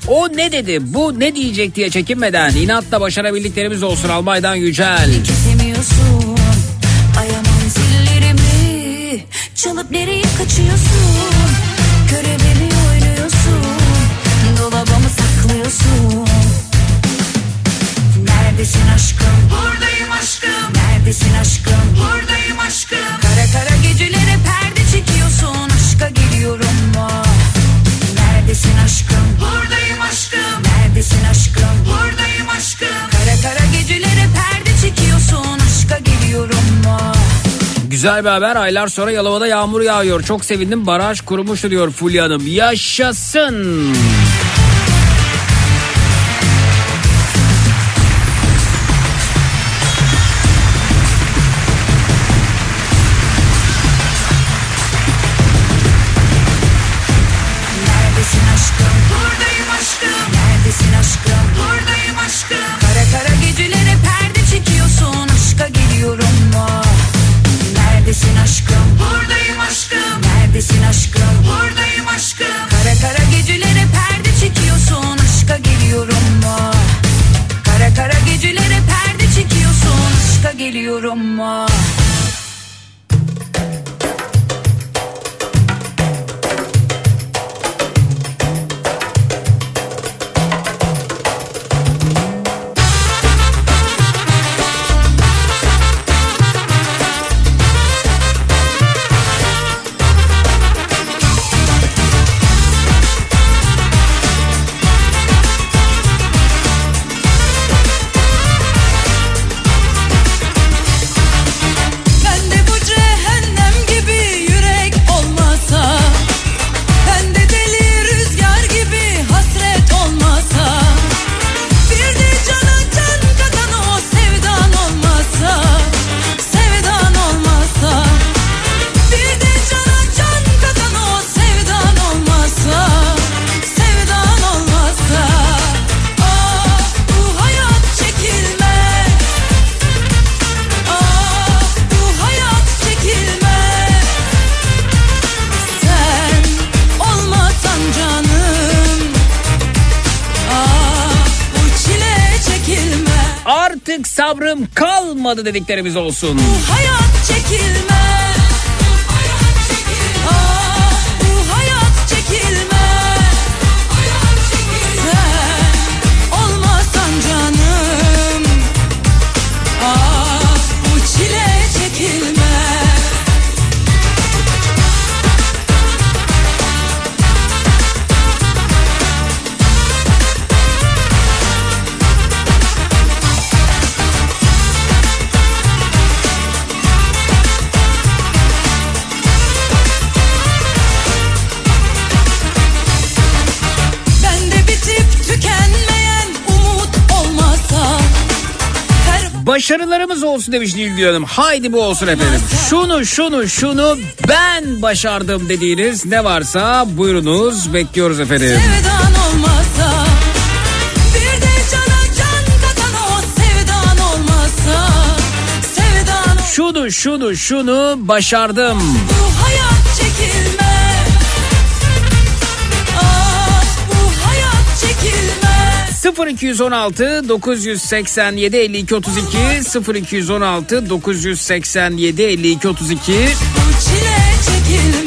O ne dedi bu ne diyecek diye çekinmeden inatla başarabildiklerimiz olsun Almay'dan Yücel. Kesemiyorsun. Ayamam zillerimi Çalıp nereye kaçıyorsun Neredesin aşkım? Buradayım aşkım. Neredesin aşkım? Buradayım aşkım. Kara kara gecelere perde çekiyorsun. Aşka geliyorum mu Neredesin aşkım? Buradayım aşkım. Neredesin aşkım? Buradayım aşkım. Kara kara gecelere perde çekiyorsun. Aşka geliyorum mu Güzel bir haber. Aylar sonra Yalova'da yağmur yağıyor. Çok sevindim. Baraj kurumuştu diyor Fulya Hanım. Yaşasın. Neredesin kalmadı dediklerimiz olsun. Bu hayat çekilmez Başarılarımız olsun demiş Nilgün Hanım. Haydi bu olsun efendim. Şunu şunu şunu ben başardım dediğiniz ne varsa buyurunuz bekliyoruz efendim. Sevdan Şunu şunu şunu başardım. bu hayat çekilmez 0216 987 52 32 0216 987 52 32 Bu çile çekilmez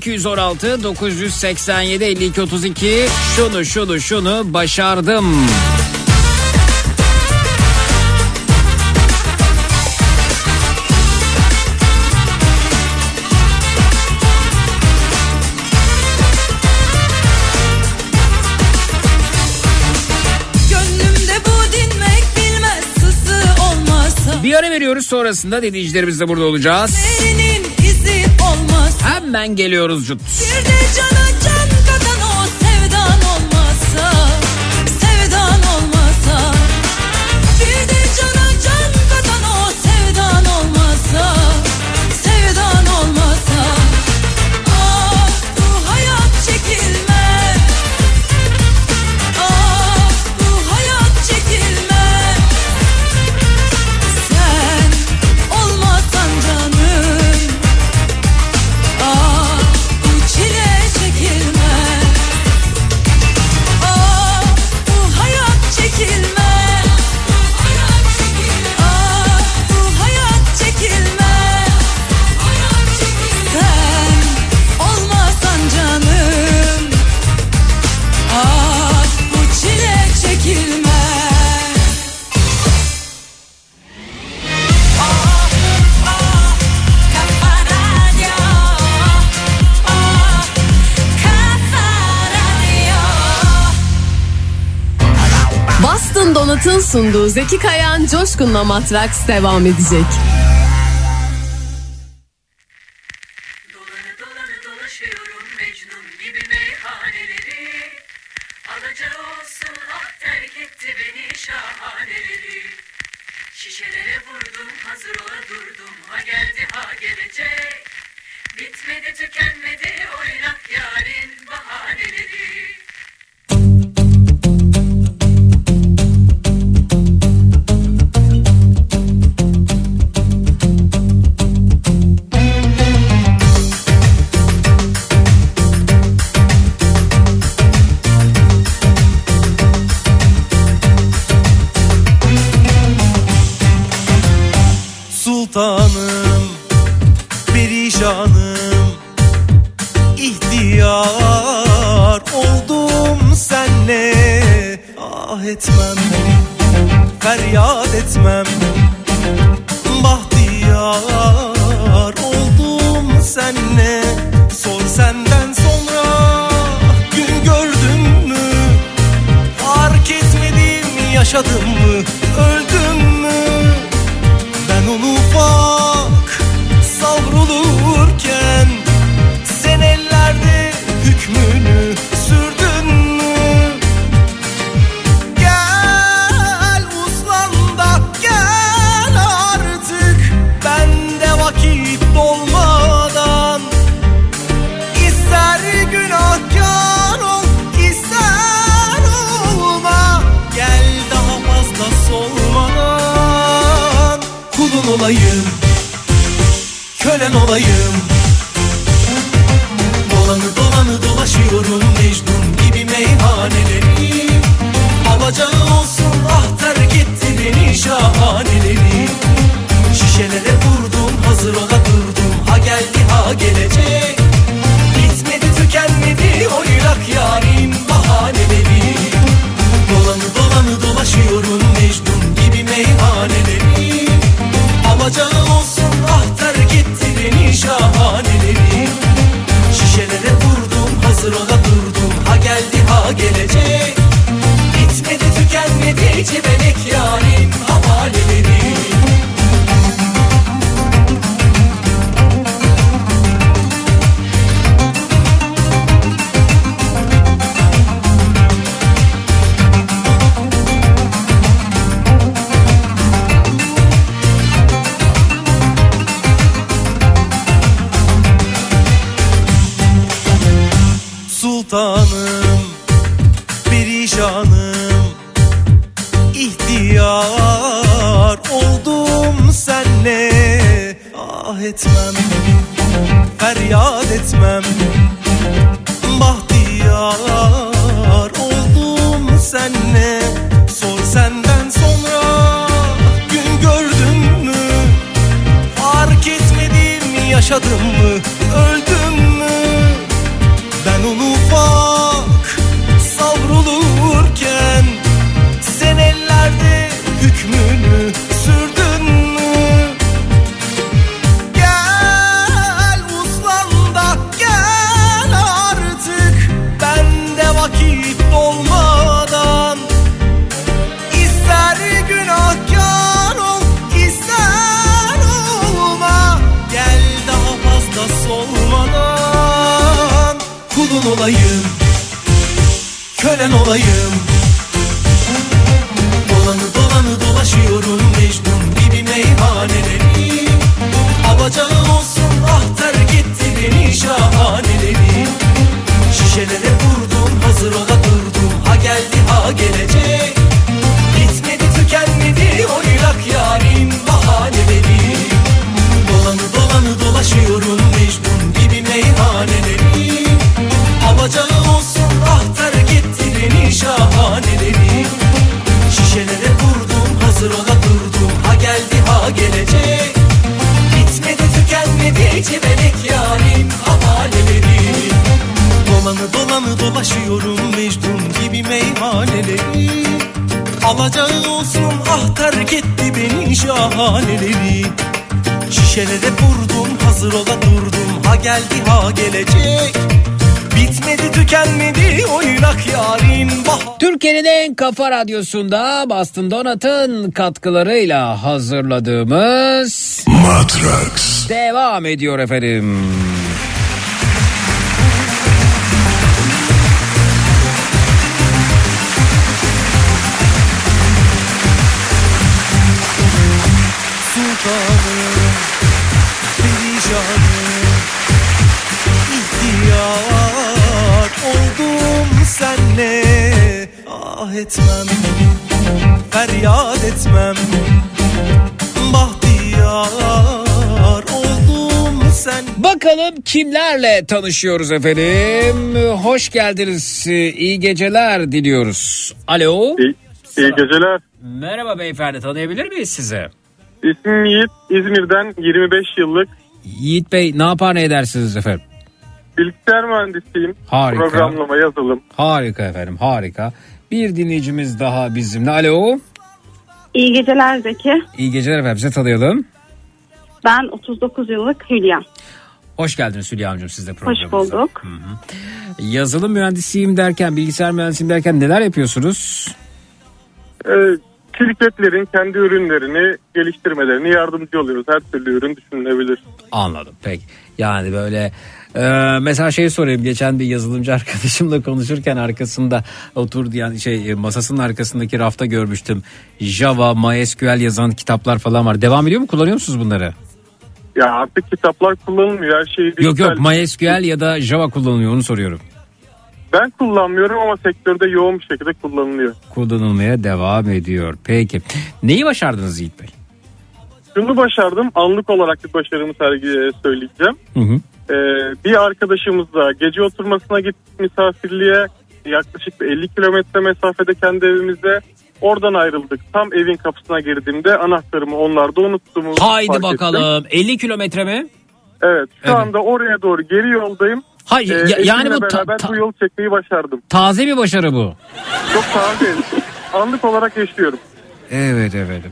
0216 987 52 32 şunu şunu şunu başardım. Bir ara veriyoruz sonrasında dinleyicilerimiz de burada olacağız. Senin Olmaz. Hemen geliyoruz Cut. Bir de cana can. Polat'ın sunduğu Zeki Kayan Coşkun'la Matraks devam edecek. Radyosunda Boston Donat'ın katkılarıyla hazırladığımız Matrax devam ediyor efendim. Tanışıyoruz efendim. Hoş geldiniz. İyi geceler diliyoruz. Alo. İyi, iyi geceler. Merhaba beyefendi tanıyabilir miyiz sizi? İsmim Yiğit. İzmir'den 25 yıllık Yiğit Bey ne yapar ne edersiniz efendim? bilgisayar mühendisiyim. Harika. Programlama, yazılım. Harika efendim harika. Bir dinleyicimiz daha bizimle. Alo. İyi geceler Zeki. İyi geceler efendim size tanıyalım. Ben 39 yıllık Hülya. Hoş geldiniz Hülya Hanımcığım siz de Hoş programımıza. bulduk. Yazılım mühendisiyim derken bilgisayar mühendisiyim derken neler yapıyorsunuz? Ee, şirketlerin kendi ürünlerini geliştirmelerini yardımcı oluyoruz. Her türlü ürün düşünülebilir. Anladım peki. Yani böyle e, mesela şey sorayım geçen bir yazılımcı arkadaşımla konuşurken arkasında oturdu yani şey e, masasının arkasındaki rafta görmüştüm. Java, MySQL yazan kitaplar falan var. Devam ediyor mu? Kullanıyor musunuz bunları? Ya artık kitaplar kullanılmıyor. Her şey Yok dijital. yok MySQL ya da Java kullanılıyor onu soruyorum. Ben kullanmıyorum ama sektörde yoğun bir şekilde kullanılıyor. Kullanılmaya devam ediyor. Peki. Neyi başardınız Yiğit Bey? Şunu başardım. Anlık olarak bir başarımı sergi söyleyeceğim. Hı hı. Ee, bir arkadaşımızla gece oturmasına gittik misafirliğe. Yaklaşık bir 50 kilometre mesafede kendi evimizde. Oradan ayrıldık. Tam evin kapısına girdiğimde anahtarımı onlarda unuttuğumu Haydi fark ettim. bakalım. 50 kilometre mi? Evet şu Evet. anda oraya doğru geri yoldayım. Hayır, Ee, ya- yani bu ta- ta- bu yolu çekmeyi başardım. Taze bir başarı bu. Çok taze. Anlık olarak yaşıyorum. Evet evet.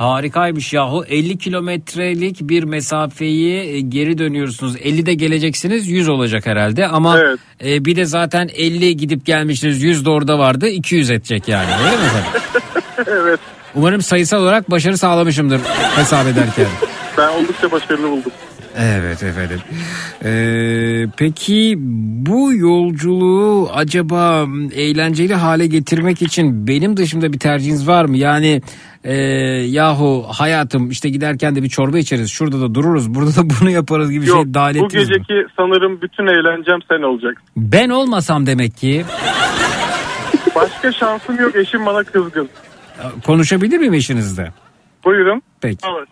Harikaymış yahu 50 kilometrelik bir mesafeyi e, geri dönüyorsunuz. 50'de geleceksiniz 100 olacak herhalde ama e, bir de zaten 50 gidip gelmişsiniz 100 de orada vardı 200 edecek yani öyle mi efendim? evet. Umarım sayısal olarak başarı sağlamışımdır hesap ederken. Ben oldukça başarılı buldum. Evet efendim. Ee, peki bu yolculuğu acaba eğlenceli hale getirmek için benim dışımda bir tercihiniz var mı? Yani e, yahu hayatım işte giderken de bir çorba içeriz. Şurada da dururuz. Burada da bunu yaparız gibi Yok şey dahil bu ettiniz mi? geceki sanırım bütün eğlencem sen olacaksın. Ben olmasam demek ki Başka şansım yok eşim bana kızgın. konuşabilir miyim eşinizle? Buyurun. Peki. Evet.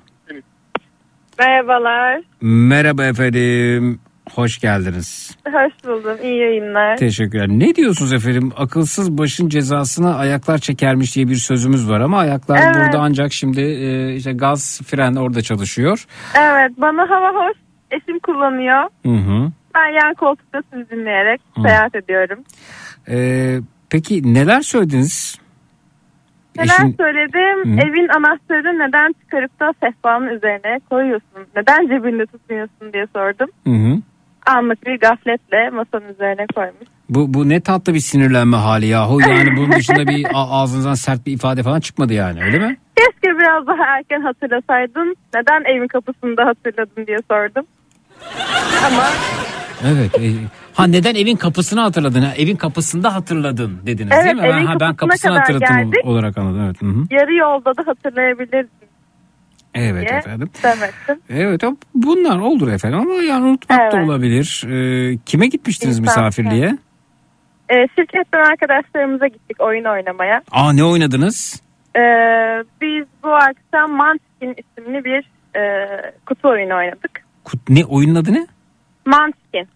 Merhabalar. Merhaba efendim. Hoş geldiniz. Hoş buldum. İyi yayınlar. Teşekkürler. Ne diyorsunuz efendim? Akılsız başın cezasına ayaklar çekermiş diye bir sözümüz var ama ayaklar Evet. burada ancak şimdi e, işte gaz fren orada çalışıyor. Evet bana hava hoş. Eşim kullanıyor. Hı hı. Ben yan koltukta sizi dinleyerek Hı. seyahat ediyorum. Ee, peki neler söylediniz? Neler Eşin- söyledim? Hı. Evin anahtarı neden çıkarıp da sehpanın üzerine koyuyorsun? Neden cebinde tutmuyorsun diye sordum. Hı hı. Anlık bir gafletle masanın üzerine koymuş. Bu, bu ne tatlı bir sinirlenme hali yahu. Yani bunun dışında bir ağzınızdan sert bir ifade falan çıkmadı yani öyle mi? Keşke biraz daha erken hatırlasaydın. Neden evin kapısında hatırladın diye sordum. Ama Evet. e, ha neden evin kapısını hatırladın? Ha, evin kapısında hatırladın dediniz Evet, değil mi? evin ha, ben kapısını kadar hatırladım geldik. olarak anladım. Evet. Hı hı. Yarı yolda da hatırlayabilirsin Evet diye efendim. demektim. Evet bunlar olur efendim ama yani unutmak da Evet. olabilir. Ee, kime gitmiştiniz İnsan, misafirliğe? Ee, şirketten arkadaşlarımıza gittik oyun oynamaya. Aa ne oynadınız? Ee, biz bu akşam Munchkin isimli bir e, kutu oyunu oynadık. Kut- Ne oyunun adı ne? Munchkin.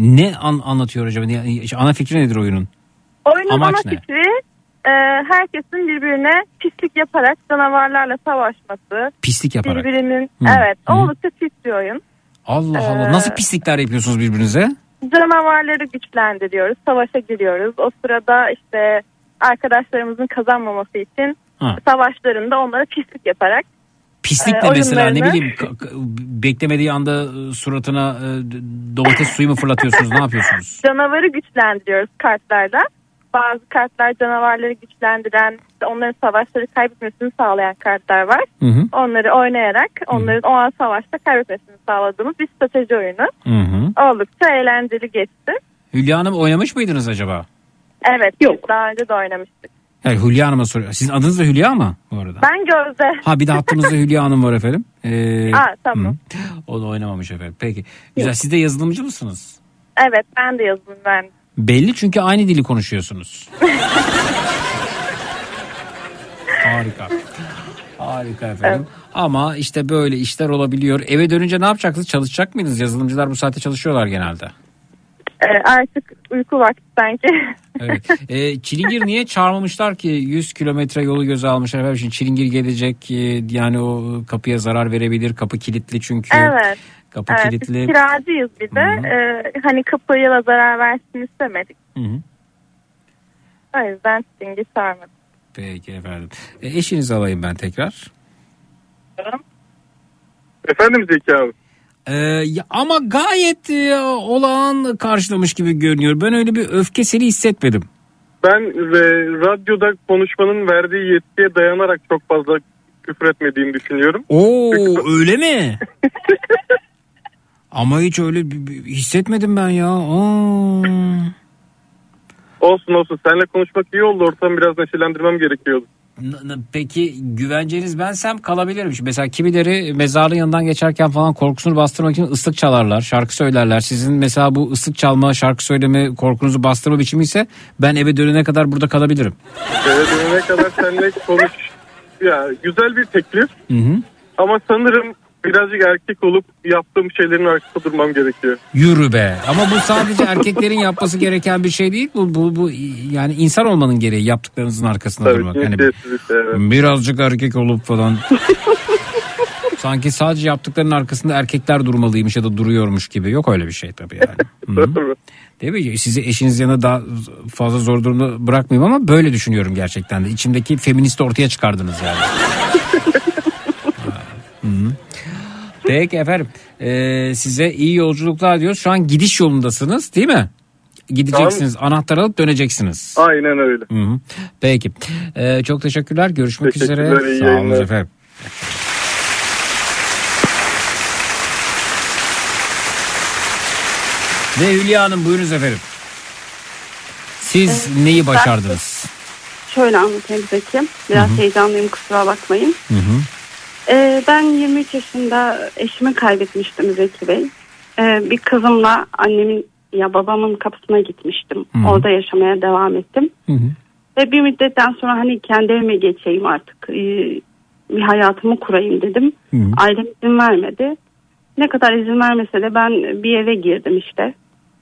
Ne an- anlatıyor acaba? İşte ana fikri nedir oyunun? Oyunun Amaç ana ne? fikri e, herkesin birbirine pislik yaparak canavarlarla savaşması. Pislik yaparak. Birbirinin Hı, evet hı. oldukça pis bir oyun. Allah Allah. Ee, Nasıl pislikler yapıyorsunuz birbirinize? Canavarları güçlendiriyoruz, savaşa giriyoruz. O sırada işte arkadaşlarımızın kazanmaması için Ha. savaşlarında onlara pislik yaparak Pislik e, de mesela ne bileyim beklemediği anda e, suratına e, domates suyu mu fırlatıyorsunuz? ne yapıyorsunuz? canavarı güçlendiriyoruz kartlarla. Bazı kartlar canavarları güçlendiren, onların savaşları kaybetmesini sağlayan kartlar var. Hı hı. Onları oynayarak onların o an savaşta kaybetmesini sağladığımız bir strateji oyunu. Hı hı. Oldukça eğlenceli geçti. Hülya Hanım oynamış mıydınız acaba? Evet, Yok. daha önce de oynamıştık. Yani Hülya Hanım'a soruyor. Sizin adınız da Hülya mı bu arada? Ben Gözde. Ha bir de hattımızda Hülya Hanım var efendim. Ee, Aa, tamam. hı. O da oynamamış efendim. Peki. Güzel. Siz de yazılımcı mısınız? Evet, ben de yazılım mühendisiyim. Belli çünkü aynı dili konuşuyorsunuz. Harika. Harika efendim. Ama işte böyle işler olabiliyor. Eve dönünce ne yapacaksınız? Çalışacak mıydınız? Yazılımcılar bu saatte çalışıyorlar genelde. Ee, artık uyku vakti sanki. Evet. Ee, çilingir niye çağırmamışlar ki 100 kilometre yolu göze almışlar efendim. Şimdi çilingir gelecek e, yani o kapıya zarar verebilir. Kapı kilitli çünkü. evet. Kapı evet, kilitli. Biz kiracıyız bir de. Ee, hani kapıya da zarar versin istemedik. Hı hı. O yüzden Sting'i çağırmadık. Peki efendim. E, eşinizi alayım ben tekrar. Efendim Zeki abi. Ee, ama gayet e, olağan karşılamış gibi görünüyor. Ben öyle bir öfke seni hissetmedim. Ben ve radyoda konuşmanın verdiği yetkiye dayanarak çok fazla küfür etmediğimi düşünüyorum. Oo öyle mi? ama hiç öyle hissetmedim ben ya. Aa. Olsun olsun. Seninle konuşmak iyi oldu. Ortamı biraz neşelendirmem gerekiyordu. Peki güvenceniz bensem kalabilirim. Şimdi Mesela kimileri mezarlığın yanından geçerken falan korkusunu bastırmak için ıslık çalarlar, şarkı söylerler. Sizin mesela bu ıslık çalma, şarkı söyleme korkunuzu bastırma biçimi ise ben eve dönene kadar burada kalabilirim. Eve dönene kadar seninle konuş. Ya güzel bir teklif. Hı hı. Ama sanırım birazcık erkek olup yaptığım şeylerin arkasında durmam gerekiyor. Yürü be. Ama bu sadece erkeklerin yapması gereken bir şey değil. Bu, bu, bu yani insan olmanın gereği yaptıklarınızın arkasında Tabii durmak. De, evet. birazcık erkek olup falan. Sanki sadece yaptıklarının arkasında erkekler durmalıymış ya da duruyormuş gibi. Yok öyle bir şey tabii yani. Değil mi? Sizi eşiniz yanında daha fazla zor durumda bırakmayayım ama böyle düşünüyorum gerçekten de. İçimdeki feministi ortaya çıkardınız yani. Peki efendim. Ee, size iyi yolculuklar diyoruz. Şu an gidiş yolundasınız değil mi? Gideceksiniz. Anahtar alıp döneceksiniz. Aynen öyle. Hı hı. Peki. Ee, çok teşekkürler. Görüşmek Teşekkürler, üzere. iyi Sağ olun yayınlar. efendim. Ve Hülya Hanım buyurunuz efendim. Siz neyi başardınız? Şöyle anlatayım Zeki. Biraz Hı hı. heyecanlıyım kusura bakmayın. Hı hı. Ee, ben 23 yaşında eşimi kaybetmiştim Zeki Bey. Ee, bir kızımla annemin ya babamın kapısına gitmiştim. Hı hı. Orada yaşamaya devam ettim. Hı hı. Ve bir müddetten sonra hani kendi evime geçeyim artık. ee, bir hayatımı kurayım dedim. Hı hı. Ailem izin vermedi. Ne kadar izin vermese de ben bir eve girdim işte.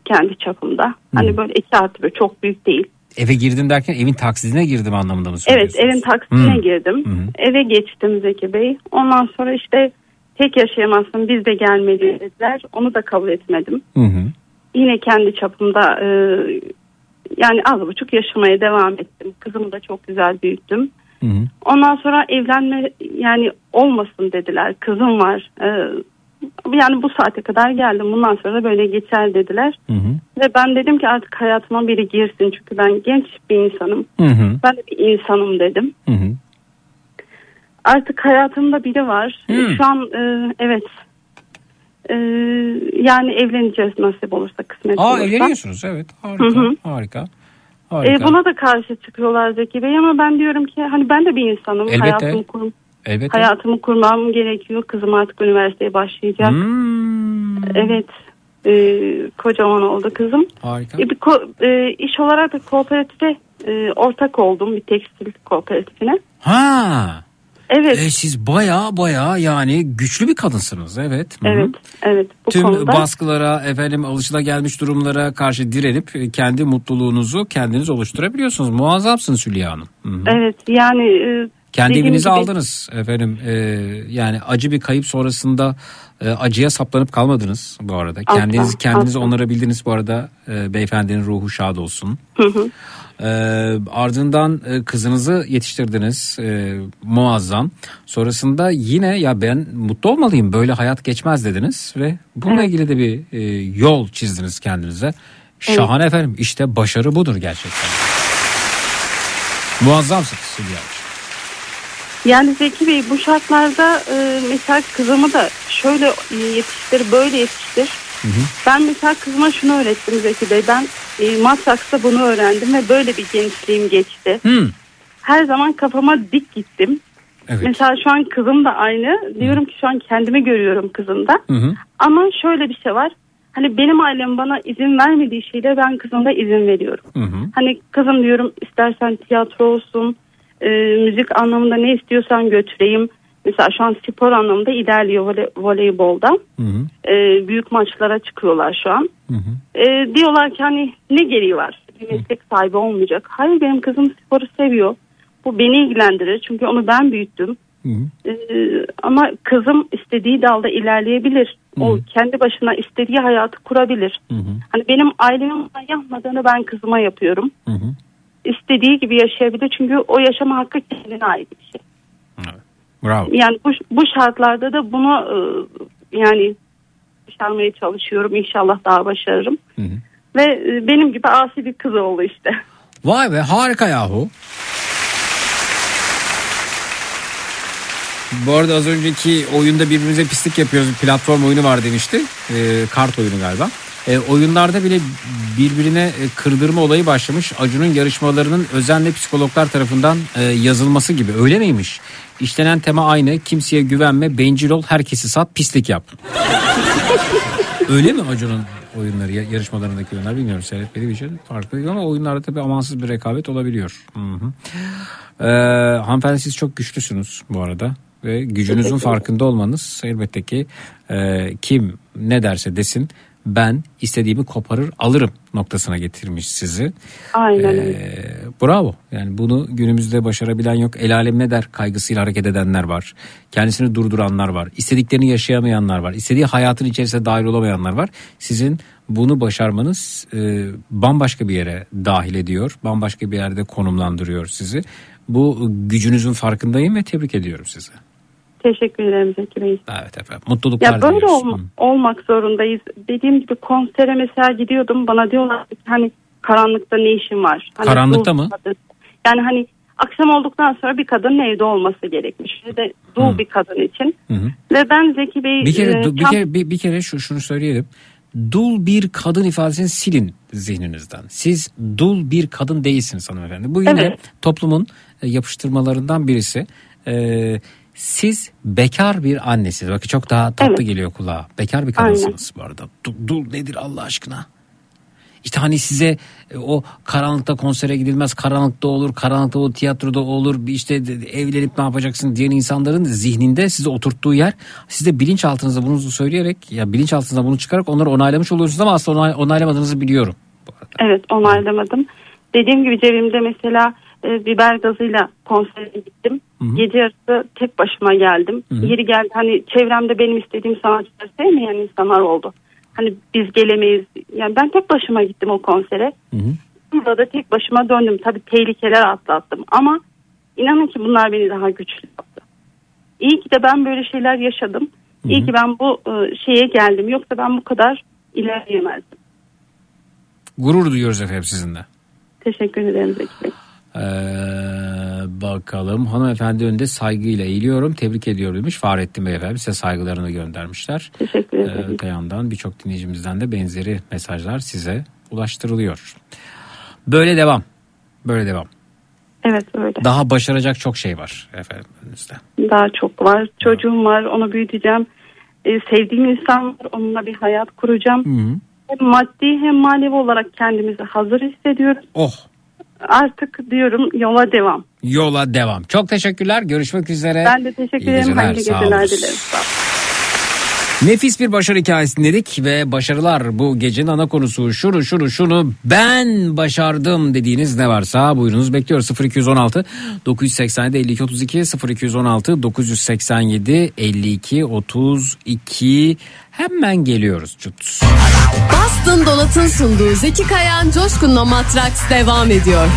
Kendi çapımda. Hani böyle iki artı böyle çok büyük değil. Eve girdim derken evin taksidine girdim anlamında mı Evet söylüyorsunuz? evin taksine Hı. girdim. Hı. Eve geçtim Zeki Bey. Ondan sonra işte tek yaşayamazsın biz de gelmeliyiz dediler. Onu da kabul etmedim. Hı. Yine kendi çapımda e, yani az buçuk yaşamaya devam ettim. Kızımı da çok güzel büyüttüm. Hı hı. Ondan sonra evlenme yani olmasın dediler. Kızım var. E, yani bu saate kadar geldim. Bundan sonra da böyle geçer dediler. Hı hı. Ve ben dedim ki artık hayatıma biri girsin. Çünkü ben genç bir insanım. Hı hı. Ben de bir insanım dedim. Hı hı. Artık hayatımda biri var. Hmm. Şu an e, evet. E, yani evleneceğiz nasip olursa kısmet Aa olursa. evleniyorsunuz evet harika Hı hı. harika. E, harika. buna da karşı çıkıyorlar Zeki Bey ama ben diyorum ki hani ben de bir insanım. Elbette. Hayatımı, kur, Elbette. hayatımı kurmam gerekiyor. Kızım artık üniversiteye başlayacak. Hmm. Evet. E, kocaman oldu kızım. Harika. E, bir ko- e, iş olarak da kooperatife e, ortak oldum bir tekstil kooperatifine. Ha. Evet. E, siz baya baya yani güçlü bir kadınsınız evet. Hı hı. Evet. Evet. Bu Tüm konuda. baskılara efendim alışılagelmiş durumlara karşı direnip e, kendi mutluluğunuzu kendiniz oluşturabiliyorsunuz. Muazzamsınız Hülya Hanım. Hı hı. Evet yani e, Kendi dediğim evinizi gibi- aldınız efendim. e, yani acı bir kayıp sonrasında e, acıya saplanıp kalmadınız bu arada. Asla, kendiniz kendiniz asla. onarabildiniz bu arada. E, beyefendinin ruhu şad olsun. Hı hı. E, ardından e, kızınızı yetiştirdiniz. E, muazzam. Sonrasında yine ya ben mutlu olmalıyım böyle hayat geçmez dediniz ve bununla ilgili de bir e, yol çizdiniz kendinize. Şahane efendim işte başarı budur gerçekten. Muazzamsınız Hülya Hanım. Yani Zeki Bey bu şartlarda e, mesela kızımı da şöyle yetiştir böyle yetiştir. Ben mesela kızıma şunu öğrettim Zeki Bey. Ben e, Matraks'ta bunu öğrendim ve böyle bir gençliğim geçti. Hmm. Her zaman kafama dik gittim. Evet. Mesela şu an kızım da aynı. Diyorum ki şu an kendimi görüyorum kızımda. Hı hı. Ama şöyle bir şey var. Hani benim ailem bana izin vermediği şeyle ben kızımda izin veriyorum. Hı hı. Hani kızım diyorum istersen tiyatro olsun, e, müzik anlamında ne istiyorsan götüreyim. Mesela şu an spor anlamında ilerliyor vole, voleybolda. Hı hı. E, büyük maçlara çıkıyorlar şu an. Hı hı. E, diyorlar ki hani ne gereği var? Bir meslek sahibi olmayacak. Hayır benim kızım sporu seviyor. Bu beni ilgilendirir çünkü onu ben büyüttüm. Hı hı. E, ama kızım istediği dalda ilerleyebilir. O kendi başına istediği hayatı kurabilir. Hı hı. Hani benim ailemin yapmadığını ben kızıma yapıyorum. Hı hı. İstediği gibi yaşayabilir çünkü o yaşama hakkı kendine ait bir şey. Bravo. Yani bu, bu şartlarda da bunu e, yani başarmaya çalışıyorum. İnşallah daha başarırım. Hı hı. Ve e, benim gibi asi bir kız oldu işte. Vay be harika yahu. Bu arada az önceki oyunda birbirimize pislik yapıyoruz. Bir platform oyunu var demişti. Ee, kart oyunu galiba. Ee, oyunlarda bile birbirine e, kırdırma olayı başlamış. Acun'un yarışmalarının özenle psikologlar tarafından e, yazılması gibi. Öyle miymiş? İşlenen tema aynı. Kimseye güvenme, bencil ol, herkesi sat, pislik yap. Öyle mi Acun'un oyunları, ya- yarışmalarındaki oyunlar bilmiyorum seyretmediğim için farklı değil ama oyunlarda tabii amansız bir rekabet olabiliyor. Hı hı. Ee, hanımefendi siz çok güçlüsünüz bu arada ve gücünüzün farkında olmanız elbette ki e, kim ne derse desin ben istediğimi koparır alırım noktasına getirmiş sizi. Aynen Ee, bravo. Yani bunu günümüzde başarabilen yok. El alem ne der kaygısıyla hareket edenler var. Kendisini durduranlar var. İstediklerini yaşayamayanlar var. İstediği hayatın içerisine dahil olamayanlar var. Sizin bunu başarmanız e, bambaşka bir yere dahil ediyor. Bambaşka bir yerde konumlandırıyor sizi. Bu gücünüzün farkındayım ve tebrik ediyorum sizi. Teşekkür ederim Zeki Bey. Evet efendim. Mutluluklar Ya böyle diliyoruz. olma- olmak zorundayız. Dediğim gibi konsere mesela gidiyordum. Bana diyorlar ki hani karanlıkta ne işin var? Hani Karanlıkta dul mı? kadın. Yani hani akşam olduktan sonra bir kadının evde olması gerekmiş. Ve de dul bir kadın için. Hı hı. Ve ben Zeki Bey... Bir kere e, du- bir tam- kere bir, bir kere şu şunu söyleyelim. Dul bir kadın ifadesini silin zihninizden. Siz dul bir kadın değilsiniz hanımefendi. Bu yine Evet. toplumun e, yapıştırmalarından birisi. Ee, siz bekar bir annesiniz. Bakın çok daha tatlı Evet. geliyor kulağa. Bekar bir kadınsınız bu arada. Dul, dul nedir Allah aşkına? İşte hani size e, o karanlıkta konsere gidilmez, karanlıkta olur, karanlıkta o tiyatroda olur, işte evlenip ne yapacaksın diyen insanların zihninde size oturttuğu yer. Siz de bilinçaltınızda bunu söyleyerek ya bilinçaltınızda bunu çıkarak onları onaylamış oluyorsunuz ama aslında onay, onaylamadığınızı biliyorum. Evet onaylamadım. Dediğim gibi cebimde mesela e, biber gazıyla konsere gittim. Gece yarısı tek başıma geldim. Hı hı. Yeri geldi hani çevremde benim istediğim sanatçıları sevmeyen insanlar oldu. Hani biz gelemeyiz. Yani ben tek başıma gittim o konsere. Burada da tek başıma döndüm. Tabii tehlikeler atlattım ama inanın ki bunlar beni daha güçlü yaptı. İyi ki de ben böyle şeyler yaşadım. İyi ki ben bu e, şeye geldim. Yoksa ben bu kadar ilerleyemezdim. Gurur duyuyoruz efendim sizinle. Teşekkür ederim Zeki Bey. Ee, bakalım hanımefendi önünde saygıyla eğiliyorum tebrik ediyorum demiş Fahrettin Bey efendim size saygılarını göndermişler. Teşekkür Ee, ederim. öte yandan birçok dinleyicimizden de benzeri mesajlar size ulaştırılıyor. Böyle devam böyle devam. Evet öyle. Daha başaracak çok şey var efendim önünüzde. Daha çok var. Çocuğum var. Onu büyüteceğim. Ee, sevdiğim insan var. Onunla bir hayat kuracağım. Hem maddi hem manevi olarak kendimizi hazır hissediyoruz. Oh Artık diyorum yola devam. yola devam. Çok teşekkürler görüşmek üzere. Ben de teşekkür ederim. geceler, Hayırlı geceler olun. dilerim. Sağ. Nefis bir başarı hikayesi dinledik ve başarılar bu gecenin ana konusu şunu şunu şunu ben başardım dediğiniz ne varsa buyurunuz bekliyoruz 0216 987 52 32 0216 987 52 32 hemen geliyoruz çut. Boston Donat'ın sunduğu Zeki Kayan Coşkun'la Matraks devam ediyor.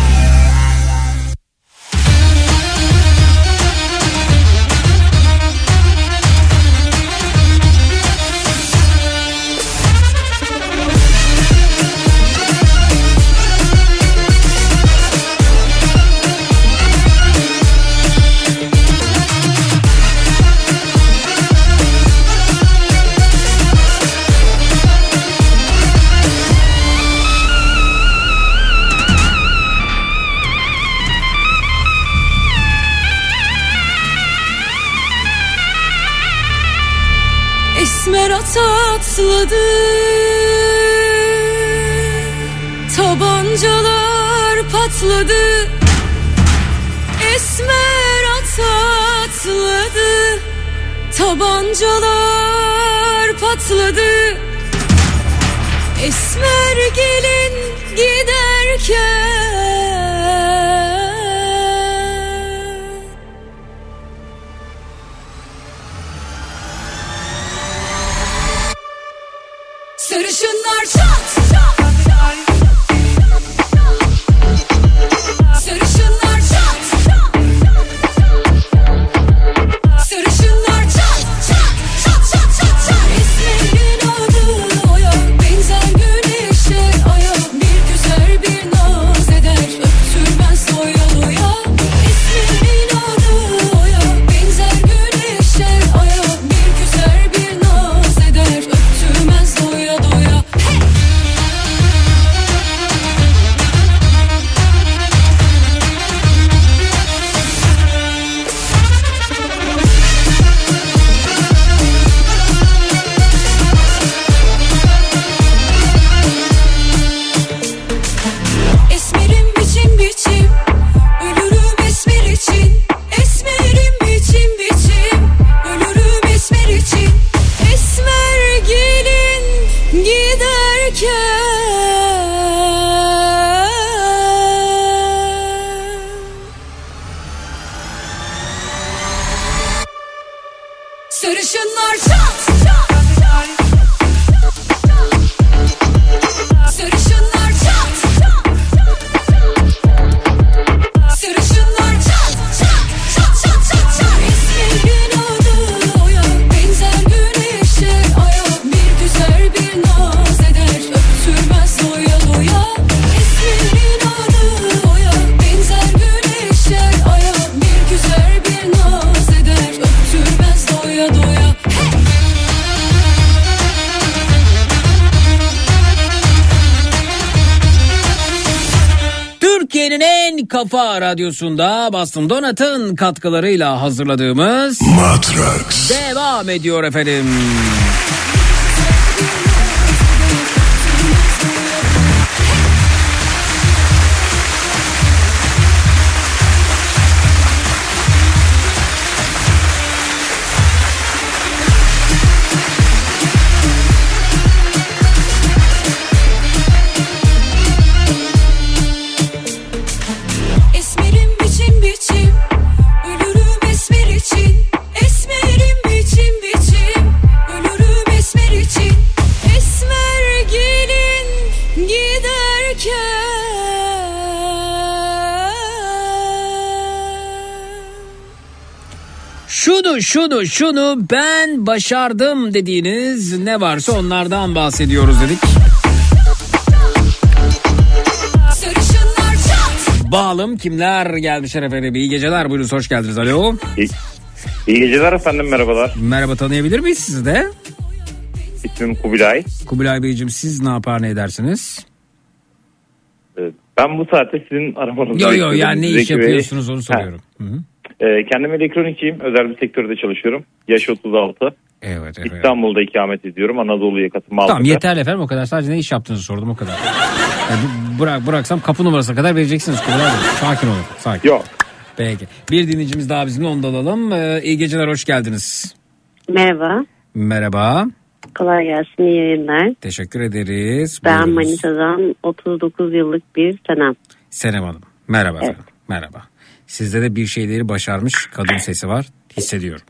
Atladı Tabancalar patladı. Esmer atladı. Tabancalar patladı. Esmer gelin giderken Sarışınlar çat çat Türkiye'nin en kafa radyosunda Bastım Donat'ın katkılarıyla hazırladığımız Matrax devam ediyor efendim. Şunu şunu ben başardım dediğiniz ne varsa onlardan bahsediyoruz dedik. Bağlım kimler gelmişler efendim? İyi geceler buyurun hoş geldiniz. Alo. İyi, iyi geceler efendim merhabalar. Merhaba tanıyabilir miyiz sizi de? İsmim Kubilay. Kubilay Beyciğim siz ne yapar ne edersiniz? Ee, Ben bu saatte sizin aramanızı Yo yo bekliyordum. yani ne iş yapıyorsunuz onu soruyorum. Hı hı. Ee, kendim elektronikçiyim. Özel bir sektörde çalışıyorum. Yaş 36. Evet evet. İstanbul'da ikamet ediyorum. Anadolu yakası Maltepe. Tamam yeterli efendim o kadar. Sadece ne iş yaptığınızı sordum o kadar. Yani bırak, bıraksam kapı numarasına kadar vereceksiniz. Sakin olun. Sakin. Yok. Peki. Bir dinleyicimiz daha bizimle onu da alalım. Ee, iyi geceler hoş geldiniz. Merhaba. Merhaba. Kolay gelsin. iyi yayınlar. Teşekkür ederiz. Ben Buyurunuz. Manisa'dan 39 yıllık bir senem. Senem Hanım. Merhaba efendim. Merhaba. Sizde de bir şeyleri başarmış kadın sesi var. Hissediyorum.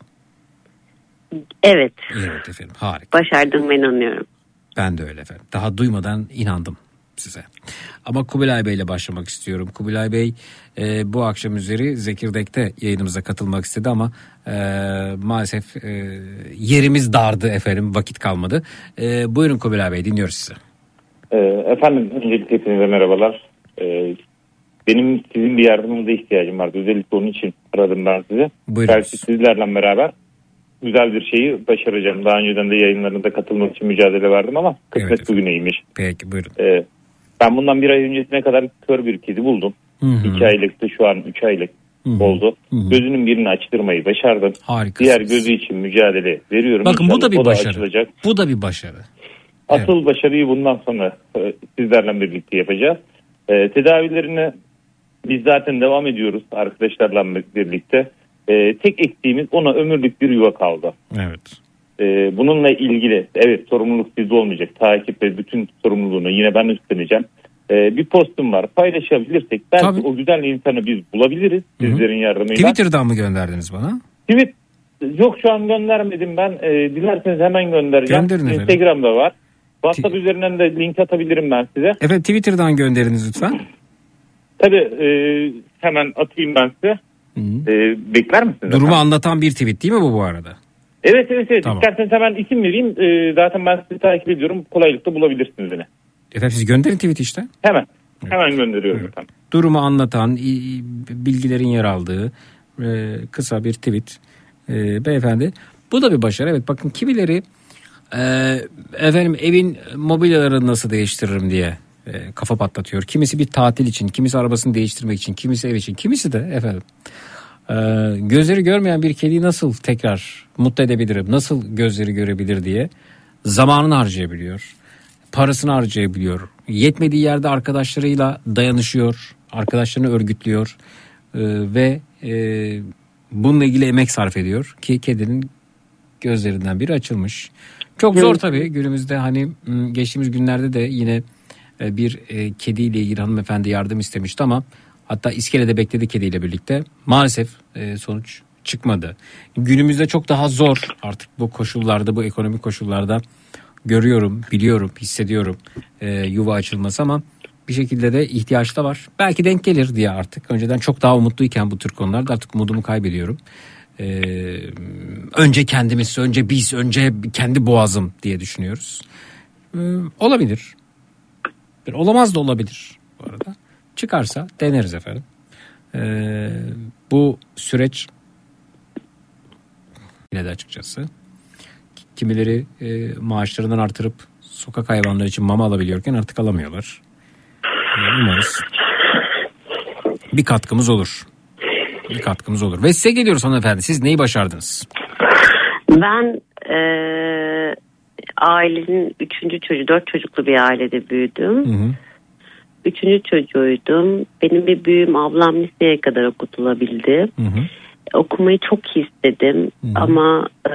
Evet. Evet efendim. Harika. Başardığıma inanıyorum. Ben de öyle efendim. Daha duymadan inandım size. Ama Kubilay Bey ile başlamak istiyorum. Kubilay Bey e, bu akşam üzeri Zekirdek'te yayınımıza katılmak istedi ama e, maalesef e, yerimiz dardı efendim. Vakit kalmadı. E, buyurun Kubilay Bey dinliyoruz sizi. Ee, efendim öncelikle hepinize merhabalar. Ee, benim sizin bir yardımınıza ihtiyacım vardı. Özellikle onun için aradım ben sizi. Buyurun. Belki sizlerle beraber güzel bir şeyi başaracağım. Daha önceden de yayınlarında katılmak için mücadele verdim ama kısmet bugüneymiş. Peki buyurun. Ee, ben bundan bir ay öncesine kadar kör bir kedi buldum. Hı hı. İki aylıktı şu an üç aylık oldu. Gözünün birini açtırmayı başardım. Harikasınız. Diğer gözü için mücadele veriyorum. Bakın bu da İnşallah bir o başarı. açılacak. Bu da bir başarı. Asıl başarıyı bundan sonra e, sizlerle birlikte yapacağız. E, tedavilerine biz zaten devam ediyoruz arkadaşlarla birlikte. E, tek eksiğimiz ona ömürlük bir yuva kaldı. Evet. E, bununla ilgili evet sorumluluk bizde olmayacak. Takip ve bütün sorumluluğunu yine ben üstleneceğim. E, bir postum var paylaşabilirsek belki o güzel insanı biz bulabiliriz sizlerin yardımıyla. Twitter'dan mı gönderdiniz bana? Tweet yok şu an göndermedim ben. E, dilerseniz hemen göndereceğim. Gönderin efendim. Instagram'da var. WhatsApp üzerinden de link atabilirim ben size. Efendim Twitter'dan gönderiniz lütfen. Tabii e, hemen atayım ben size. E, bekler misiniz? Durumu efendim? anlatan bir tweet değil mi bu bu arada? Evet evet evet. Tamam. İsterseniz hemen isim vereyim. E, zaten ben sizi takip ediyorum. Kolaylıkla bulabilirsiniz beni. Efendim siz gönderin tweet işte. Hemen. Hemen gönderiyorum efendim. Durumu anlatan, bilgilerin yer aldığı e, kısa bir tweet. E, beyefendi. Bu da bir başarı. Evet bakın kimileri e, efendim evin mobilyalarını nasıl değiştiririm diye e, kafa patlatıyor. Kimisi bir tatil için, kimisi arabasını değiştirmek için, kimisi ev için, kimisi de efendim e, gözleri görmeyen bir kediyi nasıl tekrar mutlu edebilirim, nasıl gözleri görebilir diye zamanını harcayabiliyor. Parasını harcayabiliyor. Yetmediği yerde arkadaşlarıyla dayanışıyor. Arkadaşlarını örgütlüyor. E, ve e, bununla ilgili emek sarf ediyor. Ki kedinin gözlerinden biri açılmış. Çok zor tabii günümüzde hani geçtiğimiz günlerde de yine e, bir e, kediyle ilgili hanımefendi yardım istemişti ama hatta iskelede bekledi kediyle birlikte. Maalesef e, sonuç çıkmadı. Günümüzde çok daha zor artık bu koşullarda bu ekonomik koşullarda görüyorum, biliyorum, hissediyorum yuva açılması ama bir şekilde de ihtiyaç da var. Belki denk gelir diye artık. Önceden çok daha umutluyken bu tür konularda artık umudumu kaybediyorum. E, önce kendimiz, önce biz, önce kendi boğazım diye düşünüyoruz. E, olabilir. Bir Olamaz da olabilir bu arada. Çıkarsa deneriz efendim. E, bu süreç yine de açıkçası kimileri e, maaşlarından artırıp sokak hayvanları için mama alabiliyorken artık alamıyorlar. E, umarız bir katkımız olur. Bir katkımız olur. Ve size geliyoruz hanımefendi. Siz neyi başardınız? Ben e, ailenin üçüncü çocuğu, dört çocuklu bir ailede büyüdüm. Üçüncü çocuğuydum. Benim bir büyüğüm ablam liseye kadar okutulabildi. Okumayı çok istedim ama e,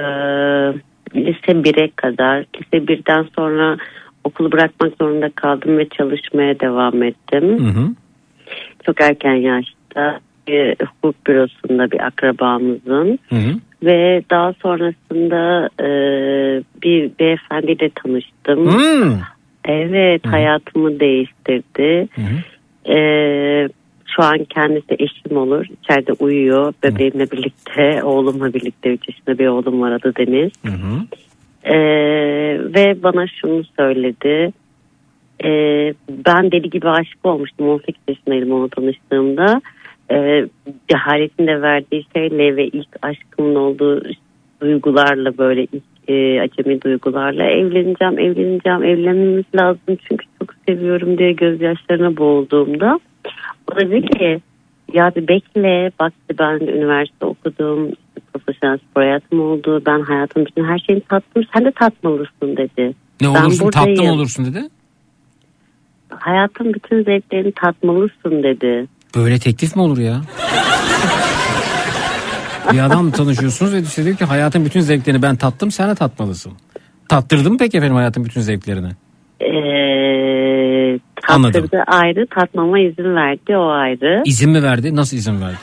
lise 1'e kadar, lise 1'den sonra okulu bırakmak zorunda kaldım ve çalışmaya devam ettim. Çok erken yaşta bir hukuk bürosunda bir akrabamızın ve daha sonrasında e, bir beyefendiyle tanıştım. Evet hayatımı değiştirdi. E, şu an kendisi eşim olur. İçeride uyuyor. Bebeğimle birlikte, oğlumla birlikte 3 yaşında bir oğlum var adı Deniz. E, ve bana şunu söyledi. e, ben deli gibi aşık olmuştum 18 yaşındaydım onunla tanıştığımda. E, cehaletin de verdiği şeyle ve ilk aşkımın olduğu duygularla böyle ilk e, acemi duygularla evleneceğim, evleneceğim, evlenmemiz lazım çünkü çok seviyorum diye gözyaşlarına boğulduğumda o da dedi ki ya bir bekle bak ben üniversite okudum profesyonel spor hayatım oldu ben hayatım bütün her şeyini tattım sen de tatmalısın dedi. Ne Ben olursun buradayım. tatlı mı olursun dedi. Hayatın bütün zevklerini tatmalısın dedi. Böyle teklif mi olur ya? bir adam tanışıyorsunuz ve size diyor ki hayatın bütün zevklerini ben tattım sen de tatmalısın. Tattırdın mı peki efendim hayatın bütün zevklerini? Ee, Anladım. tattırdı ayrı tatmama izin verdi o ayrı. İzin mi verdi? Nasıl izin verdi?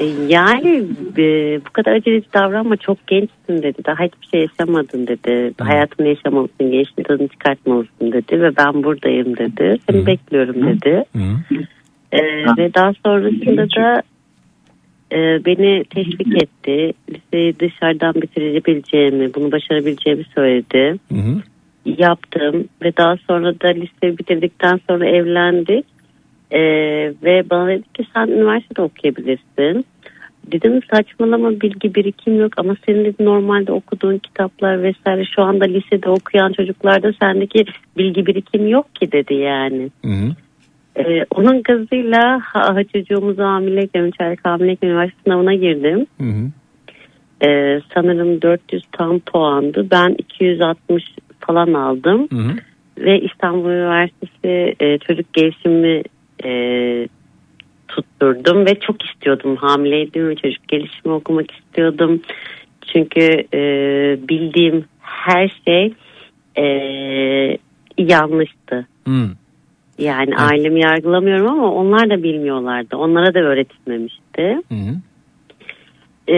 E, Yani e, bu kadar aceleci davranma çok gençsin dedi. Daha hiçbir şey yaşamadın dedi. Hayatını yaşamalısın, gençliğin tadını çıkartmalısın dedi. Ve ben buradayım dedi. Seni bekliyorum dedi. E, ve daha sonrasında da e, beni teşvik etti. Liseyi dışarıdan bitirebileceğimi, bunu başarabileceğimi söyledi. Yaptım ve daha sonra da liseyi bitirdikten sonra evlendik. Ee, ve bana dedi ki sen üniversitede okuyabilirsin. Dedim saçmalama bilgi birikim yok ama senin dedi normalde okuduğun kitaplar vesaire şu anda lisede okuyan çocuklarda sendeki bilgi birikim yok ki dedi yani. Ee, onun gazıyla ha, çocuğumuzu hamileyken, üç aylık hamileyken üniversite sınavına girdim. Ee, sanırım 400 tam puandı. Ben 260 falan aldım. Ve İstanbul Üniversitesi e, çocuk gelişimi e, tutturdum ve çok istiyordum. Hamileydim ve çocuk gelişimi okumak istiyordum. Çünkü e, bildiğim her şey e, yanlıştı. Yani ailemi yargılamıyorum ama onlar da bilmiyorlardı. Onlara da öğretilmemişti. Ee,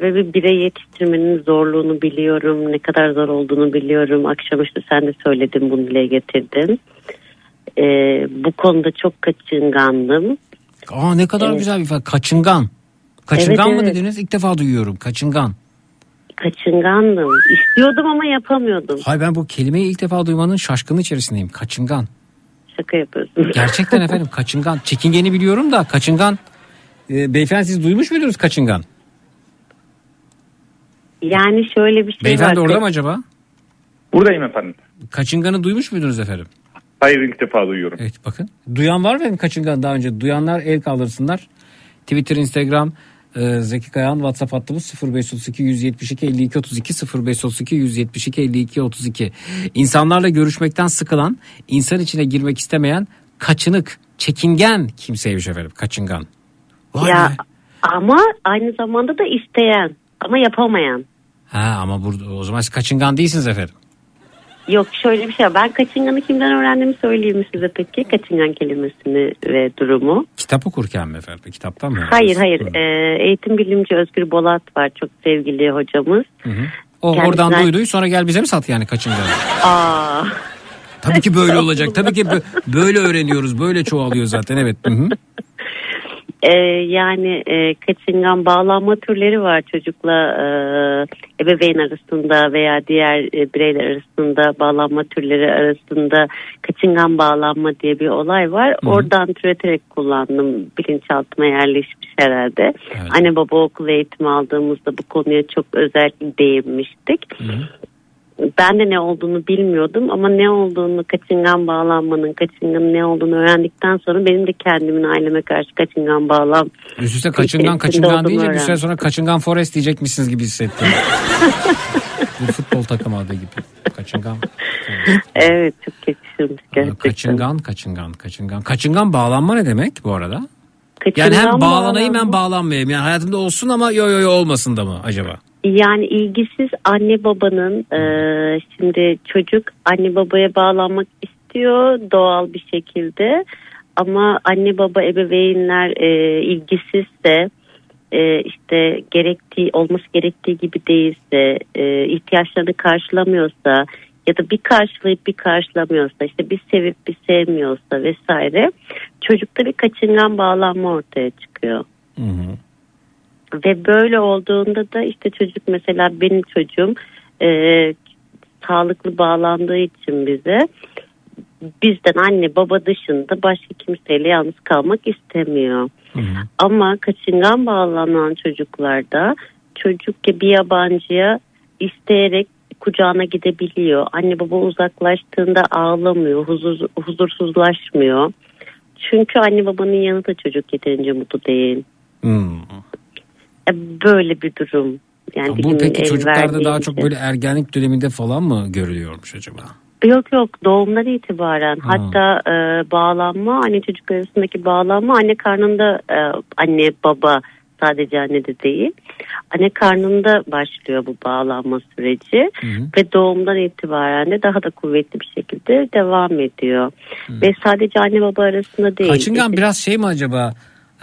ve bir birey yetiştirmenin zorluğunu biliyorum. Ne kadar zor olduğunu biliyorum. Akşam işte sen de söyledin bunu dile getirdin. Ee, bu konuda çok kaçıngandım. Aa ne kadar Evet. güzel bir ifade. Kaçıngan. Kaçıngan Evet, mı evet. dediniz? İlk defa duyuyorum. Kaçıngan. Kaçıngandım. İstiyordum ama yapamıyordum. Hay ben bu kelimeyi ilk defa duymanın şaşkını içerisindeyim. Kaçıngan. Şaka yapıyorsun. Gerçekten efendim kaçıngan. Çekingeni biliyorum da kaçıngan. E, beyefendi siz duymuş muydunuz kaçıngan? Yani şöyle bir şey Beyefendi var. orada mı acaba? Buradayım efendim. Kaçınganı duymuş muydunuz efendim? Hayır ilk defa duyuyorum. Evet bakın. Duyan var mı benim kaçıngan daha önce? Duyanlar el kaldırsınlar. Twitter, Instagram, e, Zeki Kayan, WhatsApp hattımız 0532 172 52 32 0532 172 52 32. İnsanlarla görüşmekten sıkılan, insan içine girmek istemeyen, kaçınık, çekingen kimseymiş efendim. Kaçıngan. Vay ya be. ama aynı zamanda da isteyen ama yapamayan. Ha ama burada o zaman siz kaçıngan değilsiniz efendim. Yok şöyle bir şey var. Ben kaçınganı kimden öğrendiğimi söyleyeyim mi size peki? Kaçıngan kelimesini ve durumu. Kitap okurken mi efendim? Kitaptan mı? Hayır hayır. Ee, eğitim bilimci Özgür Bolat var. Çok sevgili hocamız. O Kendisinden- oradan duydu sonra gel bize mi sat yani kaçınganı? Aa. Tabii ki böyle olacak. Tabii ki bö- böyle öğreniyoruz. Böyle çoğalıyor zaten evet. Hı hı. Ee, yani e, kaçıngan bağlanma türleri var çocukla e, ebeveyn arasında veya diğer e, bireyler arasında bağlanma türleri arasında kaçıngan bağlanma diye bir olay var. Oradan türeterek kullandım. Bilinçaltıma yerleşmiş herhalde. Anne baba okul eğitimi aldığımızda bu konuya çok özellikle değinmiştik. Ben de ne olduğunu bilmiyordum ama ne olduğunu kaçıngan bağlanmanın, kaçınganın ne olduğunu öğrendikten sonra benim de kendimin aileme karşı kaçıngan bağlam. Üst üste kaçıngan kaçıngan deyince bir süre öğrendim. sonra kaçıngan Forest diyecekmişsiniz gibi hissettim. bir futbol takımı adı gibi. Kaçıngan. Evet çok yakışırmış gerçekten. Kaçıngan, kaçıngan, kaçıngan. Kaçıngan bağlanma ne demek bu arada? Kaçıngan yani hem bağlanayım bağlanma. hem bağlanmayayım. Yani hayatımda olsun ama yo yo yo olmasın da mı acaba? Yani ilgisiz anne babanın e, şimdi çocuk anne babaya bağlanmak istiyor doğal bir şekilde ama anne baba ebeveynler e, ilgisizse e, işte gerektiği olması gerektiği gibi değilse e, ihtiyaçlarını karşılamıyorsa ya da bir karşılayıp bir karşılamıyorsa işte bir sevip bir sevmiyorsa vesaire çocukta bir kaçıngan bağlanma ortaya çıkıyor. Ve böyle olduğunda da işte çocuk mesela benim çocuğum e, sağlıklı bağlandığı için bize bizden anne baba dışında başka kimseyle yalnız kalmak istemiyor. Ama kaçıngan bağlanan çocuklarda çocuk ki bir yabancıya isteyerek kucağına gidebiliyor. Anne baba uzaklaştığında ağlamıyor, huzur, huzursuzlaşmıyor. Çünkü anne babanın yanında çocuk yeterince mutlu değil. Hmm. E, Böyle bir durum. Yani Bu peki çocuklarda daha çok böyle ergenlik döneminde falan mı görülüyormuş acaba? Yok yok doğumdan itibaren Ha. hatta e, bağlanma anne çocuk arasındaki bağlanma anne karnında e, anne baba sadece anne de değil anne karnında başlıyor bu bağlanma süreci ve doğumdan itibaren de daha da kuvvetli bir şekilde devam ediyor ve sadece anne baba arasında değil. Kaçıngan biraz şey mi acaba?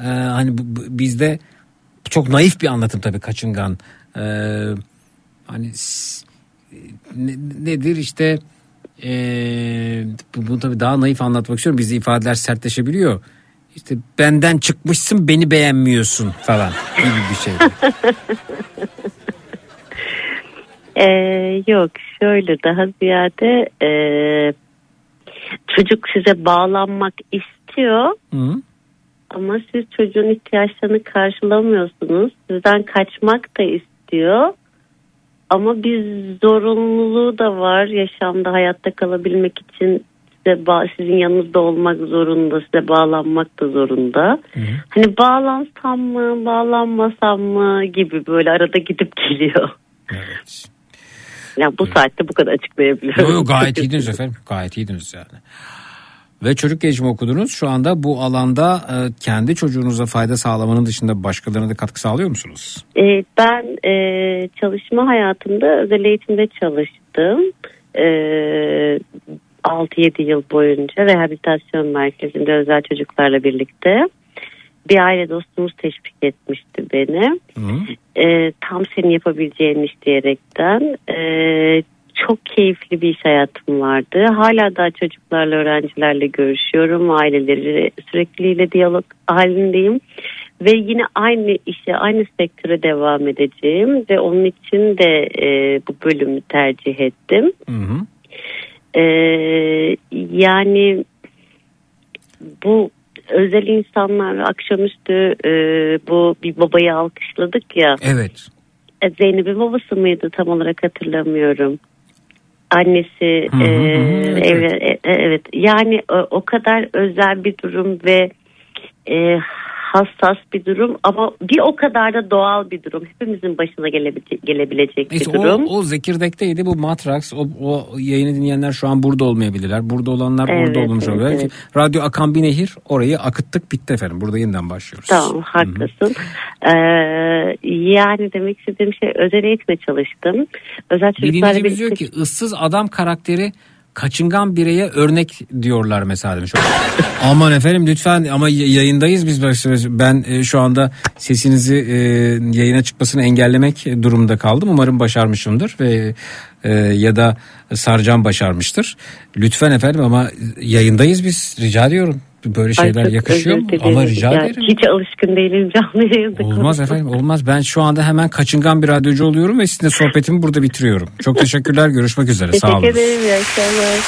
Ee, hani bizde çok naif bir anlatım tabii kaçıngan. Ee, hani ne- nedir işte bu, bunu tabii daha naif anlatmak istiyorum. Bizde ifadeler sertleşebiliyor. İşte benden çıkmışsın beni beğenmiyorsun falan gibi bir şey. Ee, yok şöyle daha ziyade e, çocuk size bağlanmak istiyor Hı? Ama siz çocuğun ihtiyaçlarını karşılamıyorsunuz. Sizden kaçmak da istiyor. Ama bir zorunluluğu da var yaşamda hayatta kalabilmek için size sizin yanınızda olmak zorunda, size bağlanmak da zorunda. Hani bağlansam mı, bağlanmasam mı gibi böyle arada gidip geliyor. Evet. Yani bu saatte bu kadar açıklayabiliyorum. Yo, yo, gayet iyiydiniz efendim. Gayet iyiydiniz yani. Ve çocuk gelişimi okudunuz. Şu anda bu alanda e, kendi çocuğunuza fayda sağlamanın dışında başkalarına da katkı sağlıyor musunuz? Ee, ben e, çalışma hayatımda özel eğitimde çalıştım. E, 6-7 yıl boyunca rehabilitasyon merkezinde özel çocuklarla birlikte. Bir aile dostumuz teşvik etmişti beni. E, tam senin yapabileceğin iş diyerekten. E, keyifli bir iş hayatım vardı. Hala daha çocuklarla, öğrencilerle görüşüyorum. Aileleri sürekliyle diyalog halindeyim. Ve yine aynı işe, aynı sektöre devam edeceğim. Ve onun için de e, bu bölümü tercih ettim. E, yani bu özel insanlar akşamüstü e, bu bir babayı alkışladık ya. Evet. E, Zeynep'in babası mıydı tam olarak hatırlamıyorum. Annesi Hı hı, e, hı, evet, evet, e, evet. yani o, o kadar özel bir durum ve e, hassas bir durum ama bir o kadar da doğal bir durum. Hepimizin başına gelebilecek, gelebilecek Neyse bir o, durum. o Zekirdek'teydi bu Matrax. O, o yayını dinleyenler şu an burada olmayabilirler. Burada olanlar Evet, burada olmuş evet, olabilir. evet. Radyo Akan bir nehir orayı akıttık bitti efendim. Burada yeniden başlıyoruz. Tamam haklısın. Ee, yani demek istediğim şey özel eğitime çalıştım. Özel çocuklarla dinleyicimiz diyor birlikte ki ıssız adam karakteri kaçıngan bireye örnek diyorlar mesela demiş. Aman efendim lütfen ama yayındayız biz. Ben e, şu anda sesinizi e, yayına çıkmasını engellemek durumunda kaldım. Umarım başarmışımdır ve e, ya da Sarcan başarmıştır. Lütfen efendim ama yayındayız biz rica ediyorum. Böyle Ay, şeyler çok yakışıyor mu? Ama rica Ya, ederim. Hiç alışkın değilim canlı yayında. Olmaz konuşmaya. efendim olmaz. Ben şu anda hemen kaçıngan bir radyocu oluyorum ve sizinle sohbetimi burada bitiriyorum. Çok teşekkürler. Görüşmek üzere. Sağ olun. Teşekkür ederim. İyi akşamlar.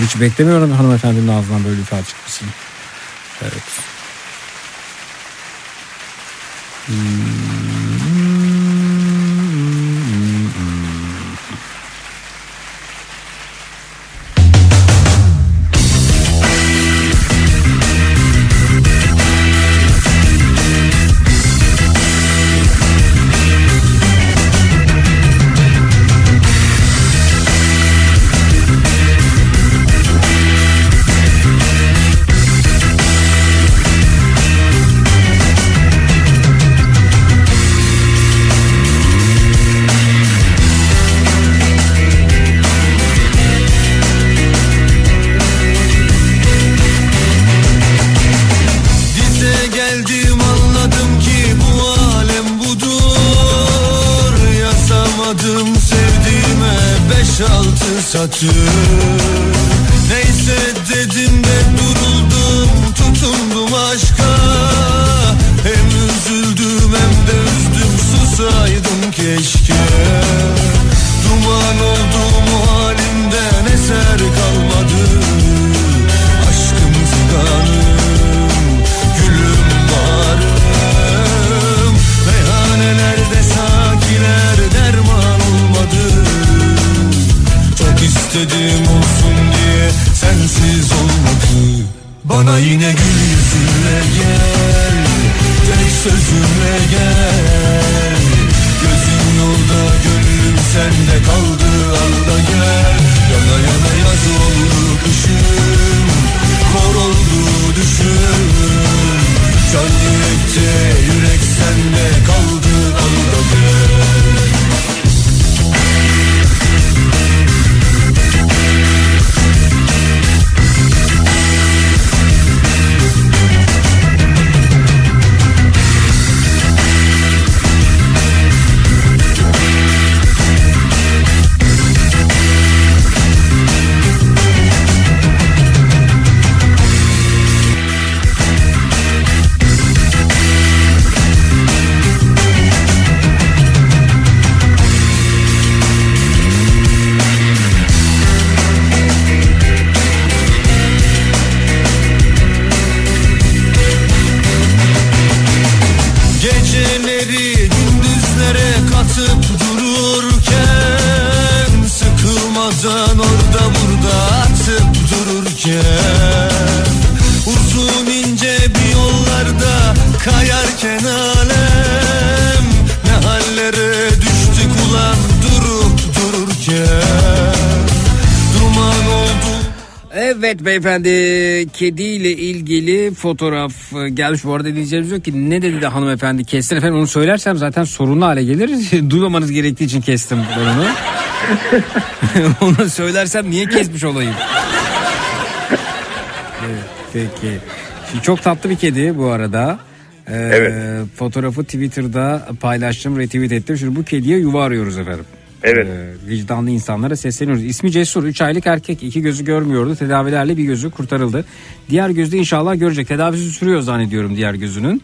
Hiç beklemiyorum hanımefendinin ağzından böyle ifade çıkmasını. Evet. Dize Evet beyefendi kediyle ilgili fotoğraf e, gelmiş. Bu arada dinleyicilerimiz diyor ki ne dedi de hanımefendi kestin efendim onu söylersem zaten sorunlu hale gelir. Duymamanız gerektiği için kestim onu. onu söylersem niye kesmiş olayım? Evet, peki. Şimdi çok tatlı bir kedi bu arada. Ee, Fotoğrafı Twitter'da paylaştım, retweet ettim. Şimdi bu kediye yuva arıyoruz efendim. Evet. Ee, vicdanlı insanlara sesleniyoruz. İsmi Cesur. 3 aylık erkek. iki gözü görmüyordu. Tedavilerle bir gözü kurtarıldı. Diğer gözde inşallah görecek. Tedavisi sürüyor zannediyorum diğer gözünün.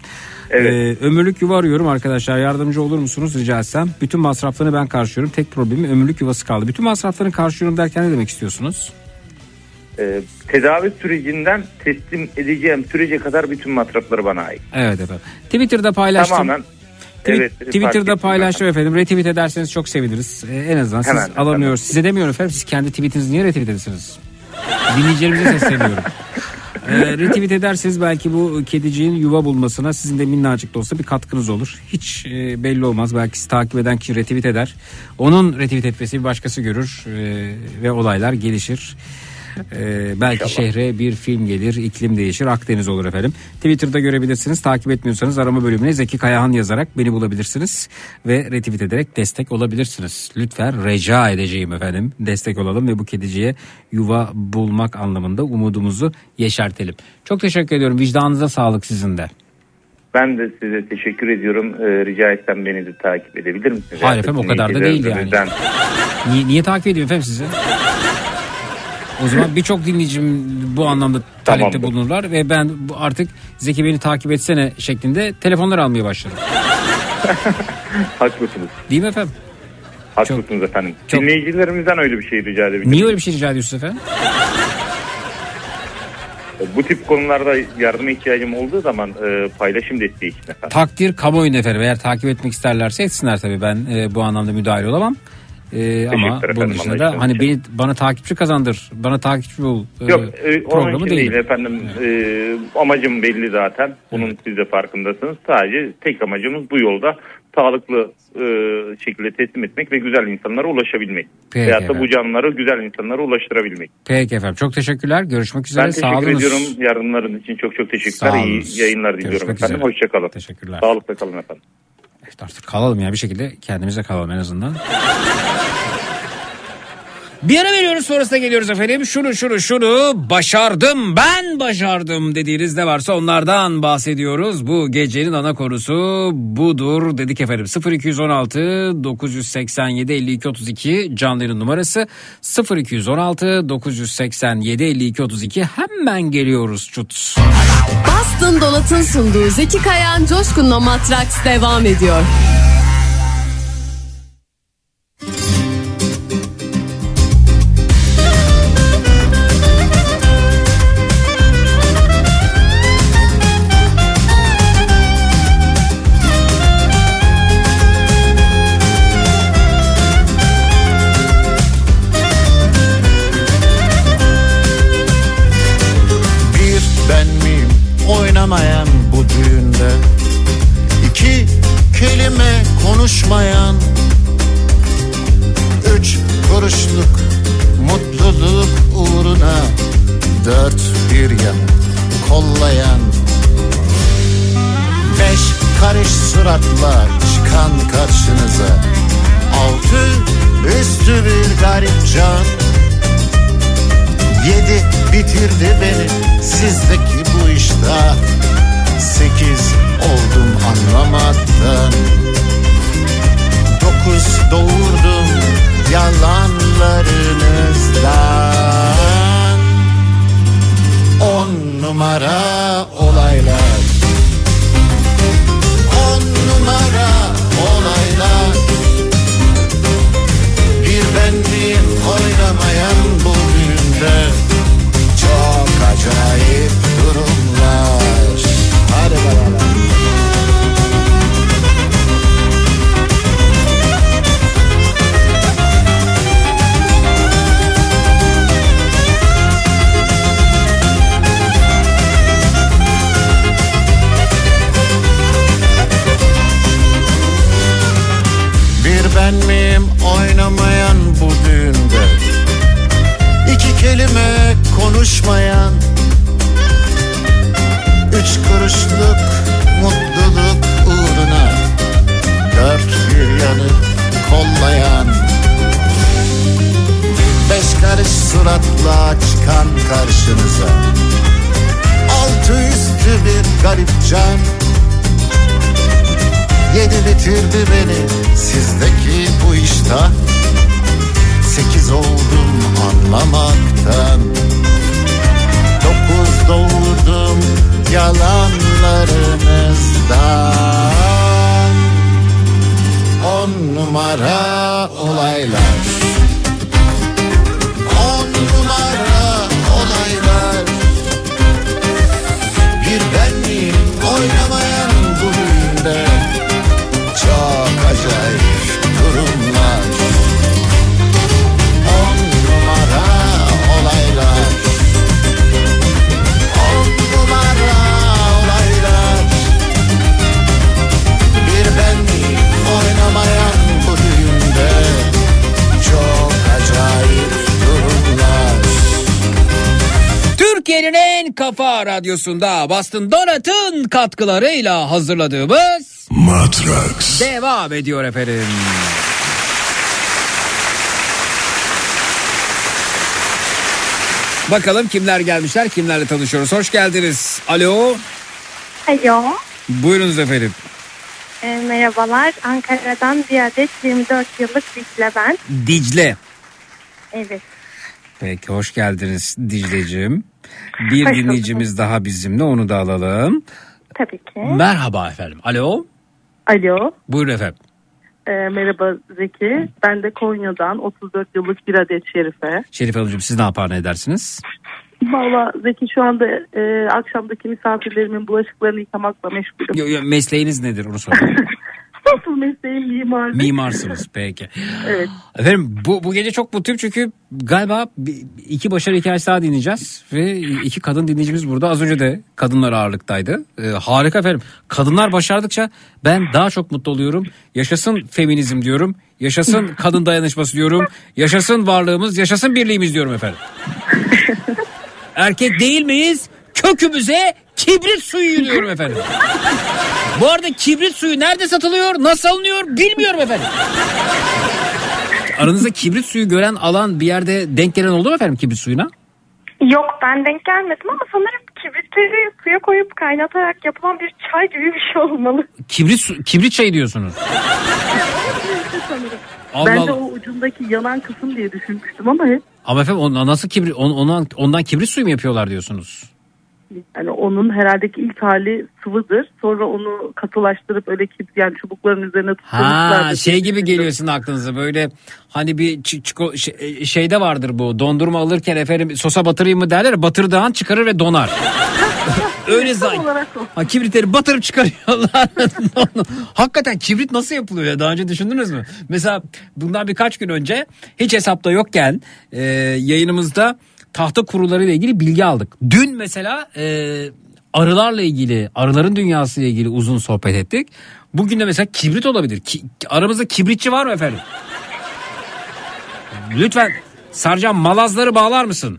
Evet. Ee, ömürlük yuva arıyorum arkadaşlar. Yardımcı olur musunuz rica etsem? Bütün masraflarını ben karşılıyorum. Tek problemi ömürlük yuvası kaldı. Bütün masraflarını karşılıyorum derken ne demek istiyorsunuz? Ee, tedavi sürecinden teslim edeceğim sürece kadar bütün masrafları bana ait. Evet efendim. Twitter'da paylaştım. Tamamen. Evet, Twitter'da paylaştım efendim. Retweet ederseniz çok seviniriz. Ee, en azından Hemen, siz alamıyoruz. Size demiyorum efendim. Siz kendi tweetinizi niye retweet edersiniz? Dinleyicilerimize sesleniyorum. Ee, retweet ederseniz belki bu kediciğin yuva bulmasına sizin de minnacık da olsa bir katkınız olur. Hiç e, belli olmaz. Belki sizi takip eden kişi retweet eder. Onun retweet etmesi bir başkası görür e, ve olaylar gelişir. Ee, belki şehre bir film gelir, iklim değişir, Akdeniz olur efendim. Twitter'da görebilirsiniz. Takip etmiyorsanız arama bölümüne Zeki Kayahan yazarak beni bulabilirsiniz ve retweet ederek destek olabilirsiniz. Lütfen rica edeceğim efendim. Destek olalım ve bu kediciye yuva bulmak anlamında umudumuzu yeşertelim. Çok teşekkür ediyorum. Vicdanınıza sağlık sizin de. Ben de size teşekkür ediyorum. Ee, rica etsem beni de takip edebilir misiniz? Hayır efendim o kadar da değil yani. Niye, niye takip edeyim efendim sizi? O zaman birçok dinleyicim bu anlamda talepte Tamamdır. bulunurlar ve ben bu artık Zeki beni takip etsene şeklinde telefonlar almaya başladım. haklısınız. Değil mi efendim? Haklısınız efendim. Dinleyicilerimizden öyle bir şey rica edebilirim. Niye öyle bir şey rica ediyorsunuz efendim? Bu tip konularda yardıma ihtiyacım olduğu zaman e, paylaşım desteği için efendim. Takdir kamuoyunda efendim. Eğer takip etmek isterlerse etsinler tabii. Ben e, bu anlamda müdahil olamam. E, ama bunun dışında da hani için. beni bana takipçi kazandır. Bana takipçi bul. e, Yok e, programı değil. değil efendim. E, amacım belli zaten. Bunun siz de farkındasınız. Sadece tek amacımız bu yolda sağlıklı e, şekilde teslim etmek ve güzel insanlara ulaşabilmek. Peki Veyahut da bu canlıları güzel insanlara ulaştırabilmek. Peki efendim. Çok teşekkürler. Görüşmek üzere. Ben teşekkür Sağ olunuz. ediyorum yardımlarınız için çok çok teşekkürler. İyi yayınlar diliyorum Görüşmek efendim. üzere. Hoşçakalın. Teşekkürler. Sağlıkla kalın efendim. Artık kalalım ya bir şekilde kendimize kalalım en azından. Bir ara veriyoruz sonrasında geliyoruz efendim. Şunu şunu şunu başardım ben başardım dediğiniz ne varsa onlardan bahsediyoruz. Bu gecenin ana konusu budur dedik efendim. 0216 987 52 32 canlı yayın numarası 0216 987 52 32 hemen geliyoruz çut. Boston Donat'ın sunduğu Zeki Kayan Coşkun'la Matraks devam ediyor. Yedi bitirdi beni sizdeki bu iştah Sekiz oldum anlamaktan. Dokuz doğurdum yalanlarınızdan. On numara olaylar acayip durumlar. Hadi bakalım. Bir ben miyim oynamayan bu düğünde? İki kelime konuşmayan Üç kuruşluk mutluluk uğruna Dört bir yanı kollayan Beş karış suratla çıkan karşınıza Altı üstü bir garip can Yedi bitirdi beni sizdeki bu iştah Sekiz oldum anlamaktan yalanlarınızdan On numara olaylar kafa radyosunda Boston Donat'ın katkılarıyla hazırladığımız Matrax devam ediyor efendim. Bakalım kimler gelmişler, kimlerle tanışıyoruz. Hoş geldiniz. Alo. Alo. Buyurunuz efendim. E, merhabalar. Ankara'dan bir adet 24 yıllık Dicle ben. Dicle. Evet. Peki hoş geldiniz Dicle'cim. Bir Hoş dinleyicimiz daha bizimle onu da alalım. Tabii ki. Merhaba efendim. Alo. Alo. Buyurun efendim. E, merhaba Zeki. Ben de Konya'dan 34 yıllık bir adet Şerife. Şerif Hanımcığım siz ne yapar ne edersiniz? Valla Zeki şu anda e, akşamdaki misafirlerimin bulaşıklarını yıkamakla meşgulüm. Yo, yo, mesleğiniz nedir onu sorayım. Asıl mesleğim mimarlık. Mimarsınız peki. Evet. Efendim bu, bu gece çok mutluyum çünkü galiba iki başarı hikayesi daha dinleyeceğiz. Ve iki kadın dinleyicimiz burada. Az önce de kadınlar ağırlıktaydı. Ee, harika efendim. Kadınlar başardıkça ben daha çok mutlu oluyorum. Yaşasın feminizm diyorum. Yaşasın kadın dayanışması diyorum. Yaşasın varlığımız, yaşasın birliğimiz diyorum efendim. Erkek değil miyiz? Kökümüze kibrit suyu diyorum efendim. Bu arada kibrit suyu nerede satılıyor, nasıl alınıyor bilmiyorum efendim. Aranızda kibrit suyu gören alan bir yerde denk gelen oldu mu efendim kibrit suyuna? Yok ben denk gelmedim ama sanırım kibritleri suya koyup kaynatarak yapılan bir çay gibi bir şey olmalı. Kibrit su- kibrit çayı diyorsunuz. Allah ben de Allah. o ucundaki yanan kısım diye düşünmüştüm ama hep Ama efendim on- nasıl kibrit on- ondan, ondan kibrit suyu mu yapıyorlar diyorsunuz? Yani onun herhalde ki ilk hali sıvıdır. Sonra onu katılaştırıp öyle kibrit yani çubukların üzerine tutmuşlar. Ha şey gibi geliyor sizin aklınıza böyle hani bir çi- çiko- şey- şeyde vardır bu dondurma alırken efendim sosa batırayım mı derler batırdığın çıkarır ve donar. Öyle zaten. Ha, kibritleri batırıp çıkarıyorlar. Hakikaten kibrit nasıl yapılıyor ya? Daha önce düşündünüz mü? Mesela bundan birkaç gün önce hiç hesapta yokken e, yayınımızda tahta kurularıyla ilgili bilgi aldık. Dün mesela e, arılarla ilgili, arıların dünyası ile ilgili uzun sohbet ettik. Bugün de mesela kibrit olabilir. Ki, aramızda kibritçi var mı efendim? Lütfen Sarcan malazları bağlar mısın?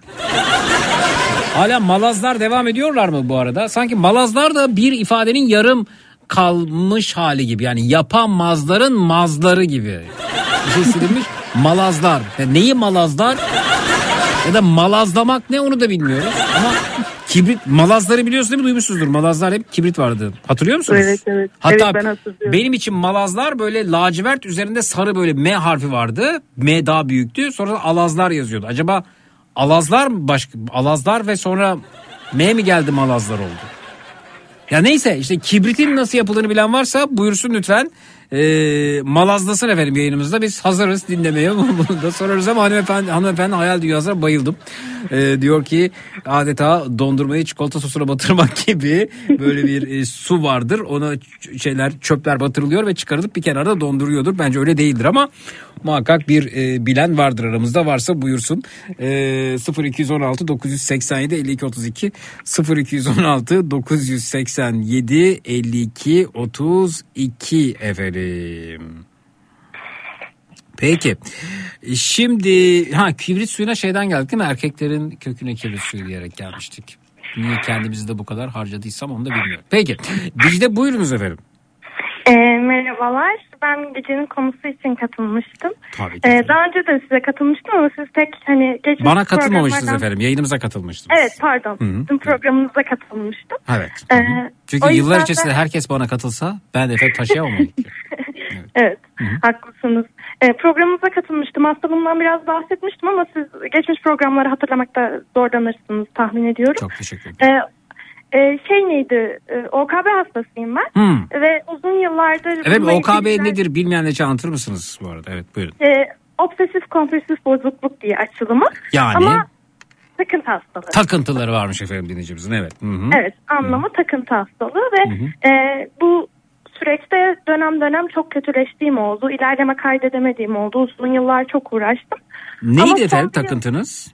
Hala malazlar devam ediyorlar mı bu arada? Sanki malazlar da bir ifadenin yarım kalmış hali gibi. Yani yapamazların mazları gibi. Bir şey silinmiş. Malazlar. Ya neyi malazlar? Ya da malazlamak ne onu da bilmiyoruz. Ama kibrit malazları biliyorsun değil mi? Duymuşsunuzdur. Malazlar hep kibrit vardı. Hatırlıyor musunuz? Evet, evet. Hatta Evet, ben hatırlıyorum. benim için malazlar böyle lacivert üzerinde sarı böyle M harfi vardı. M daha büyüktü. Sonra alazlar yazıyordu. Acaba alazlar mı başka? Alazlar ve sonra M mi geldi malazlar oldu? Ya neyse işte kibritin nasıl yapıldığını bilen varsa buyursun lütfen. Ee, malazlasın efendim yayınımızda. Biz hazırız dinlemeye. Bunu da sorarız ama hanımefendi, hanımefendi hayal dünyasına bayıldım. Ee, diyor ki adeta dondurmayı çikolata sosuna batırmak gibi böyle bir e, su vardır. Ona şeyler çöpler batırılıyor ve çıkarılıp bir kenarda donduruyordur. Bence öyle değildir ama muhakkak bir e, bilen vardır aramızda varsa buyursun. E, 0216 987 52 32 0216 987 52 32 efendim. Peki. Şimdi ha kibrit suyuna şeyden geldik değil mi? Erkeklerin köküne kibrit suyu diyerek gelmiştik. Niye kendimizi de bu kadar harcadıysam onu da bilmiyorum. Peki. Dicle buyurunuz efendim. Ee, merhabalar. Ben gecenin konusu için katılmıştım. Tabii ki. Ee, daha önce de size katılmıştım ama siz pek hani geçmiş Bana katılmamıştınız programlardan- efendim. Yayınımıza katılmıştınız. Evet pardon. Hı hı. Sizin programınıza katılmıştım. Evet. Ee, Çünkü yıllar yüzden içerisinde de- herkes bana katılsa ben de efendim taşıyamam. Evet, haklısınız. Ee, programımıza katılmıştım. Aslında bundan biraz bahsetmiştim ama siz geçmiş programları hatırlamakta zorlanırsınız tahmin ediyorum. Çok teşekkür ederim. Ee, şey neydi? Ee, OKB hastasıyım ben. Hmm. Ve uzun yıllardır... Evet OKB ilgili- nedir bilmeyenler için anlatır mısınız bu arada? Evet buyurun. E, obsesif kompulsif bozukluk diye açılımı. Yani? Ama takıntı hastalığı. Takıntıları varmış efendim dinleyicimizin evet. Hı hı. Evet anlamı takıntı hastalığı ve e, bu süreçte dönem dönem çok kötüleştiğim oldu. İlerleme kaydedemediğim oldu. Uzun yıllar çok uğraştım. Ama Neydi son efendim takıntınız?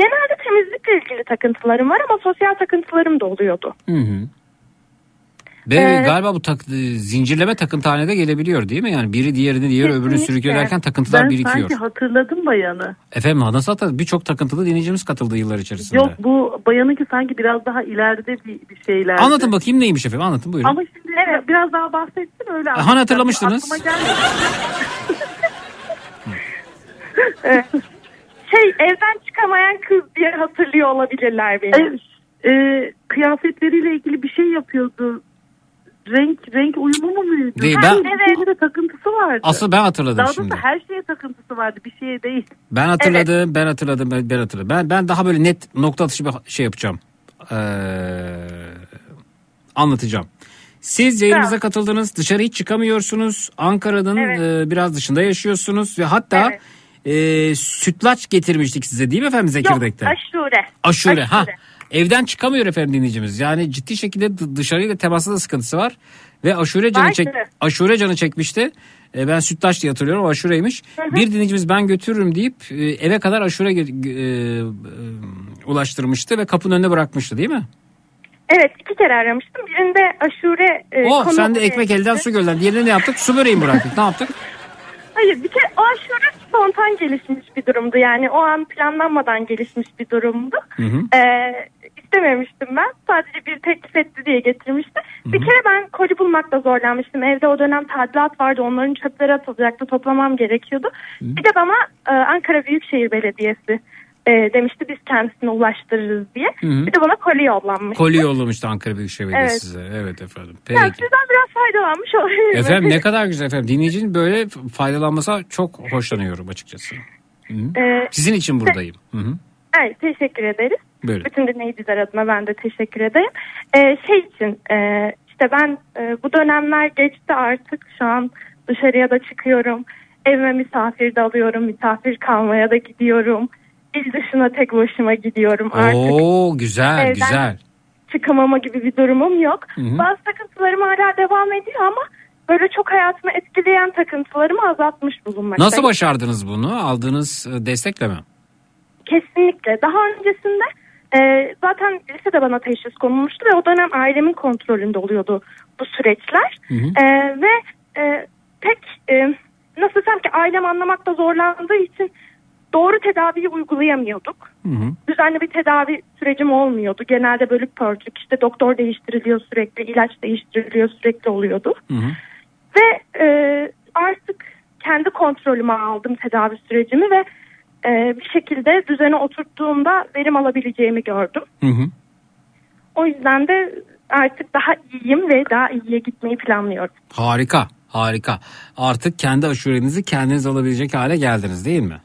Genelde temizlikle ilgili takıntılarım var ama sosyal takıntılarım da oluyordu. Hı hı. Ve Ee, galiba bu tak, zincirleme takıntıhanede gelebiliyor değil mi? Yani biri diğerini diğer öbürünü derken takıntılar ben birikiyor. sanki hatırladım bayanı. Efendim nasıl hatta birçok takıntılı dinleyicimiz katıldı yıllar içerisinde. Yok bu bayanınki sanki biraz daha ileride bir, bir şeyler. Anlatın bakayım neymiş efendim anlatın buyurun. Ama şimdi biraz daha bahsetsin öyle. Hani hatırlamıştınız? Aklıma gelmedi. Evet. şey evden çıkamayan kız diye hatırlıyor olabilirler beni. Evet, e, kıyafetleriyle ilgili bir şey yapıyordu. Renk renk uyumu mu muydu? Değil, ben- bir şeyde takıntısı vardı. Asıl ben hatırladım Daha şimdi. her şeye takıntısı vardı bir şeye değil. Ben hatırladım, ben hatırladım, ben, ben hatırladım. Ben, ben daha böyle net nokta atışı bir şey yapacağım. Ee, anlatacağım. Siz yayınımıza katıldınız, dışarı hiç çıkamıyorsunuz. Ankara'nın e, biraz dışında yaşıyorsunuz ve hatta e, sütlaç getirmiştik size değil mi efendim Zekirdek'ten? Yok aşure. Aşure. Ha. Evden çıkamıyor efendim dinleyicimiz. Yani ciddi şekilde dışarıyla temasında da sıkıntısı var. Ve aşure canı, Vardı. çek, aşure canı çekmişti. E, ben sütlaç diye hatırlıyorum. Aşureymiş. Bir dinleyicimiz ben götürürüm deyip e, eve kadar aşure e, e, ulaştırmıştı ve kapının önüne bırakmıştı değil mi? Evet iki kere aramıştım. Birinde aşure e, oh sen de ekmek elden su gölden. Diğerine ne yaptık? Su böreği mi bıraktık? Ne yaptık? Hayır bir kere o aşure spontan gelişmiş bir durumdu. Yani o an planlanmadan gelişmiş bir durumdu. Hı hı. Ee, istememiştim ben. Sadece bir teklif etti diye getirmişti. Bir kere ben koli bulmakta zorlanmıştım. Evde o dönem tadilat vardı. Onların çöpleri atılacaktı. Toplamam gerekiyordu. Bir de bana e, Ankara Büyükşehir Belediyesi e, demişti biz kendisine ulaştırırız diye. Hı hı. Bir de bana koli yollanmış. Koli yollamıştı Ankara Büyükşehir Belediyesi Evet. size. Evet efendim. Peki. Yani sizden biraz faydalanmış olabilirim. Efendim ne kadar güzel efendim. Dinleyicinin böyle faydalanmasa çok hoşlanıyorum açıkçası. Hı hı. Ee, Sizin için buradayım. Hı hı. Evet teşekkür ederiz. Buyurun. Bütün dinleyiciler adına ben de teşekkür ederim. Ee, şey için e, işte ben e, bu dönemler geçti artık şu an dışarıya da çıkıyorum. Evime misafir de alıyorum. Misafir kalmaya da gidiyorum. İl dışına tek başıma gidiyorum artık. Oo güzel Evden güzel. Çıkamama gibi bir durumum yok. Hı hı. Bazı takıntılarım hala devam ediyor ama böyle çok hayatımı etkileyen takıntılarımı azaltmış bulunmaktayım. Nasıl başardınız bunu? Aldığınız e, destekle mi? Kesinlikle. Daha öncesinde e, zaten lisede bana teşhis konulmuştu ve o dönem ailemin kontrolünde oluyordu bu süreçler. Hı hı. E, ve e, pek e, nasıl desem ki ailem anlamakta zorlandığı için doğru tedaviyi uygulayamıyorduk. Hı hı. Düzenli bir tedavi sürecim olmuyordu. Genelde bölük pörçük işte doktor değiştiriliyor sürekli, ilaç değiştiriliyor sürekli oluyordu. Ve e, artık kendi kontrolüme aldım tedavi sürecimi ve e, bir şekilde düzene oturttuğumda verim alabileceğimi gördüm. Hı hı. O yüzden de artık daha iyiyim ve daha iyiye gitmeyi planlıyorum. Harika, harika. Artık kendi aşurenizi kendiniz alabilecek hale geldiniz değil mi?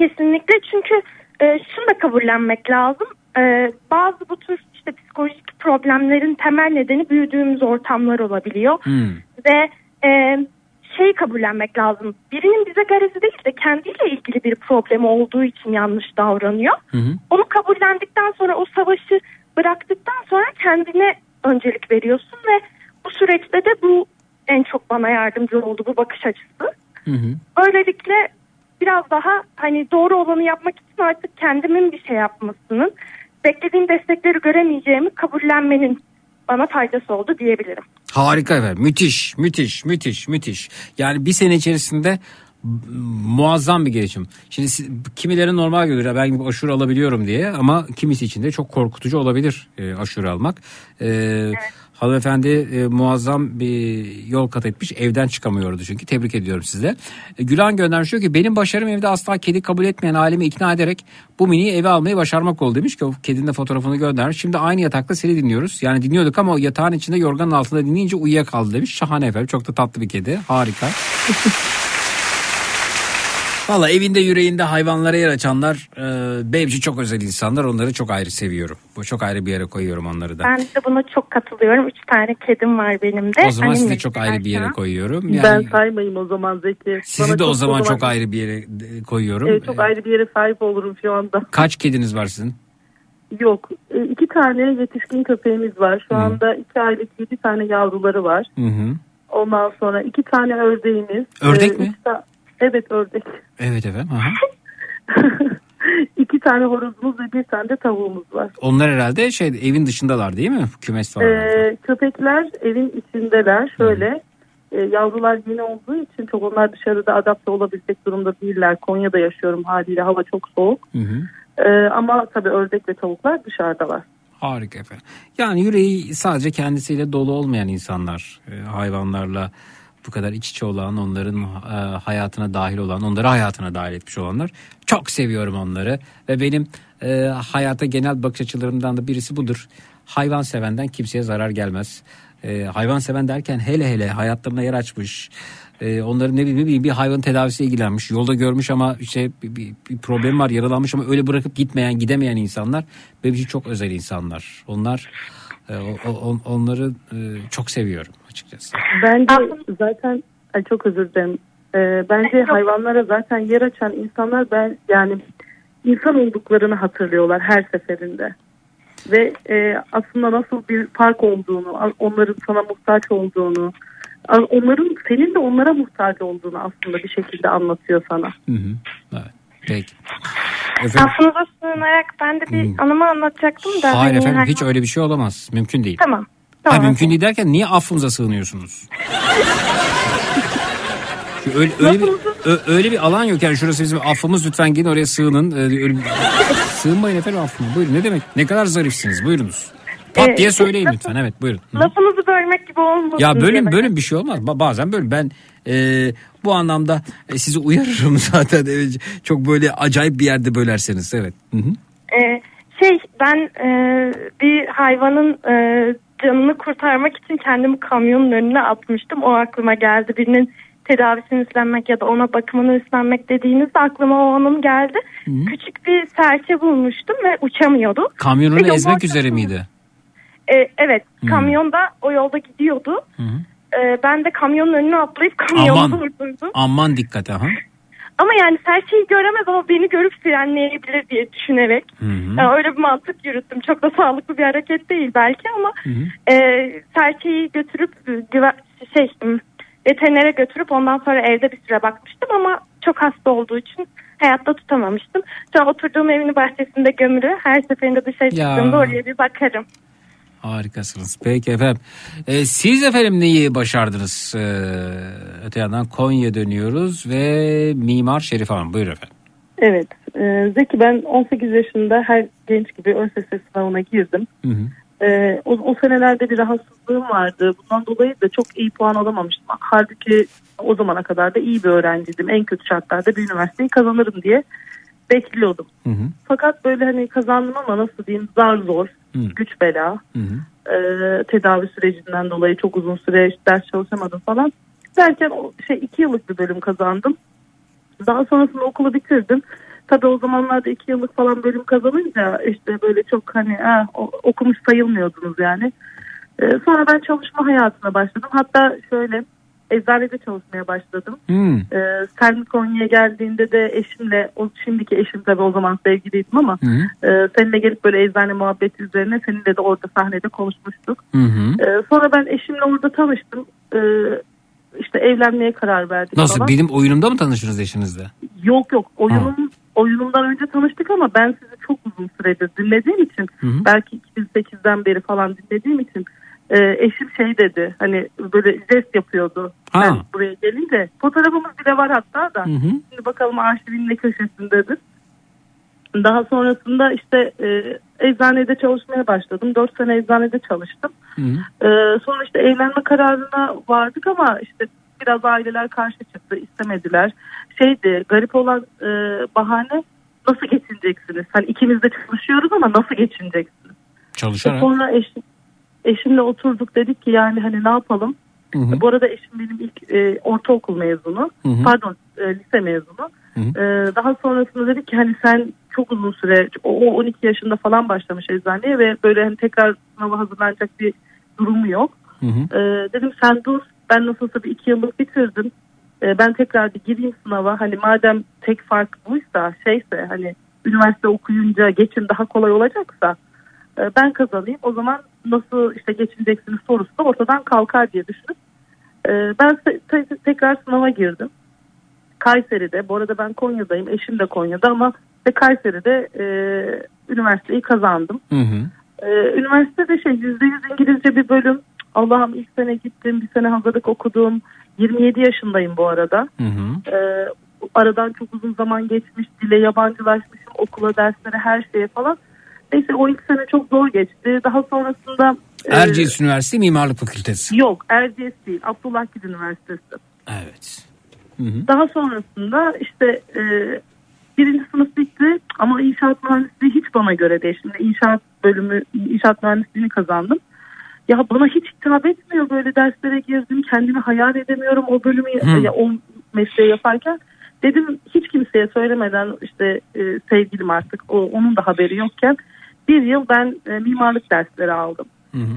Kesinlikle çünkü e, şunu da kabullenmek lazım. E, bazı bu tür işte psikolojik problemlerin temel nedeni büyüdüğümüz ortamlar olabiliyor. Ve e, şeyi kabullenmek lazım. Birinin bize garezi değil de kendiyle ilgili bir problemi olduğu için yanlış davranıyor. Onu kabullendikten sonra o savaşı bıraktıktan sonra kendine öncelik veriyorsun ve bu süreçte de bu en çok bana yardımcı oldu bu bakış açısı. Böylelikle biraz daha hani doğru olanı yapmak için artık kendimin bir şey yapmasının, beklediğim destekleri göremeyeceğimi kabullenmenin bana faydası oldu diyebilirim. Harika efendim. Müthiş, müthiş, müthiş, müthiş. Yani bir sene içerisinde muazzam bir gelişim. Şimdi siz- kimileri normal görür. "Ya Ben aşure alabiliyorum diye ama kimisi için de çok korkutucu olabilir e, aşure almak. E, Hanımefendi e, muazzam bir yol kat etmiş. Evden çıkamıyordu çünkü. Tebrik ediyorum size. E, Gülan göndermiş diyor ki benim başarım evde asla kedi kabul etmeyen ailemi ikna ederek bu miniyi eve almayı başarmak oldu demiş ki o kedinin de fotoğrafını göndermiş. Şimdi aynı yatakta seni dinliyoruz. Yani dinliyorduk ama yatağın içinde yorganın altında dinleyince uyuyakaldı demiş. Şahane efendim. Çok da tatlı bir kedi. Harika. Valla evinde yüreğinde hayvanlara yer açanlar e, benim için çok özel insanlar. Onları çok ayrı seviyorum. Bu çok ayrı bir yere koyuyorum onları da. Ben de buna çok katılıyorum. Üç tane kedim var benim de. O zaman Annemle sizi çok ayrı bir yere koyuyorum. Ben Yani saymayayım o zaman Zeki. sizi Bana de o zaman zaman- çok ayrı bir yere e, koyuyorum. Evet, çok ayrı bir yere sahip olurum şu anda. Kaç kediniz var sizin? Yok. E, iki tane yetişkin köpeğimiz var. Şu Hı. anda iki aylık yedi tane yavruları var. Hı hı. Ondan sonra iki tane ördeğimiz. Ördek E, mi? üç ta- Evet ördek. Evet efendim. Aha. iki tane horozumuz ve bir tane de tavuğumuz var. Onlar herhalde şey evin dışındalar değil mi? Kümes falan. Ee, köpekler evin içindeler. Şöyle e, yavrular yeni olduğu için çok onlar dışarıda adapte olabilecek durumda değiller. Konya'da yaşıyorum haliyle hava çok soğuk. Hı hı. Ee, ama tabii ördek ve tavuklar dışarıdalar. Harika efendim. Yani yüreği sadece kendisiyle dolu olmayan insanlar, e, hayvanlarla bu kadar iç içe olan, onların e, hayatına dahil olan, onları hayatına dahil etmiş olanlar. Çok seviyorum onları ve benim e, hayata genel bakış açılarımdan da birisi budur. Hayvan sevenden kimseye zarar gelmez. E, hayvan seven derken hele hele hayatlarına yer açmış. E, onların ne bileyim bir hayvan tedavisiyle ilgilenmiş. Yolda görmüş ama işte bir, bir, bir problem var yaralanmış ama öyle bırakıp gitmeyen gidemeyen insanlar benim için çok özel insanlar. Onlar e, o- o- onları e, çok seviyorum açıkçası. Bence zaten ay çok özür dilerim. Ee, bence hayvanlara zaten yer açan insanlar ben yani insan olduklarını hatırlıyorlar her seferinde. Ve e, aslında nasıl bir fark olduğunu, onların sana muhtaç olduğunu, onların senin de onlara muhtaç olduğunu aslında bir şekilde anlatıyor sana. Hı hı. Evet. Peki. Efendim, Affınıza sığınarak ben de bir anımı anlatacaktım da. hayır hani efendim hani- hiç öyle bir şey olamaz. Mümkün değil. Tamam. Ha, Tamam. mümkün değil derken niye affımıza sığınıyorsunuz? Çünkü Öyle, öyle, bir, ö- öyle bir alan yok yani şurası bizim affımız lütfen gidin oraya sığının. Ee, öyle Sığınmayın efendim affıma buyurun ne demek ne kadar zarifsiniz buyurunuz. Pat Ee, diye söyleyin lütfen evet buyurun. Hı. Lafınızı bölmek gibi olmasın. Ya ben- bölüm bir şey olmaz. Ba- bazen bölüm. Ben e, bu anlamda e, sizi uyarırım zaten. Evet, çok böyle acayip bir yerde bölerseniz. Evet. Hı hı. Ee, şey ben e, bir hayvanın e, canını kurtarmak için kendimi kamyonun önüne atmıştım. O aklıma geldi. Birinin tedavisini üstlenmek ya da ona bakımını üstlenmek dediğinizde aklıma o anım geldi. Küçük bir serçe bulmuştum ve uçamıyordu. Kamyonunu Ve ezmek üzere miydi? E, evet Hmm. kamyonda o yolda gidiyordu. Hı hı. E, ben de kamyonun önüne atlayıp kamyonu Aman. durdurdum. Aman dikkat ha. Ama yani serçeyi göremez ama beni görüp frenleyebilir diye düşünerek. Hı hı. Yani öyle bir mantık yürüttüm. Çok da sağlıklı bir hareket değil belki ama Hı hı. e, serçeyi götürüp e, güve- şey veterinere götürüp ondan sonra evde bir süre bakmıştım ama çok hasta olduğu için hayatta tutamamıştım. Şu an oturduğum evimin bahçesinde gömülü. Her seferinde dışarı çıktığımda oraya bir bakarım. Harikasınız. Peki efendim. E, siz efendim neyi başardınız? E, öte yandan Konya dönüyoruz ve Mimar Şerif Hanım. Buyurun efendim. Evet. Ee, Zeki ben 18 yaşında her genç gibi ÖSS sınavına girdim. Ee, o, o senelerde bir rahatsızlığım vardı. Bundan dolayı da çok iyi puan alamamıştım. Halbuki o zamana kadar da iyi bir öğrenciydim. En kötü şartlarda bir üniversiteyi kazanırım diye bekliyordum. Fakat böyle hani kazandım ama nasıl diyeyim zar zor, güç bela. Ee, tedavi sürecinden dolayı çok uzun süre ders çalışamadım falan. Derken şey iki yıllık bir bölüm kazandım. Daha sonrasında okulu bitirdim. Tabii o zamanlarda iki yıllık falan bölüm kazanınca işte böyle çok hani o- okumuş sayılmıyordunuz yani. Ee, sonra ben çalışma hayatına başladım. Hatta şöyle eczanede çalışmaya başladım. Hmm. Ee, sen Konya'ya geldiğinde de eşimle, o şimdiki eşim tabii o zaman sevgiliydim ama e, seninle gelip böyle eczane muhabbeti üzerine seninle de orada sahnede konuşmuştuk. Hı. Ee, sonra ben eşimle orada tanıştım. Ee, işte evlenmeye karar verdik Nasıl falan. benim oyunumda mı tanıştınız eşinizle? Yok yok oyunum oyunumdan önce tanıştık ama ben sizi çok uzun süredir dinlediğim için Hı hı. belki 2008'den beri falan dinlediğim için e, eşim şey dedi hani böyle jest yapıyordu Ha. ben buraya gelince fotoğrafımız bile var hatta da Hı hı. şimdi bakalım arşivin ne köşesindedir. Daha sonrasında işte e, eczanede çalışmaya başladım. 4 sene eczanede çalıştım. Ee, sonra işte evlenme kararına vardık ama işte biraz aileler karşı çıktı istemediler. Şeydi garip olan e, bahane nasıl geçineceksiniz? Hani ikimiz de çalışıyoruz ama nasıl geçineceksiniz? Çalışarak. Sonra eşim, eşimle oturduk dedik ki yani hani ne yapalım? Hı hı. Bu arada eşim benim ilk e, ortaokul mezunu. Hı hı. Pardon e, lise mezunu. E, daha sonrasında dedik ki hani sen çok uzun süre o o 12 yaşında falan başlamış eczaneye ve böyle hani tekrar sınava hazırlanacak bir durumu yok. E, dedim sen dur ben nasılsa bir iki yıllık bitirdim. E, ben tekrar bir gireyim sınava. Hani madem tek fark buysa şeyse hani üniversite okuyunca geçim daha kolay olacaksa e, ben kazanayım. O zaman nasıl işte geçineceksiniz sorusu da ortadan kalkar diye düşünüp e, ben te- te- tekrar sınava girdim. Kayseri'de bu arada ben Konya'dayım eşim de Konya'da ama işte Kayseri'de e, üniversiteyi kazandım. Hı hı. Ee, üniversitede şey yüzde yüz İngilizce bir bölüm. Allah'ım ilk sene gittim bir sene hazırlık okudum. 27 yaşındayım bu arada. Hı hı. Ee, aradan çok uzun zaman geçmiş. Dile yabancılaşmışım. Okula, derslere, her şeye falan. Neyse o ilk sene çok zor geçti. Daha sonrasında... e, Erciyes Üniversitesi Mimarlık Fakültesi. Yok Erciyes değil. Abdullah Gül Üniversitesi. Evet. Hı hı. Daha sonrasında işte e, birinci sınıf bitti ama inşaat mühendisliği hiç bana göre değil. Şimdi inşaat bölümü, inşaat mühendisliğini kazandım. Ya bana hiç hitap etmiyor böyle derslere girdim. Kendimi hayal edemiyorum o bölümü Hı. ya, o mesleği yaparken. Dedim hiç kimseye söylemeden işte e, sevgilim artık o, onun da haberi yokken bir yıl ben e, mimarlık dersleri aldım.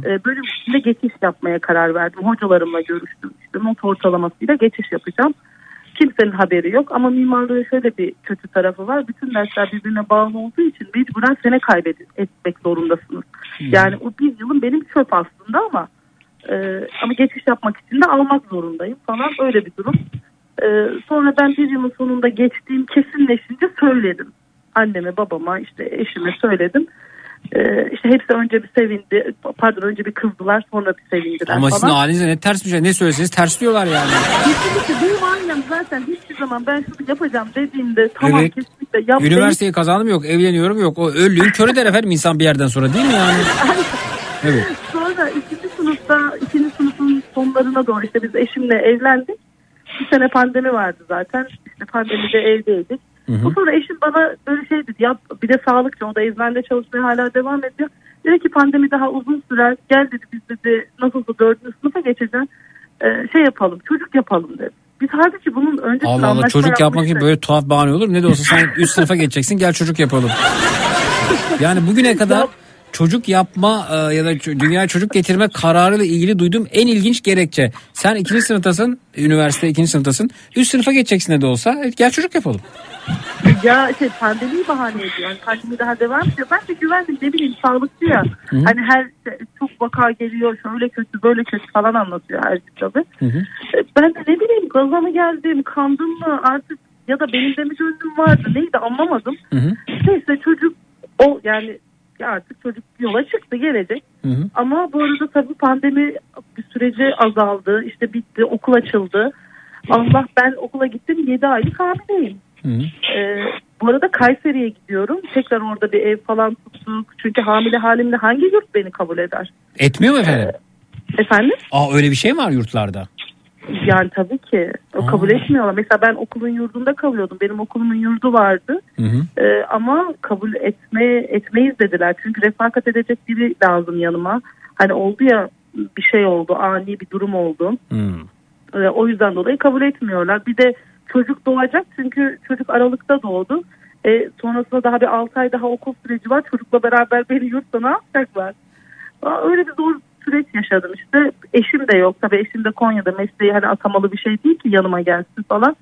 E, bölüm içinde geçiş yapmaya karar verdim. Hocalarımla görüştüm. İşte not ortalamasıyla geçiş yapacağım. Kimsenin haberi yok ama mimarlığın şöyle bir kötü tarafı var. Bütün dersler birbirine bağlı olduğu için mecburen sene kaybetmek zorundasınız. Yani o bir yılın benim çöp aslında ama e, ama geçiş yapmak için de almak zorundayım falan öyle bir durum. E, sonra ben bir yılın sonunda geçtiğim kesinleşince söyledim. Anneme babama işte eşime söyledim. E, işte hepsi önce bir sevindi. Pardon önce bir kızdılar sonra bir sevindiler Ama falan. sizin halinize ne ters bir şey. Ne söyleseniz ters diyorlar yani. Kesinlikle benim ailem zaten hiçbir zaman ben şunu yapacağım dediğimde tamam Evet. kesinlikle yap. Üniversiteyi kazandım yok, evleniyorum yok. O öllüğün körü der efendim insan bir yerden sonra değil mi yani? Evet. Sonra ikinci sınıfta ikinci sınıfın sonlarına doğru işte biz eşimle evlendik. Bir sene pandemi vardı zaten. İşte pandemide evdeydik. Hı hı. Bu sonra eşim bana böyle şey dedi ya bir de sağlıkçı o da eczanede çalışmaya hala devam ediyor. Dedi ki pandemi daha uzun sürer. Gel dedi biz dedi nasılsa dördüncü sınıfa geçeceğiz. Ee, şey yapalım çocuk yapalım dedi. Biz halbuki bunun öncesinde Allah Allah çocuk yapmak için yapmıştık. böyle tuhaf bahane olur. Ne de olsa sen üst sınıfa geçeceksin gel çocuk yapalım. Yani bugüne kadar çocuk yapma e, ya da dünyaya çocuk getirme kararıyla ilgili duyduğum en ilginç gerekçe. Sen ikinci sınıftasın, üniversite ikinci sınıftasın. Üst sınıfa geçeceksin ne de olsa. Evet, gel çocuk yapalım. Ya şey pandemiyi bahane ediyor. Yani pandemi daha devam ediyor. Ben de güvendim ne bileyim sağlıkçı ya. Hı. Hani her şey, çok vaka geliyor şöyle kötü böyle kötü falan anlatıyor her tabii. E, Ben de ne bileyim gaza mı geldim kandım mı artık ya da benim de mi gönlüm vardı neydi anlamadım. Neyse çocuk o yani ya artık çocuk yola çıktı gelecek. Ama bu arada tabii pandemi bir sürece azaldı. işte bitti okul açıldı. Allah ben okula gittim 7 aylık hamileyim. Ee, Bu arada Kayseri'ye gidiyorum. Tekrar orada bir ev falan tuttuk. Çünkü hamile halimde hangi yurt beni kabul eder? Etmiyor mu efendim? Efendim? Aa öyle bir şey mi var yurtlarda? Yani tabii ki. O kabul etmiyorlar. Mesela ben okulun yurdunda kalıyordum. Benim okulumun yurdu vardı. Hı hı. Ee, ama kabul etme etmeyiz dediler. Çünkü refakat edecek biri lazım yanıma. Hani oldu ya bir şey oldu. Ani bir durum oldu. Hmm. Ee, o yüzden dolayı kabul etmiyorlar. Bir de çocuk doğacak çünkü çocuk Aralık'ta doğdu. Ee, sonrasında daha bir 6 ay daha okul süreci var. Çocukla beraber beni yurtta ne yapacaklar? Öyle bir zor süreç yaşadım işte. Eşim de yok. Tabii eşim de Konya'da mesleği hani atamalı bir şey değil ki yanıma gelsin falan.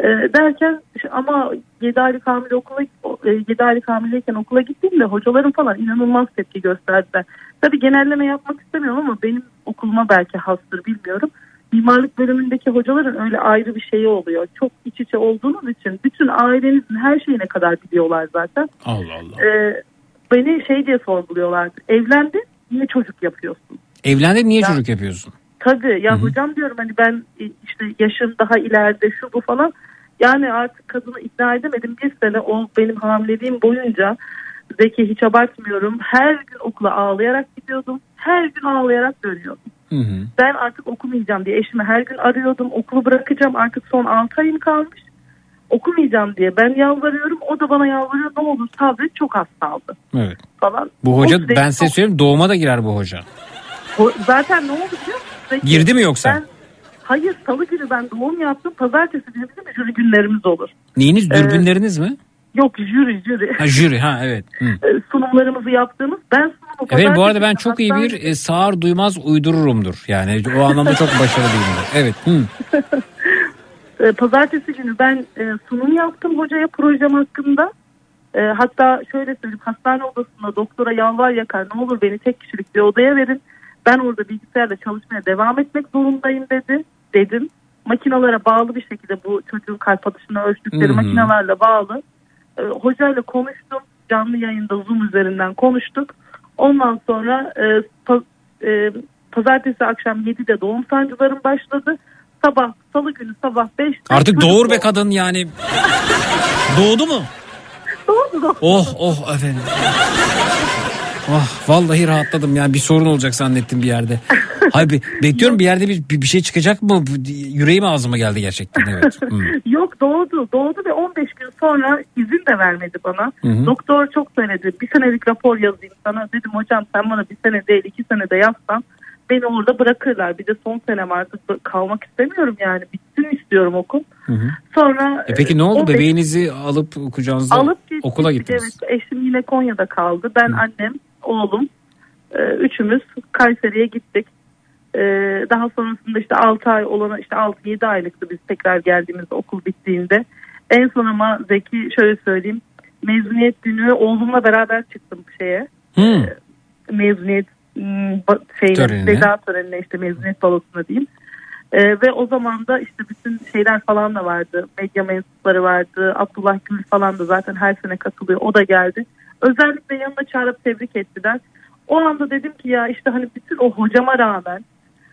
Ee, derken ama 7 aylık hamile okula e, 7 aylık hamileyken okula gittiğimde hocalarım falan inanılmaz tepki gösterdiler. Tabii genelleme yapmak istemiyorum ama benim okuluma belki hastır bilmiyorum. Mimarlık bölümündeki hocaların öyle ayrı bir şeyi oluyor. Çok iç içe olduğunuz için bütün ailenizin her şeyine kadar biliyorlar zaten. Allah Allah. Ee, beni şey diye sorguluyorlardı. Evlendin niye çocuk yapıyorsun? Evlendin niye Ya- çocuk yapıyorsun? Tabii ya hocam diyorum hani ben e, işte yaşım daha ileride şu bu falan. Yani artık kadını ikna edemedim. Bir sene o benim hamileliğim boyunca Zeki hiç abartmıyorum. Her gün okula ağlayarak gidiyordum. Her gün ağlayarak dönüyordum. Hı hı. Ben artık okumayacağım diye eşimi her gün arıyordum. Okulu bırakacağım artık son 6 ayım kalmış. Okumayacağım diye ben yalvarıyorum. O da bana yalvarıyor ne olur sabret çok hasta aldı Evet. falan. Bu hoca ben size çok- söyleyeyim doğuma da girer bu hoca. Ho- Zaten ne oldu biliyor musun? Girdi mi yoksa? Ben, hayır salı günü ben doğum yaptım. Pazartesi günü bizim jüri günlerimiz olur. Neyiniz Ee, dürbünleriniz mi? Yok jüri jüri. Ha jüri ha evet. Hı. Ee, Sunumlarımızı yaptığımız ben sunumu Efendim bu arada ben çok iyi hastane- bir e, sağır duymaz uydururumdur. Yani o anlamda çok başarılıyımdır. Evet. Hı. Ee, Pazartesi günü ben e, sunum yaptım hocaya projem hakkında. E, hatta şöyle söyleyeyim hastane odasında doktora yalvar yakar ne olur beni tek kişilik bir odaya verin. Ben orada bilgisayarda çalışmaya devam etmek zorundayım dedi. Dedim. Makinalara bağlı bir şekilde bu çocuğun kalp atışını ölçtükleri Hı hı. makinalarla bağlı. E, hocayla konuştum. Canlı yayında Zoom üzerinden konuştuk. Ondan sonra e, pa- e, pazartesi akşam 7'de doğum sancılarım başladı. Sabah salı günü sabah 5'te Artık doğur be kadın yani. Doğdu mu? Doğdu doğdu. Oh oh efendim. Oh vallahi rahatladım yani bir sorun olacak zannettim bir yerde. Hayır be- bekliyorum bir yerde bir, bir, şey çıkacak mı? Yüreğim ağzıma geldi gerçekten evet. Hı. Yok doğdu. Doğdu ve 15 gün sonra izin de vermedi bana. Hı hı. Doktor çok söyledi. Bir senelik rapor yazayım sana. Dedim hocam sen bana bir sene değil iki sene de yazsan beni orada bırakırlar. Bir de son senem artık kalmak istemiyorum yani. Bitsin istiyorum okul. Hı hı. Sonra E peki ne oldu 15 bebeğinizi alıp kucağınıza Alıp gittik. okula gittiniz? Evet, eşim yine Konya'da kaldı. Ben annem, oğlum, e, üçümüz Kayseri'ye gittik. E, daha sonrasında işte 6 ay olana işte 6-7 aylıktı biz tekrar geldiğimizde okul bittiğinde. En son ama Zeki şöyle söyleyeyim. Mezuniyet günü oğlumla beraber çıktım şeye. Hı. Mezuniyet m, ba- şeyine, Törenine. veda törenine işte mezuniyet balosuna diyeyim. Ee, ve o zaman da işte bütün şeyler falan da vardı. Medya mensupları vardı. Abdullah Gül falan da zaten her sene katılıyor. O da geldi. Özellikle yanına çağırıp tebrik ettiler. O anda dedim ki ya işte hani bütün o hocama rağmen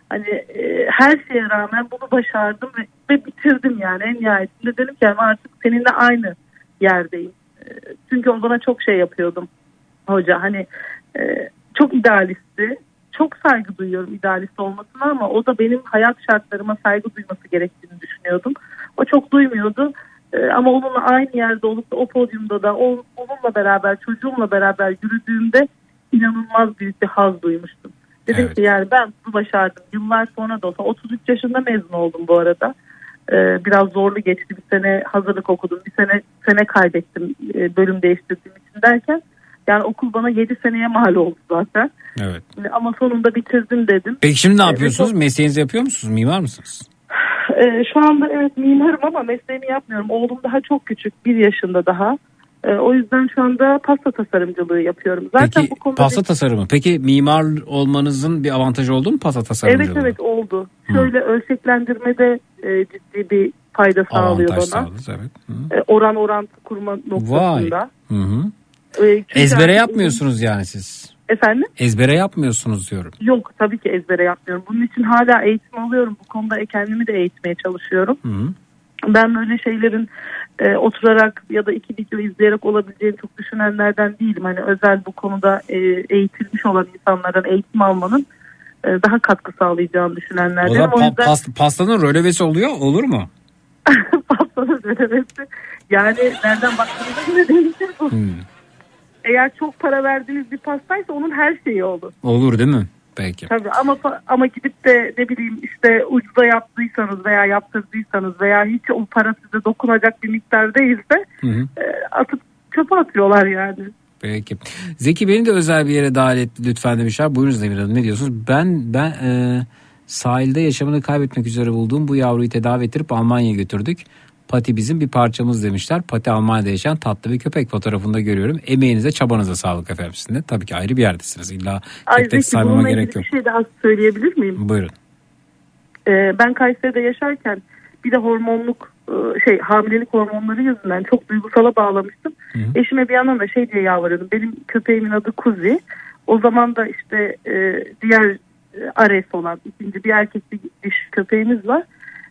hani e, her şeye rağmen bunu başardım ve, ve bitirdim yani en nihayetinde dedim ki yani artık seninle aynı yerdeyim. E, çünkü o bana çok şey yapıyordum hoca hani e, çok idealistti. Çok saygı duyuyorum idealist olmasına ama o da benim hayat şartlarıma saygı duyması gerektiğini düşünüyordum. O çok duymuyordu. E, ama onunla aynı yerde olup da o podyumda da onunla beraber çocuğumla beraber yürüdüğümde inanılmaz büyük bir haz duymuştum. Dedim ki yani ben bunu başardım. Yıllar sonra da olsa 33 yaşında mezun oldum bu arada. Ee, biraz zorlu geçti. Bir sene hazırlık okudum. Bir sene sene kaybettim e, bölüm değiştirdiğim için derken. Yani okul bana 7 seneye mal oldu zaten. Evet. Ama sonunda bitirdim dedim. Peki şimdi ne Ee, yapıyorsunuz? ve Mesleğinizi yapıyor musunuz? Mimar mısınız? Ee, şu anda evet mimarım ama mesleğimi yapmıyorum. Oğlum daha çok küçük. Bir yaşında daha. Ee, o yüzden şu anda pasta tasarımcılığı yapıyorum. Zaten Peki bu konuda pasta tasarımı. Peki mimar olmanızın bir avantajı oldu mu pasta tasarımcılığı? Evet evet oldu. Şöyle ölçeklendirmede e, ciddi bir fayda sağlıyor Avantaj bana. sağladı evet. E, oran orantı kurma Vay. noktasında. Hı hı. E, Ezbere yapmıyorsunuz yani siz. Efendim? Ezbere yapmıyorsunuz diyorum. Yok tabii ki ezbere yapmıyorum. Bunun için hala eğitim alıyorum. Bu konuda kendimi de eğitmeye çalışıyorum. Hı hı. Ben böyle şeylerin e, oturarak ya da iki video izleyerek olabileceğini çok düşünenlerden değilim. Hani özel bu konuda e, eğitilmiş olan insanlardan eğitim almanın e, daha katkı sağlayacağını O düşünenlerden. zaman O yüzden past- pastanın rölevesi oluyor olur mu? pastanın ödemesi yani nereden baktığınıza göre değişir bu. Hmm. Eğer çok para verdiğiniz bir pastaysa onun her şeyi olur. Olur değil mi? Peki. Tabii ama ama gidip de ne bileyim işte ucuza yaptıysanız veya yaptırdıysanız veya hiç o para size dokunacak bir miktar değilse Hı hı. e, atıp çöpe atıyorlar yani. Peki. Zeki beni de özel bir yere dahil et lütfen demişler. Buyurunuz Demir Hanım ne diyorsunuz? Ben ben e, sahilde yaşamını kaybetmek üzere bulduğum bu yavruyu tedavi ettirip Almanya'ya götürdük. Pati bizim bir parçamız demişler. Pati Almanya'da yaşayan tatlı bir köpek fotoğrafında görüyorum. Emeğinize çabanıza sağlık efendim sizin de. Tabii ki ayrı bir yerdesiniz. İlla Ay tek tek saymama gerek yok. bir şey daha söyleyebilir miyim? Buyurun. Ee, ben Kayseri'de yaşarken bir de hormonluk e, şey hamilelik hormonları yüzünden çok duygusala bağlamıştım. Eşime bir yandan da şey diye yalvarıyordum. Benim köpeğimin adı Kuzi. O zaman da işte e, diğer e, Ares olan ikinci bir erkek bir dişi köpeğimiz var.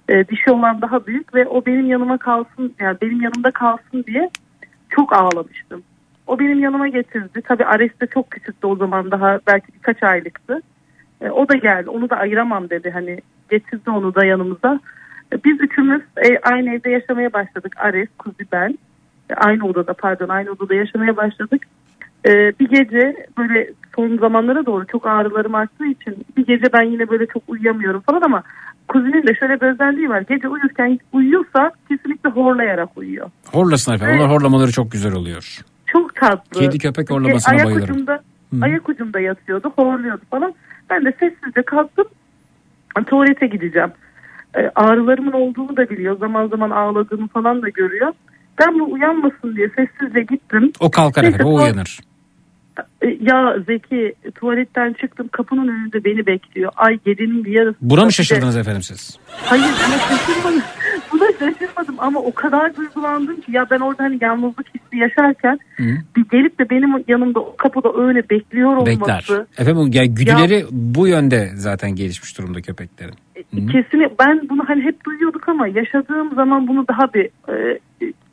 E, dişi olan daha büyük ve o benim yanıma kalsın yani benim yanımda kalsın diye çok ağlamıştım. O benim yanıma getirdi. Tabii Ares de çok küçüktü o zaman daha belki birkaç aylıktı. E, o da geldi. Onu da ayıramam dedi. Hani getirdi onu da yanımıza. E, biz üçümüz e, aynı evde yaşamaya başladık. Ares, Kuzi ben. E, aynı odada pardon aynı odada yaşamaya başladık. E, bir gece böyle son zamanlara doğru çok ağrılarım arttığı için bir gece ben yine böyle çok uyuyamıyorum falan ama Kuzi'nin de şöyle bir özelliği var. Gece uyurken uyuyorsa kesinlikle horlayarak uyuyor. Horlasın efendim. Onlar horlamaları çok güzel oluyor. Çok tatlı. Kedi köpek horlamasına ayak bayılırım. Ucunda, Hı. ayak ucunda yatıyordu, horluyordu falan. Ben de sessizce kalktım. Tuvalete gideceğim. E, ağrılarımın olduğunu da biliyor. Zaman zaman ağladığımı falan da görüyor. Ben bu uyanmasın diye sessizce gittim. O kalkar Neyse, efendim. O uyanır. E, Ya Zeki tuvaletten çıktım kapının önünde beni bekliyor. Ay gecenin bir yarısı. Buna mı şaşırdınız efendim siz? Hayır buna şaşırmadım. buna şaşırmadım ama o kadar duygulandım ki ya ben orada hani yalnızlık hissi yaşarken bir gelip de benim yanımda o kapıda öyle bekliyor olması. Bekler. Efendim yani güdüleri bu yönde zaten gelişmiş durumda köpeklerin. Kesin ben bunu hani hep duyuyorduk ama yaşadığım zaman bunu daha bir e,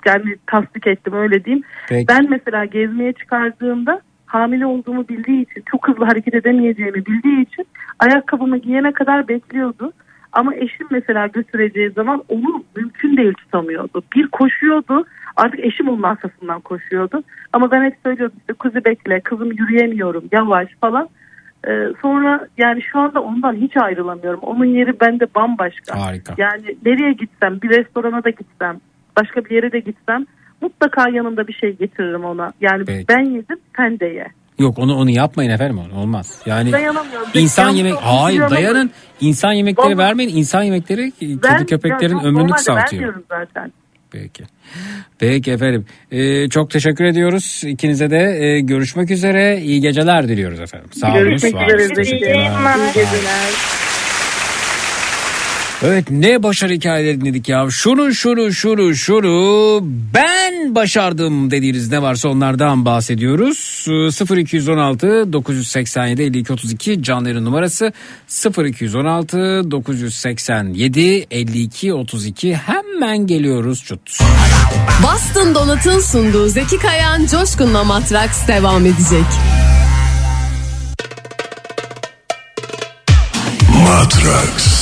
yani tasdik ettim öyle diyeyim. Peki. Ben mesela gezmeye çıkardığımda hamile olduğumu bildiği için çok hızlı hareket edemeyeceğimi bildiği için ayakkabımı giyene kadar bekliyordu. Ama eşim mesela götüreceği zaman onu mümkün değil tutamıyordu. Bir koşuyordu artık eşim onun arkasından koşuyordu. Ama ben hep söylüyordum işte kızı bekle kızım yürüyemiyorum yavaş falan. Ee, sonra yani şu anda ondan hiç ayrılamıyorum. Onun yeri bende bambaşka. Harika. Yani nereye gitsem bir restorana da gitsem başka bir yere de gitsem mutlaka yanımda bir şey getiririm ona. Yani Peki. ben yedim sen de ye. Yok onu onu yapmayın efendim olmaz. Yani Dayanamıyorum. insan yemek hayır dayanın. İnsan yemekleri Vallahi- vermeyin. İnsan yemekleri kedi Ben- köpeklerin ya, ömrünü kısaltıyor. vermiyorum zaten. Peki. Peki efendim. Ee, çok teşekkür ediyoruz. İkinize de e, görüşmek üzere. İyi geceler diliyoruz efendim. Sağ olun. Görüşmek üzere. İyi geceler. Evet ne başarı hikayeleri dinledik ya. Şunu şunu şunu şunu ben başardım dediğiniz ne varsa onlardan bahsediyoruz. Ee, 0216 987 52 32 canların numarası 0216 987 52 32 hemen geliyoruz çut. Boston Donat'ın sunduğu Zeki Kayan Coşkun'la Matraks devam edecek. Matrax.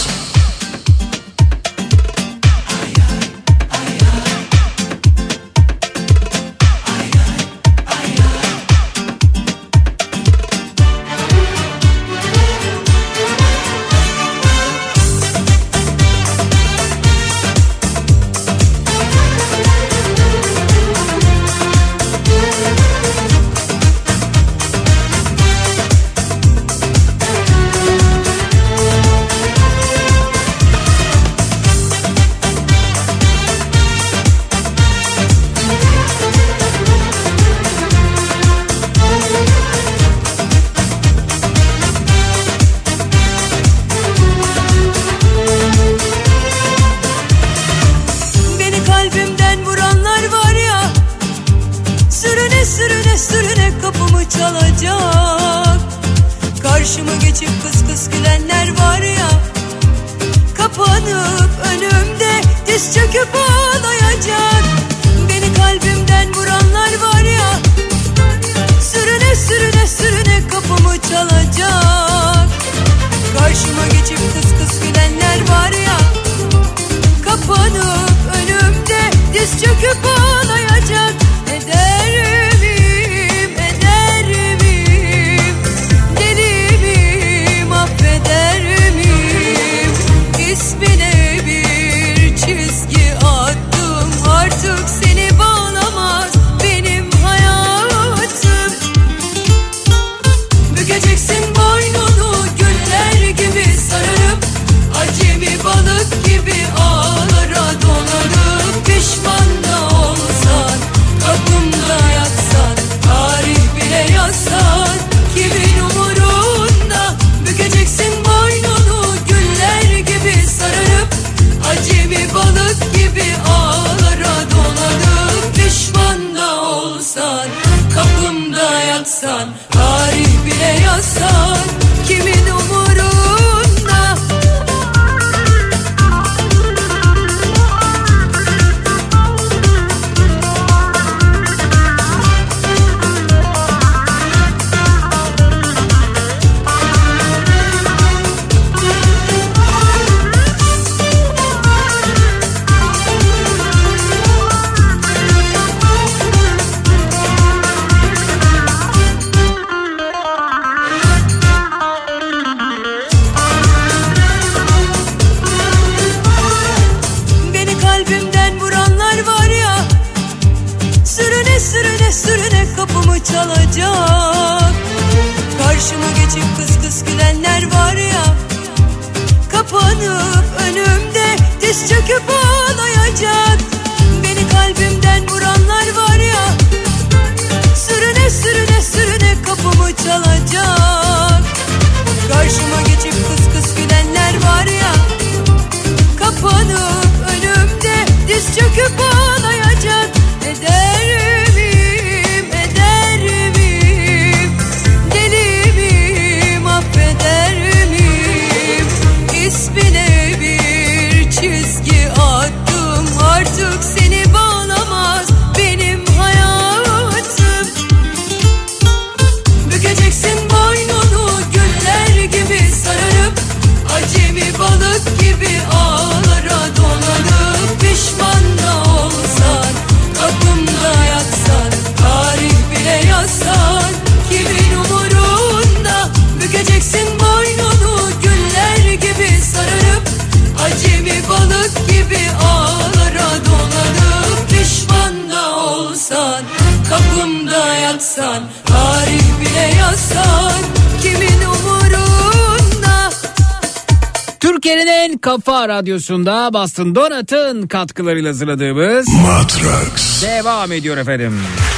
Radyosu'nda Bastın Donat'ın katkılarıyla hazırladığımız Matrax devam ediyor efendim. Matrax.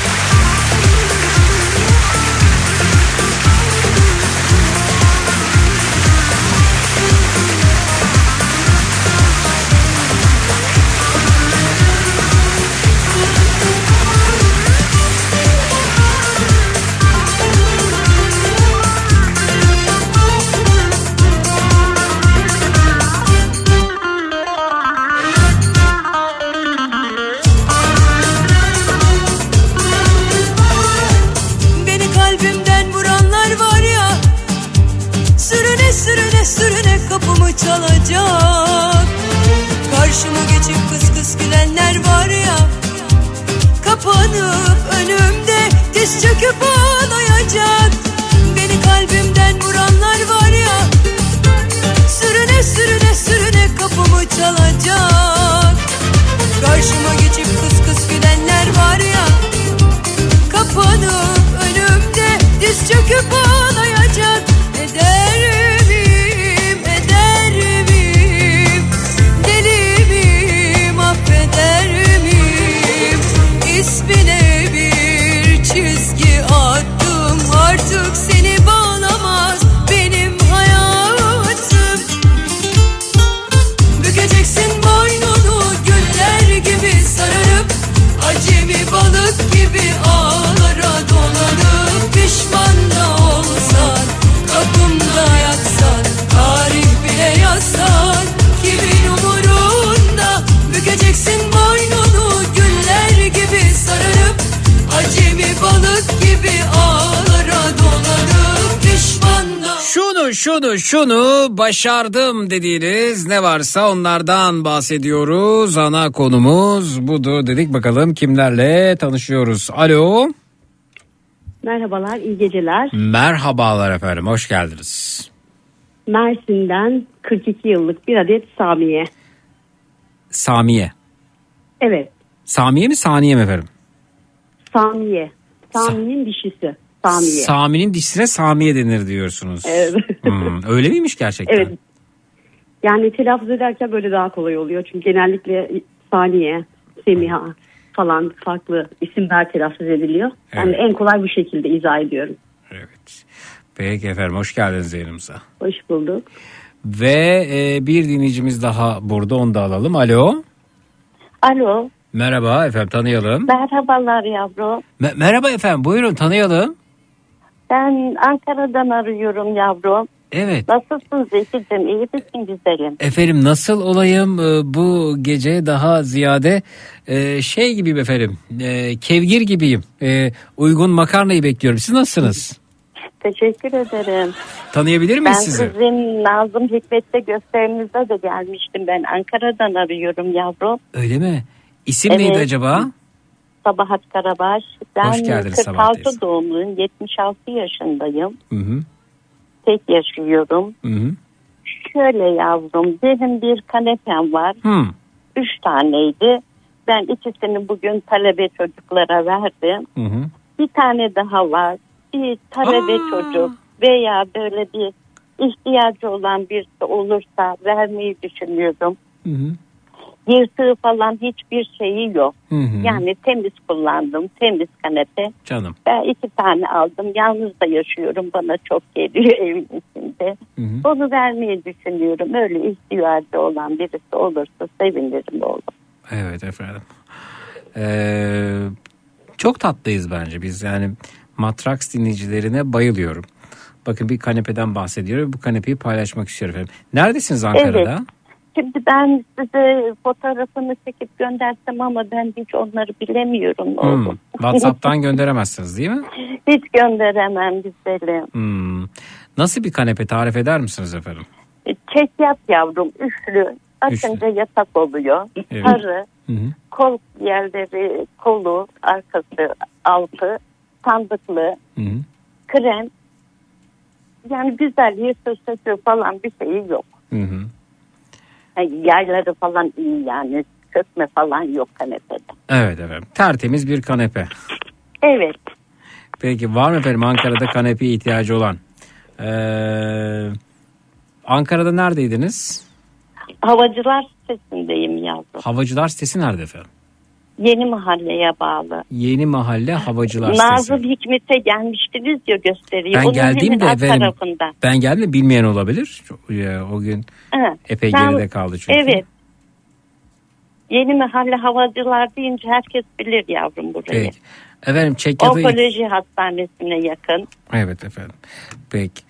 Şunu başardım dediğiniz ne varsa onlardan bahsediyoruz. Ana konumuz budur dedik bakalım kimlerle tanışıyoruz. Alo. Merhabalar, iyi geceler. Merhabalar efendim hoş geldiniz. Mersin'den 42 yıllık bir adet Samiye. Samiye. Evet, Samiye mi saniye mi efendim? Samiye. Sami'nin dişisi. Samiye. Sami'nin dişine Samiye denir diyorsunuz. Evet. Hmm, öyle miymiş gerçekten? evet. Yani telaffuz ederken böyle daha kolay oluyor. Çünkü genellikle Saniye, Semiha falan farklı isimler telaffuz ediliyor. Yani en kolay bu şekilde izah ediyorum. Peki efendim hoş geldiniz yayınımıza. Hoş bulduk. Ve e, bir dinleyicimiz daha burada onu da alalım. Alo. Alo. Merhaba efendim tanıyalım. Merhabalar yavrum. Me- merhaba efendim buyurun tanıyalım. Ben Ankara'dan arıyorum yavrum. Evet. Nasılsın Zeki'cim? İyi misin güzelim? Efendim nasıl olayım e, bu gece daha ziyade e, şey gibiyim efendim e, kevgir gibiyim uygun makarnayı bekliyorum siz nasılsınız Teşekkür ederim. tanıyabilir Ben miyiz sizi sizin Nazım Hikmet'te gösterinize de gelmiştim. Ben Ankara'dan arıyorum yavrum. öyle mi İsim neydi Evet. acaba Sabahat Karabaş. Ben Hoş geldiniz Sabahat 46 teyze. doğumluyum. 76 yaşındayım. Hı hı. Tek yaşıyorum. Hı hı. Şöyle yavrum benim bir kanepem var. Hı. Üç taneydi. Ben ikisini bugün talebe çocuklara verdim. Hı hı. Bir tane daha var. Bir talebe çocuk veya böyle bir ihtiyacı olan birisi olursa vermeyi düşünüyorum. Hı hı. Yırtığı falan hiçbir şeyi yok. Hı hı. Yani temiz kullandım. Temiz kanepe. Canım. Ben iki tane aldım. Yalnız da yaşıyorum. Bana çok geliyor evin içinde. Hı hı. Onu vermeyi düşünüyorum. Öyle ihtiyacı olan birisi olursa sevinirim oğlum. Evet efendim. Ee, çok tatlıyız bence biz yani Matrax dinleyicilerine bayılıyorum. Bakın bir kanepeden bahsediyor. Bu kanepeyi paylaşmak istiyorum efendim. Neredesiniz Ankara'da? Evet. Şimdi ben size fotoğrafını çekip göndersem ama ben hiç onları bilemiyorum Hmm. WhatsApp'tan gönderemezsiniz değil mi? hiç gönderemem güzelim. Hmm. Nasıl bir kanepe tarif eder misiniz efendim? Çekyat yavrum üflü. Açınca yatak oluyor. Evet. Sarı. Hı hı. Kol yerleri, kolu, arkası, altı, sandıklı, Hı hı. krem. Yani güzel sökür falan bir şeyi yok. Hı hı. Yayları falan iyi yani. Sökme falan yok kanepede. Evet efendim. Tertemiz bir kanepe. Evet. Peki var mı efendim Ankara'da kanepeye ihtiyacı olan? Ee, Ankara'da neredeydiniz? Havacılar sitesindeyim yavrum. Havacılar sitesi nerede efendim? Yeni mahalleye bağlı. Yeni Mahalle Havacılar sitesi. Nazım Hikmet'e gelmiştiniz ya gösteriye. Ben Onun geldiğimde efendim tarafında. ben geldim de bilmeyen olabilir. Ya, O gün Ha, epey ben- geride kaldı çünkü. Evet. Yeni mahalle havacılar deyince herkes bilir yavrum burayı. Peki. Efendim Çekyat'a... Onkoloji hastanesine yakın. Evet efendim. Peki.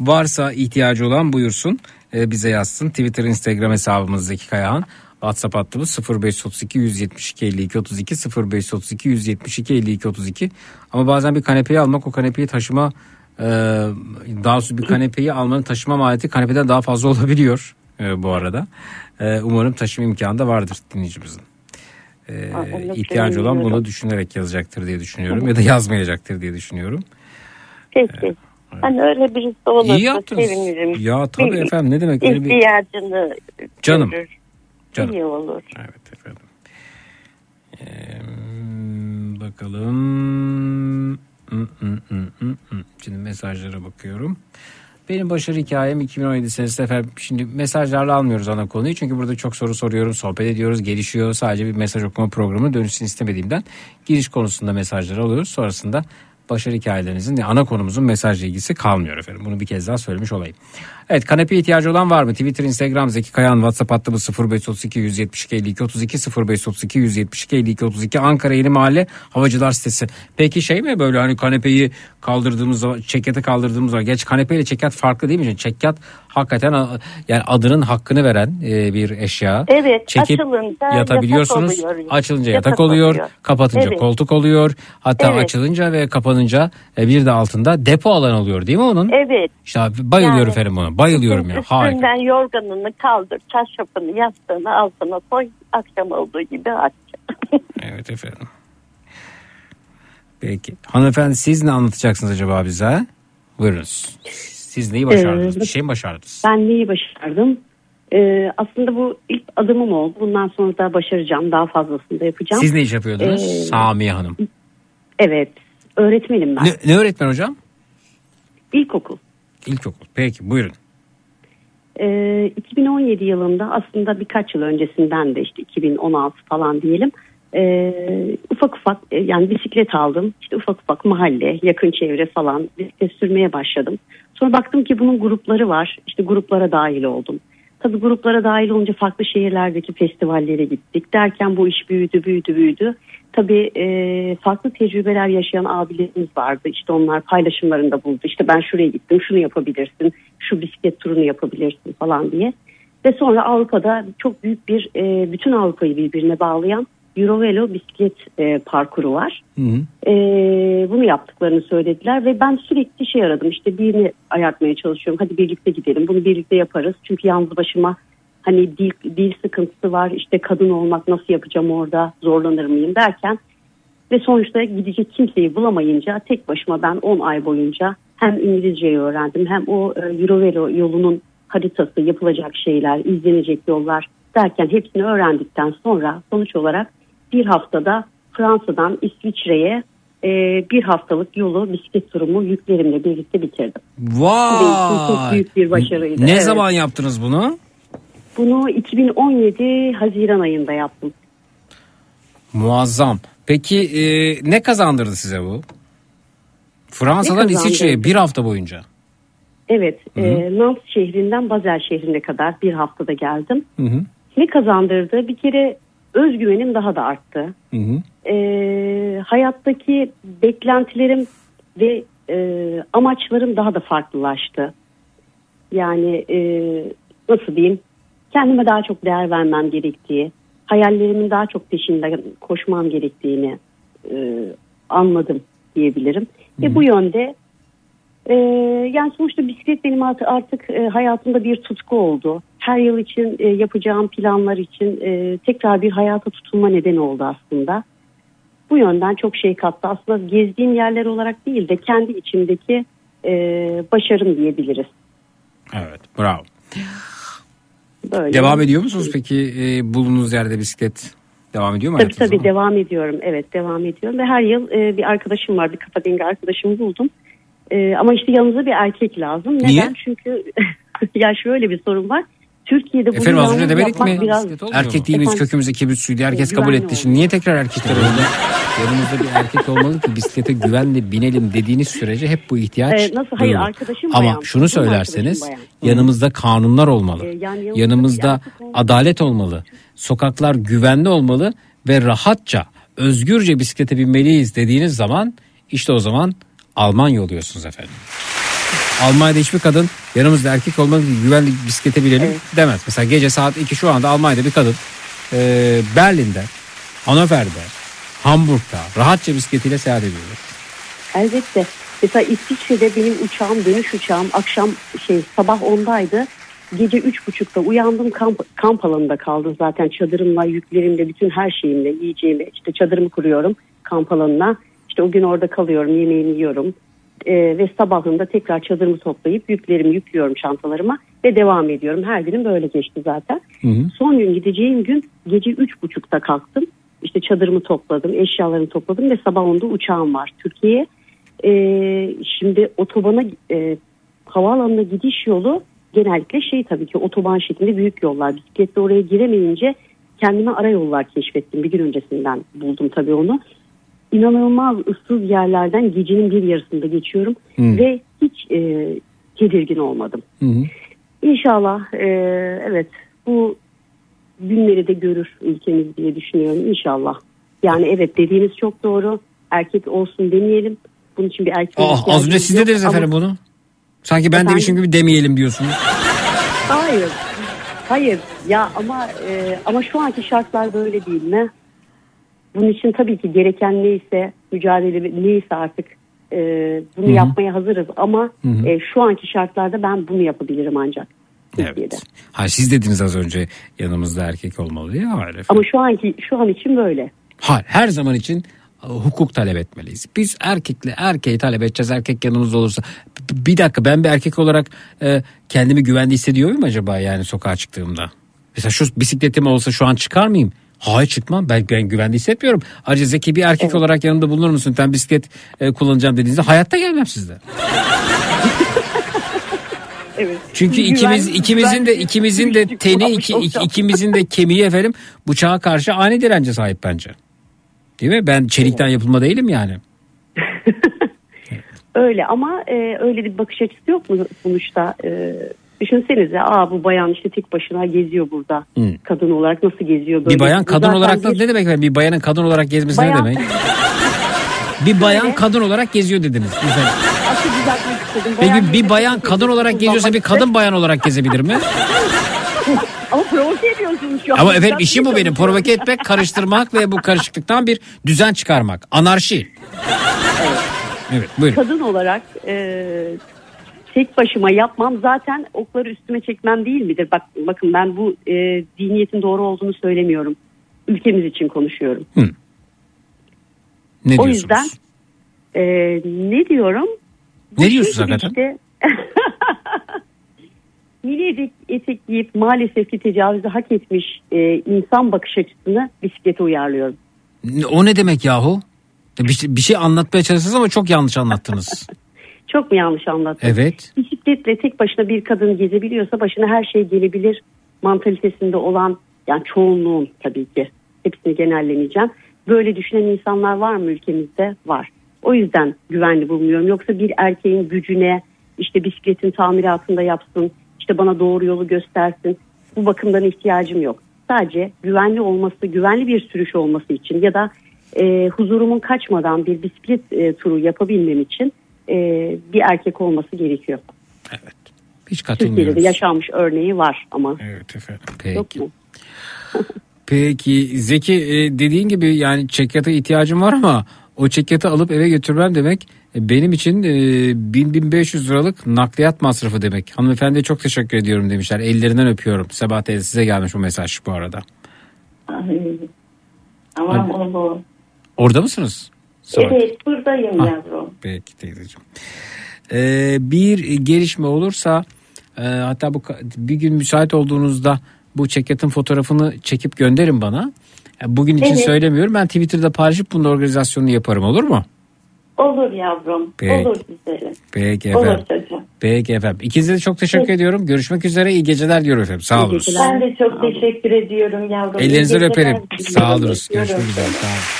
Varsa ihtiyacı olan buyursun e, bize yazsın. Twitter, Instagram hesabımız Zeki Kayağan. WhatsApp hattımız 0532 172 52 32 0532 172 52 32. Ama bazen bir kanepeyi almak o kanepeyi taşıma e, daha doğrusu bir kanepeyi almanın taşıma maliyeti kanepeden daha fazla olabiliyor e, bu arada. E, umarım taşıma imkanı da vardır dinleyicimizin. E, onu ihtiyacı olan bunu düşünerek yazacaktır diye düşünüyorum ya da yazmayacaktır diye düşünüyorum. Peki. Hani öyle birisi olursa İyi yaptınız. sevinirim. Ya tabii Bir- efendim ne demek öyle bir İhtiyacını Canım. görür. Canım. İyi olur. Evet efendim. Ee, bakalım. Şimdi mesajlara bakıyorum. Benim başarı hikayem 2017 senesinde efendim şimdi mesajlarla almıyoruz ana konuyu. Çünkü burada çok soru soruyorum, sohbet ediyoruz, gelişiyor. Sadece bir mesaj okuma programı dönüşsün istemediğimden giriş konusunda mesajları alıyoruz. Sonrasında başarı hikayelerinizin ana konumuzun mesajla ilgisi kalmıyor efendim. Bunu bir kez daha söylemiş olayım. Evet kanepeye ihtiyacı olan var mı? Twitter, Instagram, Zeki Kayan, WhatsApp hattımız 0532 172 52 32 0532 172 52 32 Ankara Yeni Mahalle Havacılar sitesi. Peki şey mi böyle hani kanepeyi kaldırdığımız zaman çekyatı kaldırdığımız zaman. Geç kanepeyle çekyat farklı değil mi? Çünkü Çekyat hakikaten yani adının hakkını veren e, bir eşya. Evet, Çekip açılınca yatabiliyorsunuz. yatak oluyor. Açılınca yatak, Yatak oluyor, oluyor. kapatınca Evet. koltuk oluyor. Hatta Evet. açılınça ve kapanınca e, bir de altında depo alan oluyor değil mi onun? Evet. İşte bayılıyorum Yani- efendim ona. Bayılıyorum ya. Harika. Üstünden yorganını kaldır, çarşafını, yastığını altına koy. Akşam olduğu gibi aç. Evet efendim. Peki. Hanımefendi siz ne anlatacaksınız acaba bize? Buyurunuz. Siz neyi başardınız? Ee, Bir şey mi başardınız? Ben neyi başardım? Ee, aslında bu ilk adımım oldu. Bundan sonra da başaracağım. Daha fazlasını da yapacağım. Siz ne iş yapıyordunuz? Ee, Samiye Hanım. Evet. Öğretmenim ben. Ne, ne öğretmen hocam? İlkokul. İlkokul. Peki buyurun. Ee, 2017 yılında aslında birkaç yıl öncesinden de işte 2016 falan diyelim. Ee, ufak ufak e, yani bisiklet aldım. İşte ufak ufak mahalle, yakın çevre falan bisiklet sürmeye başladım. Sonra baktım ki bunun grupları var. İşte gruplara dahil oldum. Tabii gruplara dahil olunca farklı şehirlerdeki festivallere gittik. Derken bu iş büyüdü, büyüdü, büyüdü. Tabii e, farklı tecrübeler yaşayan abilerimiz vardı. İşte onlar paylaşımlarında buldu. İşte ben şuraya gittim, şunu yapabilirsin, şu bisiklet turunu yapabilirsin falan diye. Ve sonra Avrupa'da çok büyük bir, e, bütün Avrupa'yı birbirine bağlayan Eurovelo bisiklet e, parkuru var. E, bunu yaptıklarını söylediler ve ben sürekli şey aradım işte birini ayartmaya çalışıyorum hadi birlikte gidelim bunu birlikte yaparız çünkü yalnız başıma hani dil, dil sıkıntısı var işte kadın olmak nasıl yapacağım orada zorlanır mıyım derken ve sonuçta gidecek kimseyi bulamayınca tek başıma ben 10 ay boyunca hem İngilizceyi öğrendim hem o e, Eurovelo yolunun haritası yapılacak şeyler izlenecek yollar derken hepsini öğrendikten sonra sonuç olarak bir haftada Fransa'dan İsviçre'ye e, bir haftalık yolu bisiklet turumu yüklerimle birlikte bitirdim. İçin çok Vay. büyük bir başarıydı. Ne Evet. zaman yaptınız bunu? Bunu 2017 Haziran ayında yaptım. Muazzam. Peki e, ne kazandırdı size bu? Fransa'dan? İsviçre'ye bir hafta boyunca. Evet, Hı hı. e, Nantes şehrinden Basel şehrine kadar bir haftada geldim. Hı hı. Ne kazandırdı? Bir kere özgüvenim daha da arttı. Hı hı. E, hayattaki beklentilerim ve e, amaçlarım daha da farklılaştı. Yani e, nasıl diyeyim? Kendime daha çok değer vermem gerektiği, hayallerimin daha çok peşinden koşmam gerektiğini e, anladım diyebilirim. Ve bu yönde e, yani sonuçta bisiklet benim artık, artık e, hayatımda bir tutku oldu. Her yıl için e, yapacağım planlar için e, tekrar bir hayata tutunma nedeni oldu aslında. Bu yönden çok şey kattı. Aslında gezdiğim yerler olarak değil de kendi içimdeki e, başarım diyebiliriz. Evet bravo. Böyle. Devam ediyor musunuz peki e, bulunduğunuz yerde bisiklet devam ediyor mu Tabii tabii devam ediyorum. Evet devam ediyorum. Ve her yıl e, bir arkadaşım var. Bir kafa dengi arkadaşımı buldum. E, ama işte yanınıza bir erkek lazım. Neden? Niye? Çünkü ya şöyle bir sorun var. Türkiye'de bunu Efendim az önce demedik mi? biraz... Erkek değiliz Efendim? kökümüzde kibrit suydu. Herkes kabul etti. Şimdi niye tekrar erkekler oldu? Yanımızda bir erkek olmalı ki bisiklete güvenle binelim dediğiniz sürece hep bu ihtiyaç E, nasıl? Hayır, duyulur. arkadaşım Ama bayan. şunu söylerseniz yanımızda kanunlar olmalı. E, yani yanımızda yanımızda adalet olmalı. Sokaklar güvenli olmalı ve rahatça, özgürce bisiklete binmeliyiz dediğiniz zaman işte o zaman Almanya oluyorsunuz efendim. Almanya'da hiçbir kadın yanımızda erkek olmalı güvenli bisiklete binelim demez. Mesela gece saat 2 şu anda Almanya'da bir kadın e, Berlin'de, Hannover'de, Hamburg'da rahatça bisikletiyle seyahat ediyor. Elbette. Mesela İsviçre'de benim uçağım dönüş uçağım akşam şey sabah 10'daydı. Gece üç buçukta uyandım kamp, kamp alanında kaldım zaten çadırımla yüklerimle bütün her şeyimle yiyeceğimi işte çadırımı kuruyorum kamp alanına. İşte o gün orada kalıyorum yemeğimi yiyorum. Ee, ve sabahında tekrar çadırımı toplayıp yüklerimi yüklüyorum çantalarıma ve devam ediyorum. Her günüm böyle geçti zaten. Son gün gideceğim gün gece üç buçukta kalktım. İşte çadırımı topladım, eşyalarımı topladım ve sabah onda uçağım var Türkiye'ye. Ee, şimdi otobana e, havaalanına gidiş yolu genellikle şey tabii ki otoban şeklinde büyük yollar. Bisikletle oraya giremeyince kendime ara yollar keşfettim. Bir gün öncesinden buldum tabii onu. İnanılmaz ıssız yerlerden gecenin bir yarısında geçiyorum Hmm. ve hiç e, tedirgin olmadım. İnşallah e, evet bu günleri de görür ülkemiz diye düşünüyorum inşallah. Yani evet dediğiniz çok doğru. Erkek olsun demeyelim. Bunun için bir erkek Ah, az önce siz dediniz efendim bunu. Sanki ben Efendim? demişim gibi demeyelim diyorsunuz. Hayır. Hayır. Ya ama e, ama şu anki şartlar böyle değil mi? Bunun için tabii ki gereken neyse mücadele neyse artık e, bunu Hı hı. yapmaya hazırız ama e, şu anki şartlarda ben bunu yapabilirim ancak. Türkiye'de. Ha siz dediniz az önce yanımızda erkek olmalı diye. Hayır efendim. Ama şu anki şu an için böyle. Hayır her zaman için e, hukuk talep etmeliyiz. Biz erkekle erkeği talep edeceğiz. Erkek yanımızda olursa. Bir dakika ben bir erkek olarak e, kendimi güvende hissediyor muyum acaba yani sokağa çıktığımda? Mesela şu bisikletim olsa şu an çıkar mıyım? Hayır çıkmam. Ben, ben güvende hissetmiyorum. Ayrıca Zeki bir erkek olarak yanımda bulunur musun? Ben bisiklet e, kullanacağım dediğinizde hayatta gelmem sizde. Evet. Çünkü Güven- ikimiz ikimizin de ikimizin de teni iki, iki- ikimizin de kemiği efendim bıçağa karşı ani dirence sahip bence. Değil mi? Ben çelikten yapılma değilim yani. Öyle ama e, öyle bir bakış açısı yok mu sonuçta? E, düşünsenize aa bu bayan işte tek başına geziyor burada. Hı. Kadın olarak nasıl geziyor böyle? Bir bayan kadın zaten olarak da bir- ne demek? Bir bayanın kadın olarak gezmesi Bayan- ne demek? Bir bayan kadın olarak geziyor dediniz. Güzel. Peki bir bayan kadın olarak geziyorsa bir kadın bayan olarak gezebilir mi? Ama provoke ediyorsunuz şu an. Ama efendim işim bu benim. Provoke etmek, karıştırmak ve bu karışıklıktan bir düzen çıkarmak. Anarşi. Evet buyurun. Kadın olarak e, tek başıma yapmam zaten okları üstüme çekmem değil midir? Bak bakın ben bu e, diniyetin doğru olduğunu söylemiyorum. Ülkemiz için konuşuyorum. Ne o diyorsunuz? yüzden e, ne diyorum? Bu Ne diyorsunuz çünkü hakikaten? işte- etek, etek giyip maalesef ki tecavüzü hak etmiş e, insan bakış açısını bisiklete uyarlıyorum. O ne demek yahu? Bir, şey- bir şey anlatmaya çalıştınız ama çok yanlış anlattınız. Çok mu yanlış anlattım? Evet. Bisikletle tek başına bir kadın gezebiliyorsa başına her şey gelebilir mantalitesinde olan yani çoğunluğun tabii ki hepsini genellemeyeceğim. Böyle düşünen insanlar var mı ülkemizde? Var. O yüzden güvenli bulmuyorum. Yoksa bir erkeğin gücüne işte bisikletin tamiratında yapsın, işte bana doğru yolu göstersin. Bu bakımdan ihtiyacım yok. Sadece güvenli olması, güvenli bir sürüş olması için ya da e, huzurumun kaçmadan bir bisiklet e, turu yapabilmem için e, bir erkek olması gerekiyor. Hiç Türkiye'de de katılmıyoruz. yaşanmış örneği var ama. Evet efendim. Yok Peki. mu? Peki Zeki e, dediğin gibi yani çekyata ihtiyacım var ama o çekyatı alıp eve götürmem demek e, benim için e, 1000-1500 liralık nakliyat masrafı demek. Hanımefendiye çok teşekkür ediyorum demişler. Ellerinden öpüyorum. Sabah teyze size gelmiş bu mesaj bu arada. Tamam oldu. Orada mısınız? Sabah. Evet buradayım Ha. yavrum. Peki teyzeciğim. Ee, bir gelişme olursa e, hatta bu bir gün müsait olduğunuzda bu çekyatın fotoğrafını çekip gönderin bana. Yani bugün için Evet. söylemiyorum. Ben Twitter'da paylaşıp bunun organizasyonunu yaparım olur mu? Olur yavrum. Peki. Olur güzelim. Peki Olur efendim. çocuğum. Peki efendim. İkinize de çok teşekkür Peki. ediyorum. Görüşmek üzere. İyi geceler diyorum efendim. Sağ olun. Ben de çok teşekkür ediyorum yavrum. Ellerinizden İyi öperim. Sağ olun. Görüşmek üzere. Sağ olun.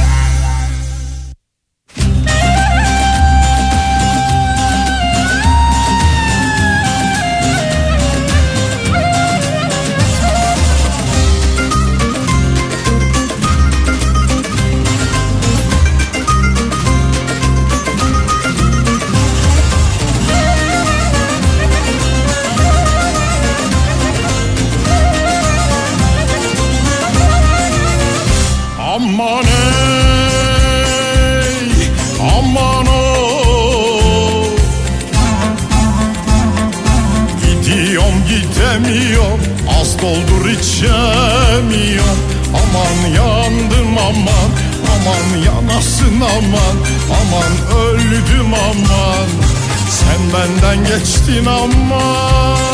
Doldur içemiyorum Aman yandım aman, aman yanasın aman Aman öldüm aman, sen benden geçtin aman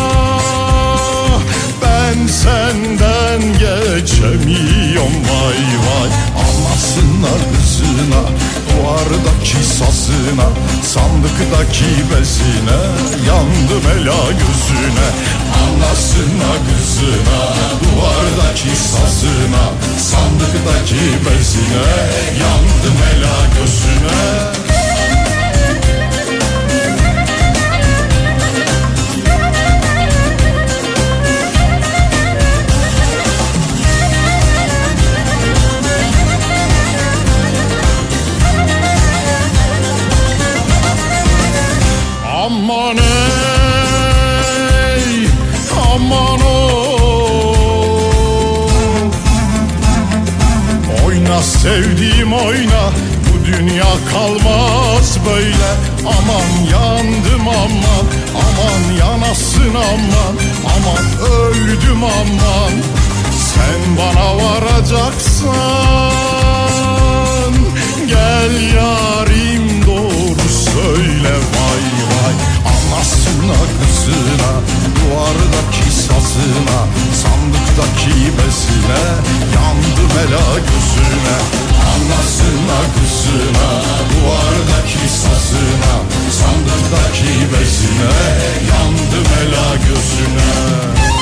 ben senden geçemiyorum vay vay. Anasına kızına Duvardaki sazına Sandıktaki bezine Yandım ela gözüne Anasına kızına Duvardaki sazına sandıktaki bezine Yandım ela gözüne Aman ey, aman o. Oyna sevdiğim oyna. Bu dünya kalmaz böyle. Aman yandım aman. Aman yanasın aman. Aman öldüm aman. Sen bana varacaksan Gel yarim Kızına Duvardaki sazına Sandıktaki bezine Yandım ela gözüne Anasına kızına Duvardaki sazına Sandıktaki bezine Yandım ela gözüne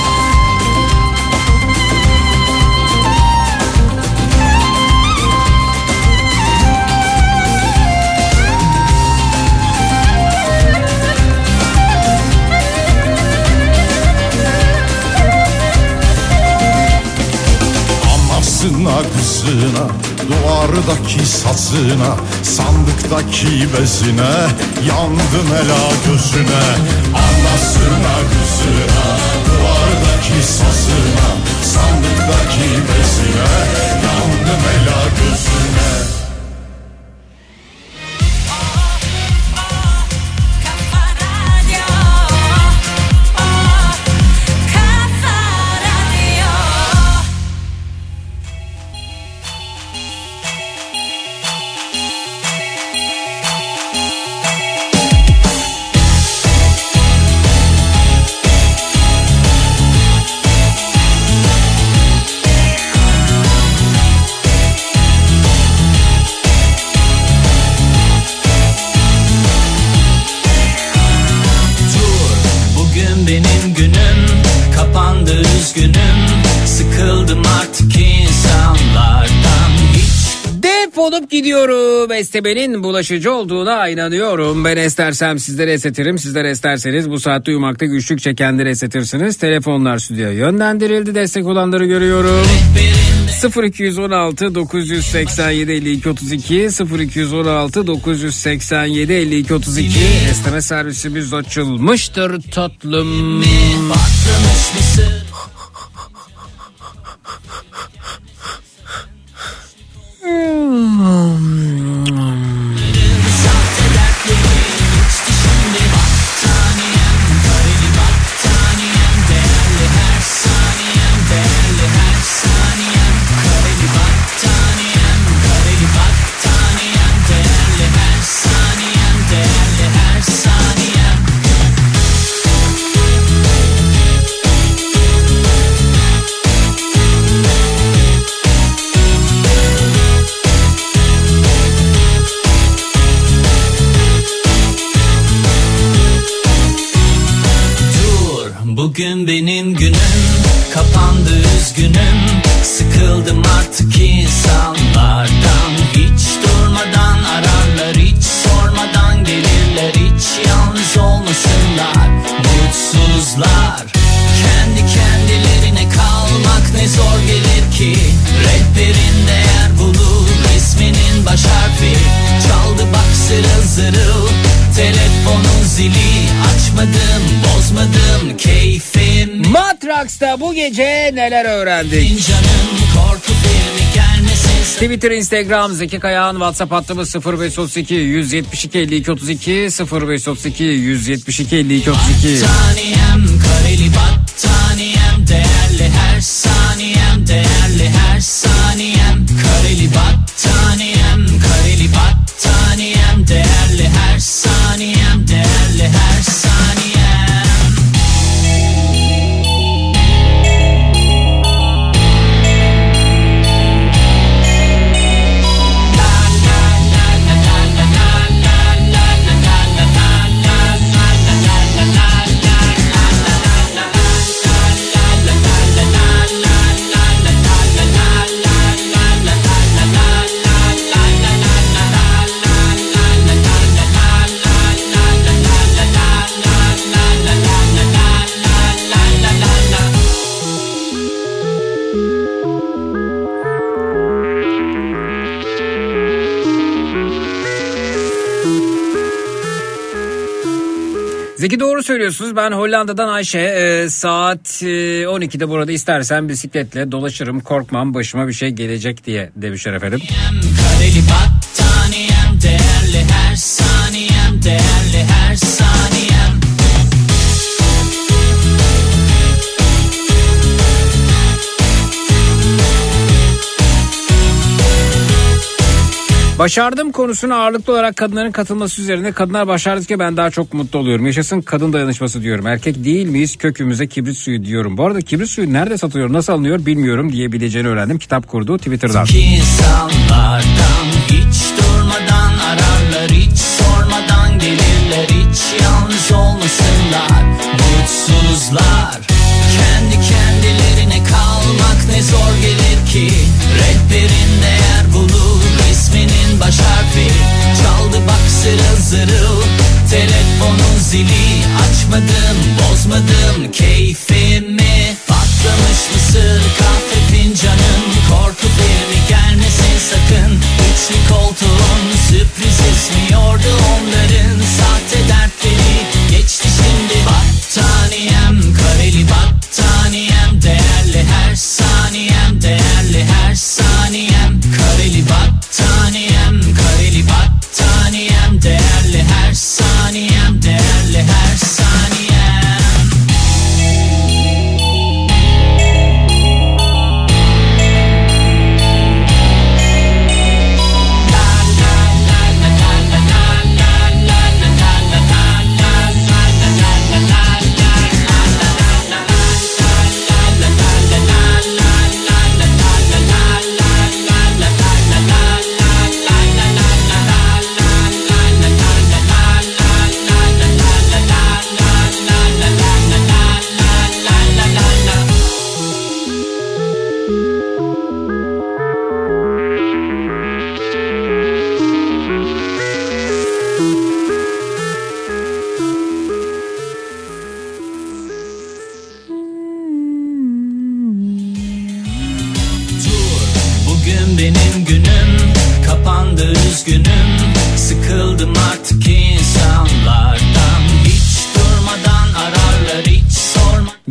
Anasına kızına Duvardaki sazına Sandıktaki bezine Yandım ela gözüne. Anasına kızına Duvardaki sazına Sandıktaki bezine Yandım ela gözüne gidiyorum. Estebe'nin bulaşıcı olduğuna inanıyorum. Ben estersem sizlere esetirim. Sizler esterseniz bu saatte uyumakta güçlük çekenleri esetirsiniz. Telefonlar stüdyoya yönlendirildi. Destek olanları görüyorum. 0216 987 52 32 0216 987 52 32 Esneme servisimiz açılmıştır tatlım. Patlamış bugün benim günüm Kapandı üzgünüm. Sıkıldım artık insanlardan. Hiç durmadan ararlar Hiç sormadan gelirler. Hiç yalnız olmasınlar Mutsuzlar. Kendi kendilerine kalmak ne zor gelir ki. Rehberin değer bulur baş harfi. Çaldı bak zırıl zırıl. Telefonun zili. Açmadım bozmadım. Keyfim. Matraks'ta bu gece neler öğrendik? Canım korku filmi gelmesin. Twitter, Instagram, Zeki Kayağan, WhatsApp hattımız 0532 172 52 32 0532 172 52 32. Battaniyem kareli battaniyem Değerli her saniyem değerli her saniyem Kareli battaniyem Zeki doğru söylüyorsunuz. Ben Hollanda'dan Ayşe e, saat e, 12'de burada istersen bisikletle dolaşırım. Korkmam başıma bir şey gelecek diye demişler efendim. Kareli battaniyem değerli her saniyem değerli her Başardım konusuna ağırlıklı olarak kadınların katılması üzerine kadınlar başardıkça ben daha çok mutlu oluyorum. Yaşasın kadın dayanışması diyorum. Erkek değil miyiz kökümüze kibrit suyu diyorum. Bu arada kibrit suyu nerede satılıyor nasıl alınıyor bilmiyorum diyebileceğini öğrendim. Kitap kurdu Twitter'dan. İnsanlardan hiç durmadan ararlar hiç sormadan gelirler hiç yalnız olmasınlar mutsuzlar kendi kendilerine kalmak ne zor gelir ki bulur isminin baş harfi çaldı bak zırıl zırıl. Telefonun zili açmadım bozmadım. Keyfimi patlamış mısır kahve fincanın korku filmi gelmesin sakın. Üçlü koltuğun sürpriz esmiyordu onların. Sahte dertleri geçti şimdi battaniyem. Kareli battaniyem değerli her saniyem değerli her saniyem. Kareli battaniyem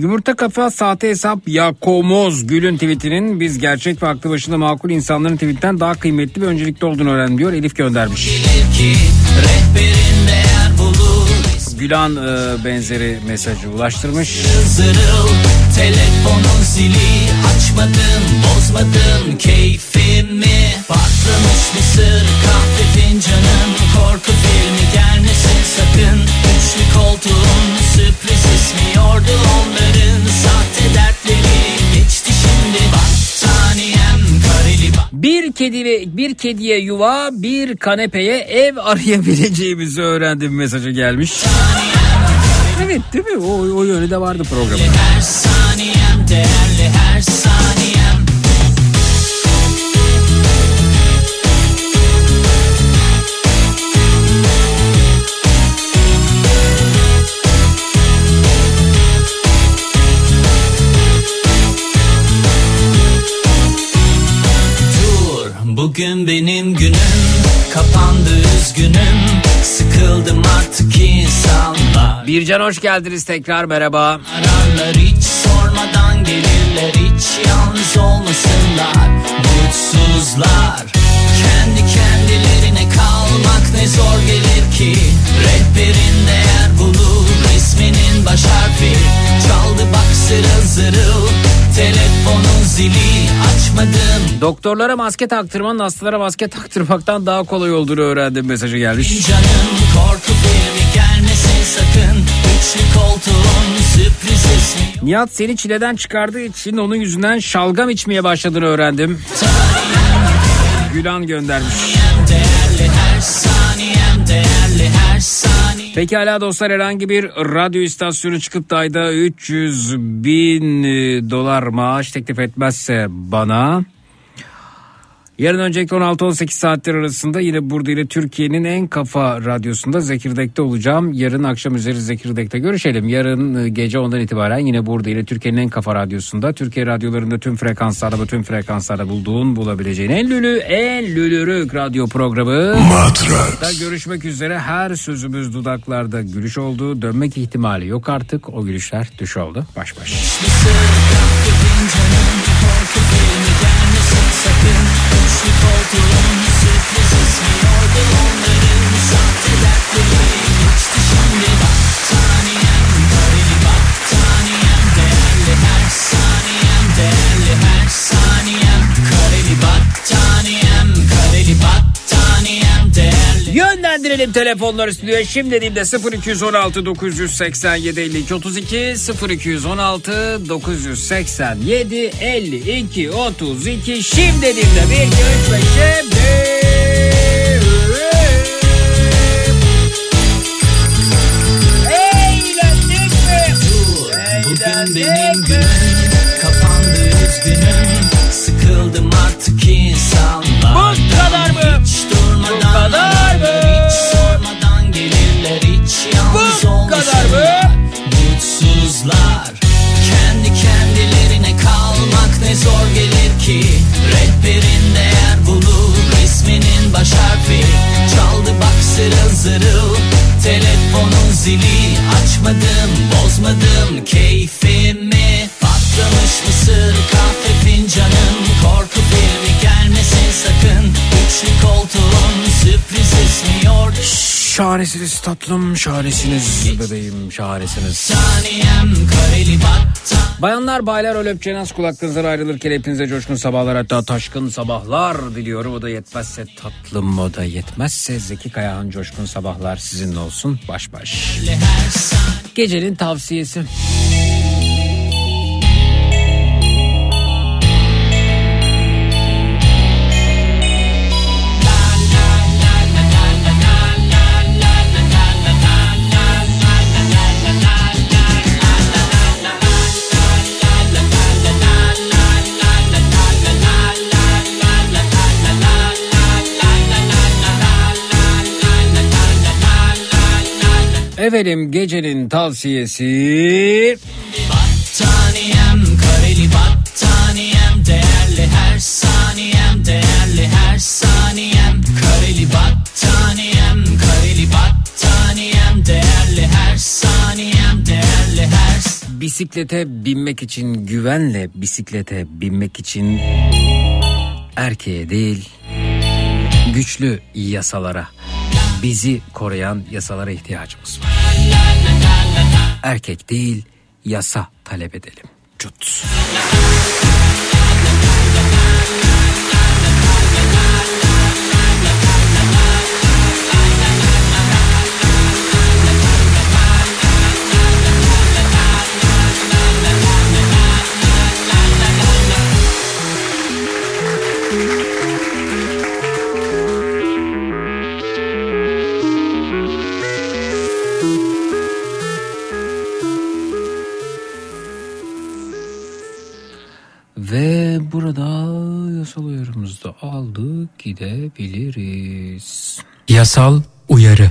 Yumurta kafa sahte hesap Yakomoz Gül'ün tweetinin biz gerçek ve aklı başında makul insanların tweetten daha kıymetli ve öncelikli olduğunu öğrendim diyor. Elif göndermiş. ki e, benzeri mesajı ulaştırmış. zırıl telefonun zili açmadım bozmadım keyfimi patlamış mısır kahve fincanım korku filmi gelmesin sakın üçlü koltuğun sürpriz ismiyordu onların sahte dertleri geçti şimdi battaniyem kareli Bir kedi ve bir kediye yuva, bir kanepeye ev arayabileceğimizi öğrendim mesajı gelmiş. Evet değil mi? O, o yönü de vardı programın. her saniyem değerli her saniyem bugün benim günüm kapandı üzgünüm sıkıldım artık insanlar. Bircan hoş geldiniz tekrar merhaba. Ararlar hiç sormadan gelirler hiç yalnız olmasınlar. Mutsuzlar kendi kendilerine kalmak ne zor gelir ki? Rehberin değer bulur isminin baş harfi Çaldı bak zırıl zırıl telefonun zili açmadım Doktorlara maske taktırmanın hastalara maske taktırmaktan daha kolay olduğunu öğrendim mesajı gelmiş. Canım korku filmi gelmesin sakın Üçlü koltuğun sürpriz ismi Nihat seni çileden çıkardığı için onun yüzünden şalgam içmeye başladığını öğrendim. Gülan göndermiş. Değerli her saniyem değerli her saniyem Pekala dostlar herhangi bir radyo istasyonu çıkıp da ayda 300 bin e, dolar maaş teklif etmezse bana Yarın öncelikle 16-18 saatler arasında yine burada ile Türkiye'nin en kafa radyosunda Zekirdek'te olacağım. Yarın akşam üzeri Zekirdek'te görüşelim. Yarın e, gece ondan itibaren yine burada ile Türkiye'nin en kafa radyosunda. Türkiye radyolarında tüm frekanslarda ve tüm frekanslarda bulduğun bulabileceğin en lülü en lülürük radyo programı. Matrax. Görüşmek üzere her sözümüz dudaklarda gülüş oldu. Dönmek ihtimali yok artık. O gülüşler düş oldu. Baş baş. Üçlü koltuğun sürpriz Yönlendirelim telefonları stüdyoya. Şimdi dediğimde 0216 987 52 32 0216 987 52 32 şimdi dediğimde 1 2 3 ve şimdi Eğlendik mi? Bugün benim günüm kapandı üzgünüm Sıkıldım artık insanlardan Bu kadar mı? Hiç durmadan Bu kadar gelir ki Rehberin değer bulur. Resminin baş harfi Çaldı bak zırıl zırıl. Telefonun zili açmadım bozmadım. Keyfimi Patlamış mısır kahve fincanım. Korku filmi gelmesin sakın. Üçlü koltuğun sürpriz ismiyor Şahanesiniz tatlım, şahanesiniz bebeğim, şahanesiniz. Bayanlar baylar öyle öpçenaz kulaklarınızdan ayrılırken hepinize coşkun sabahlar hatta taşkın sabahlar diliyorum. O da yetmezse tatlım o da yetmezse Zeki Kayahan coşkun sabahlar sizinle olsun baş baş. Gecenin tavsiyesi. Efendim gecenin tavsiyesi Battaniyem kareli battaniyem Değerli her saniyem değerli her saniyem. Kareli battaniyem kareli battaniyem Değerli her saniyem değerli her bisiklete binmek için güvenle bisiklete binmek için erkeğe değil güçlü yasalara bizi koruyan yasalara ihtiyacımız var. Erkek değil yasa talep edelim. Cut. Ve burada yasal uyarımızı da aldık gidebiliriz. Yasal uyarı.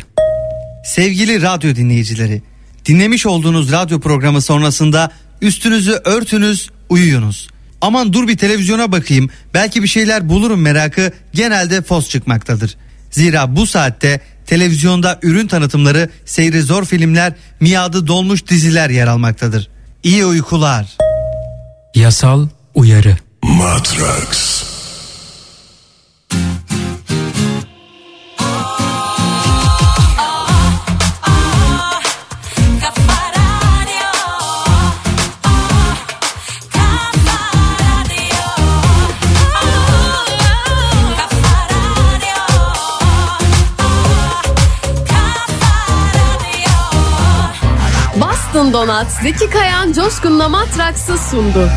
Sevgili radyo dinleyicileri, dinlemiş olduğunuz radyo programı sonrasında üstünüzü örtünüz, uyuyunuz. Aman dur bir televizyona bakayım, belki bir şeyler bulurum merakı genelde fos çıkmaktadır. Zira bu saatte televizyonda ürün tanıtımları, seyri zor filmler, miadı dolmuş diziler yer almaktadır. İyi uykular. Yasal uyarı. Matrax. Boston Donat Zeki Kayan Coşkun'la Matraks'ı sundu.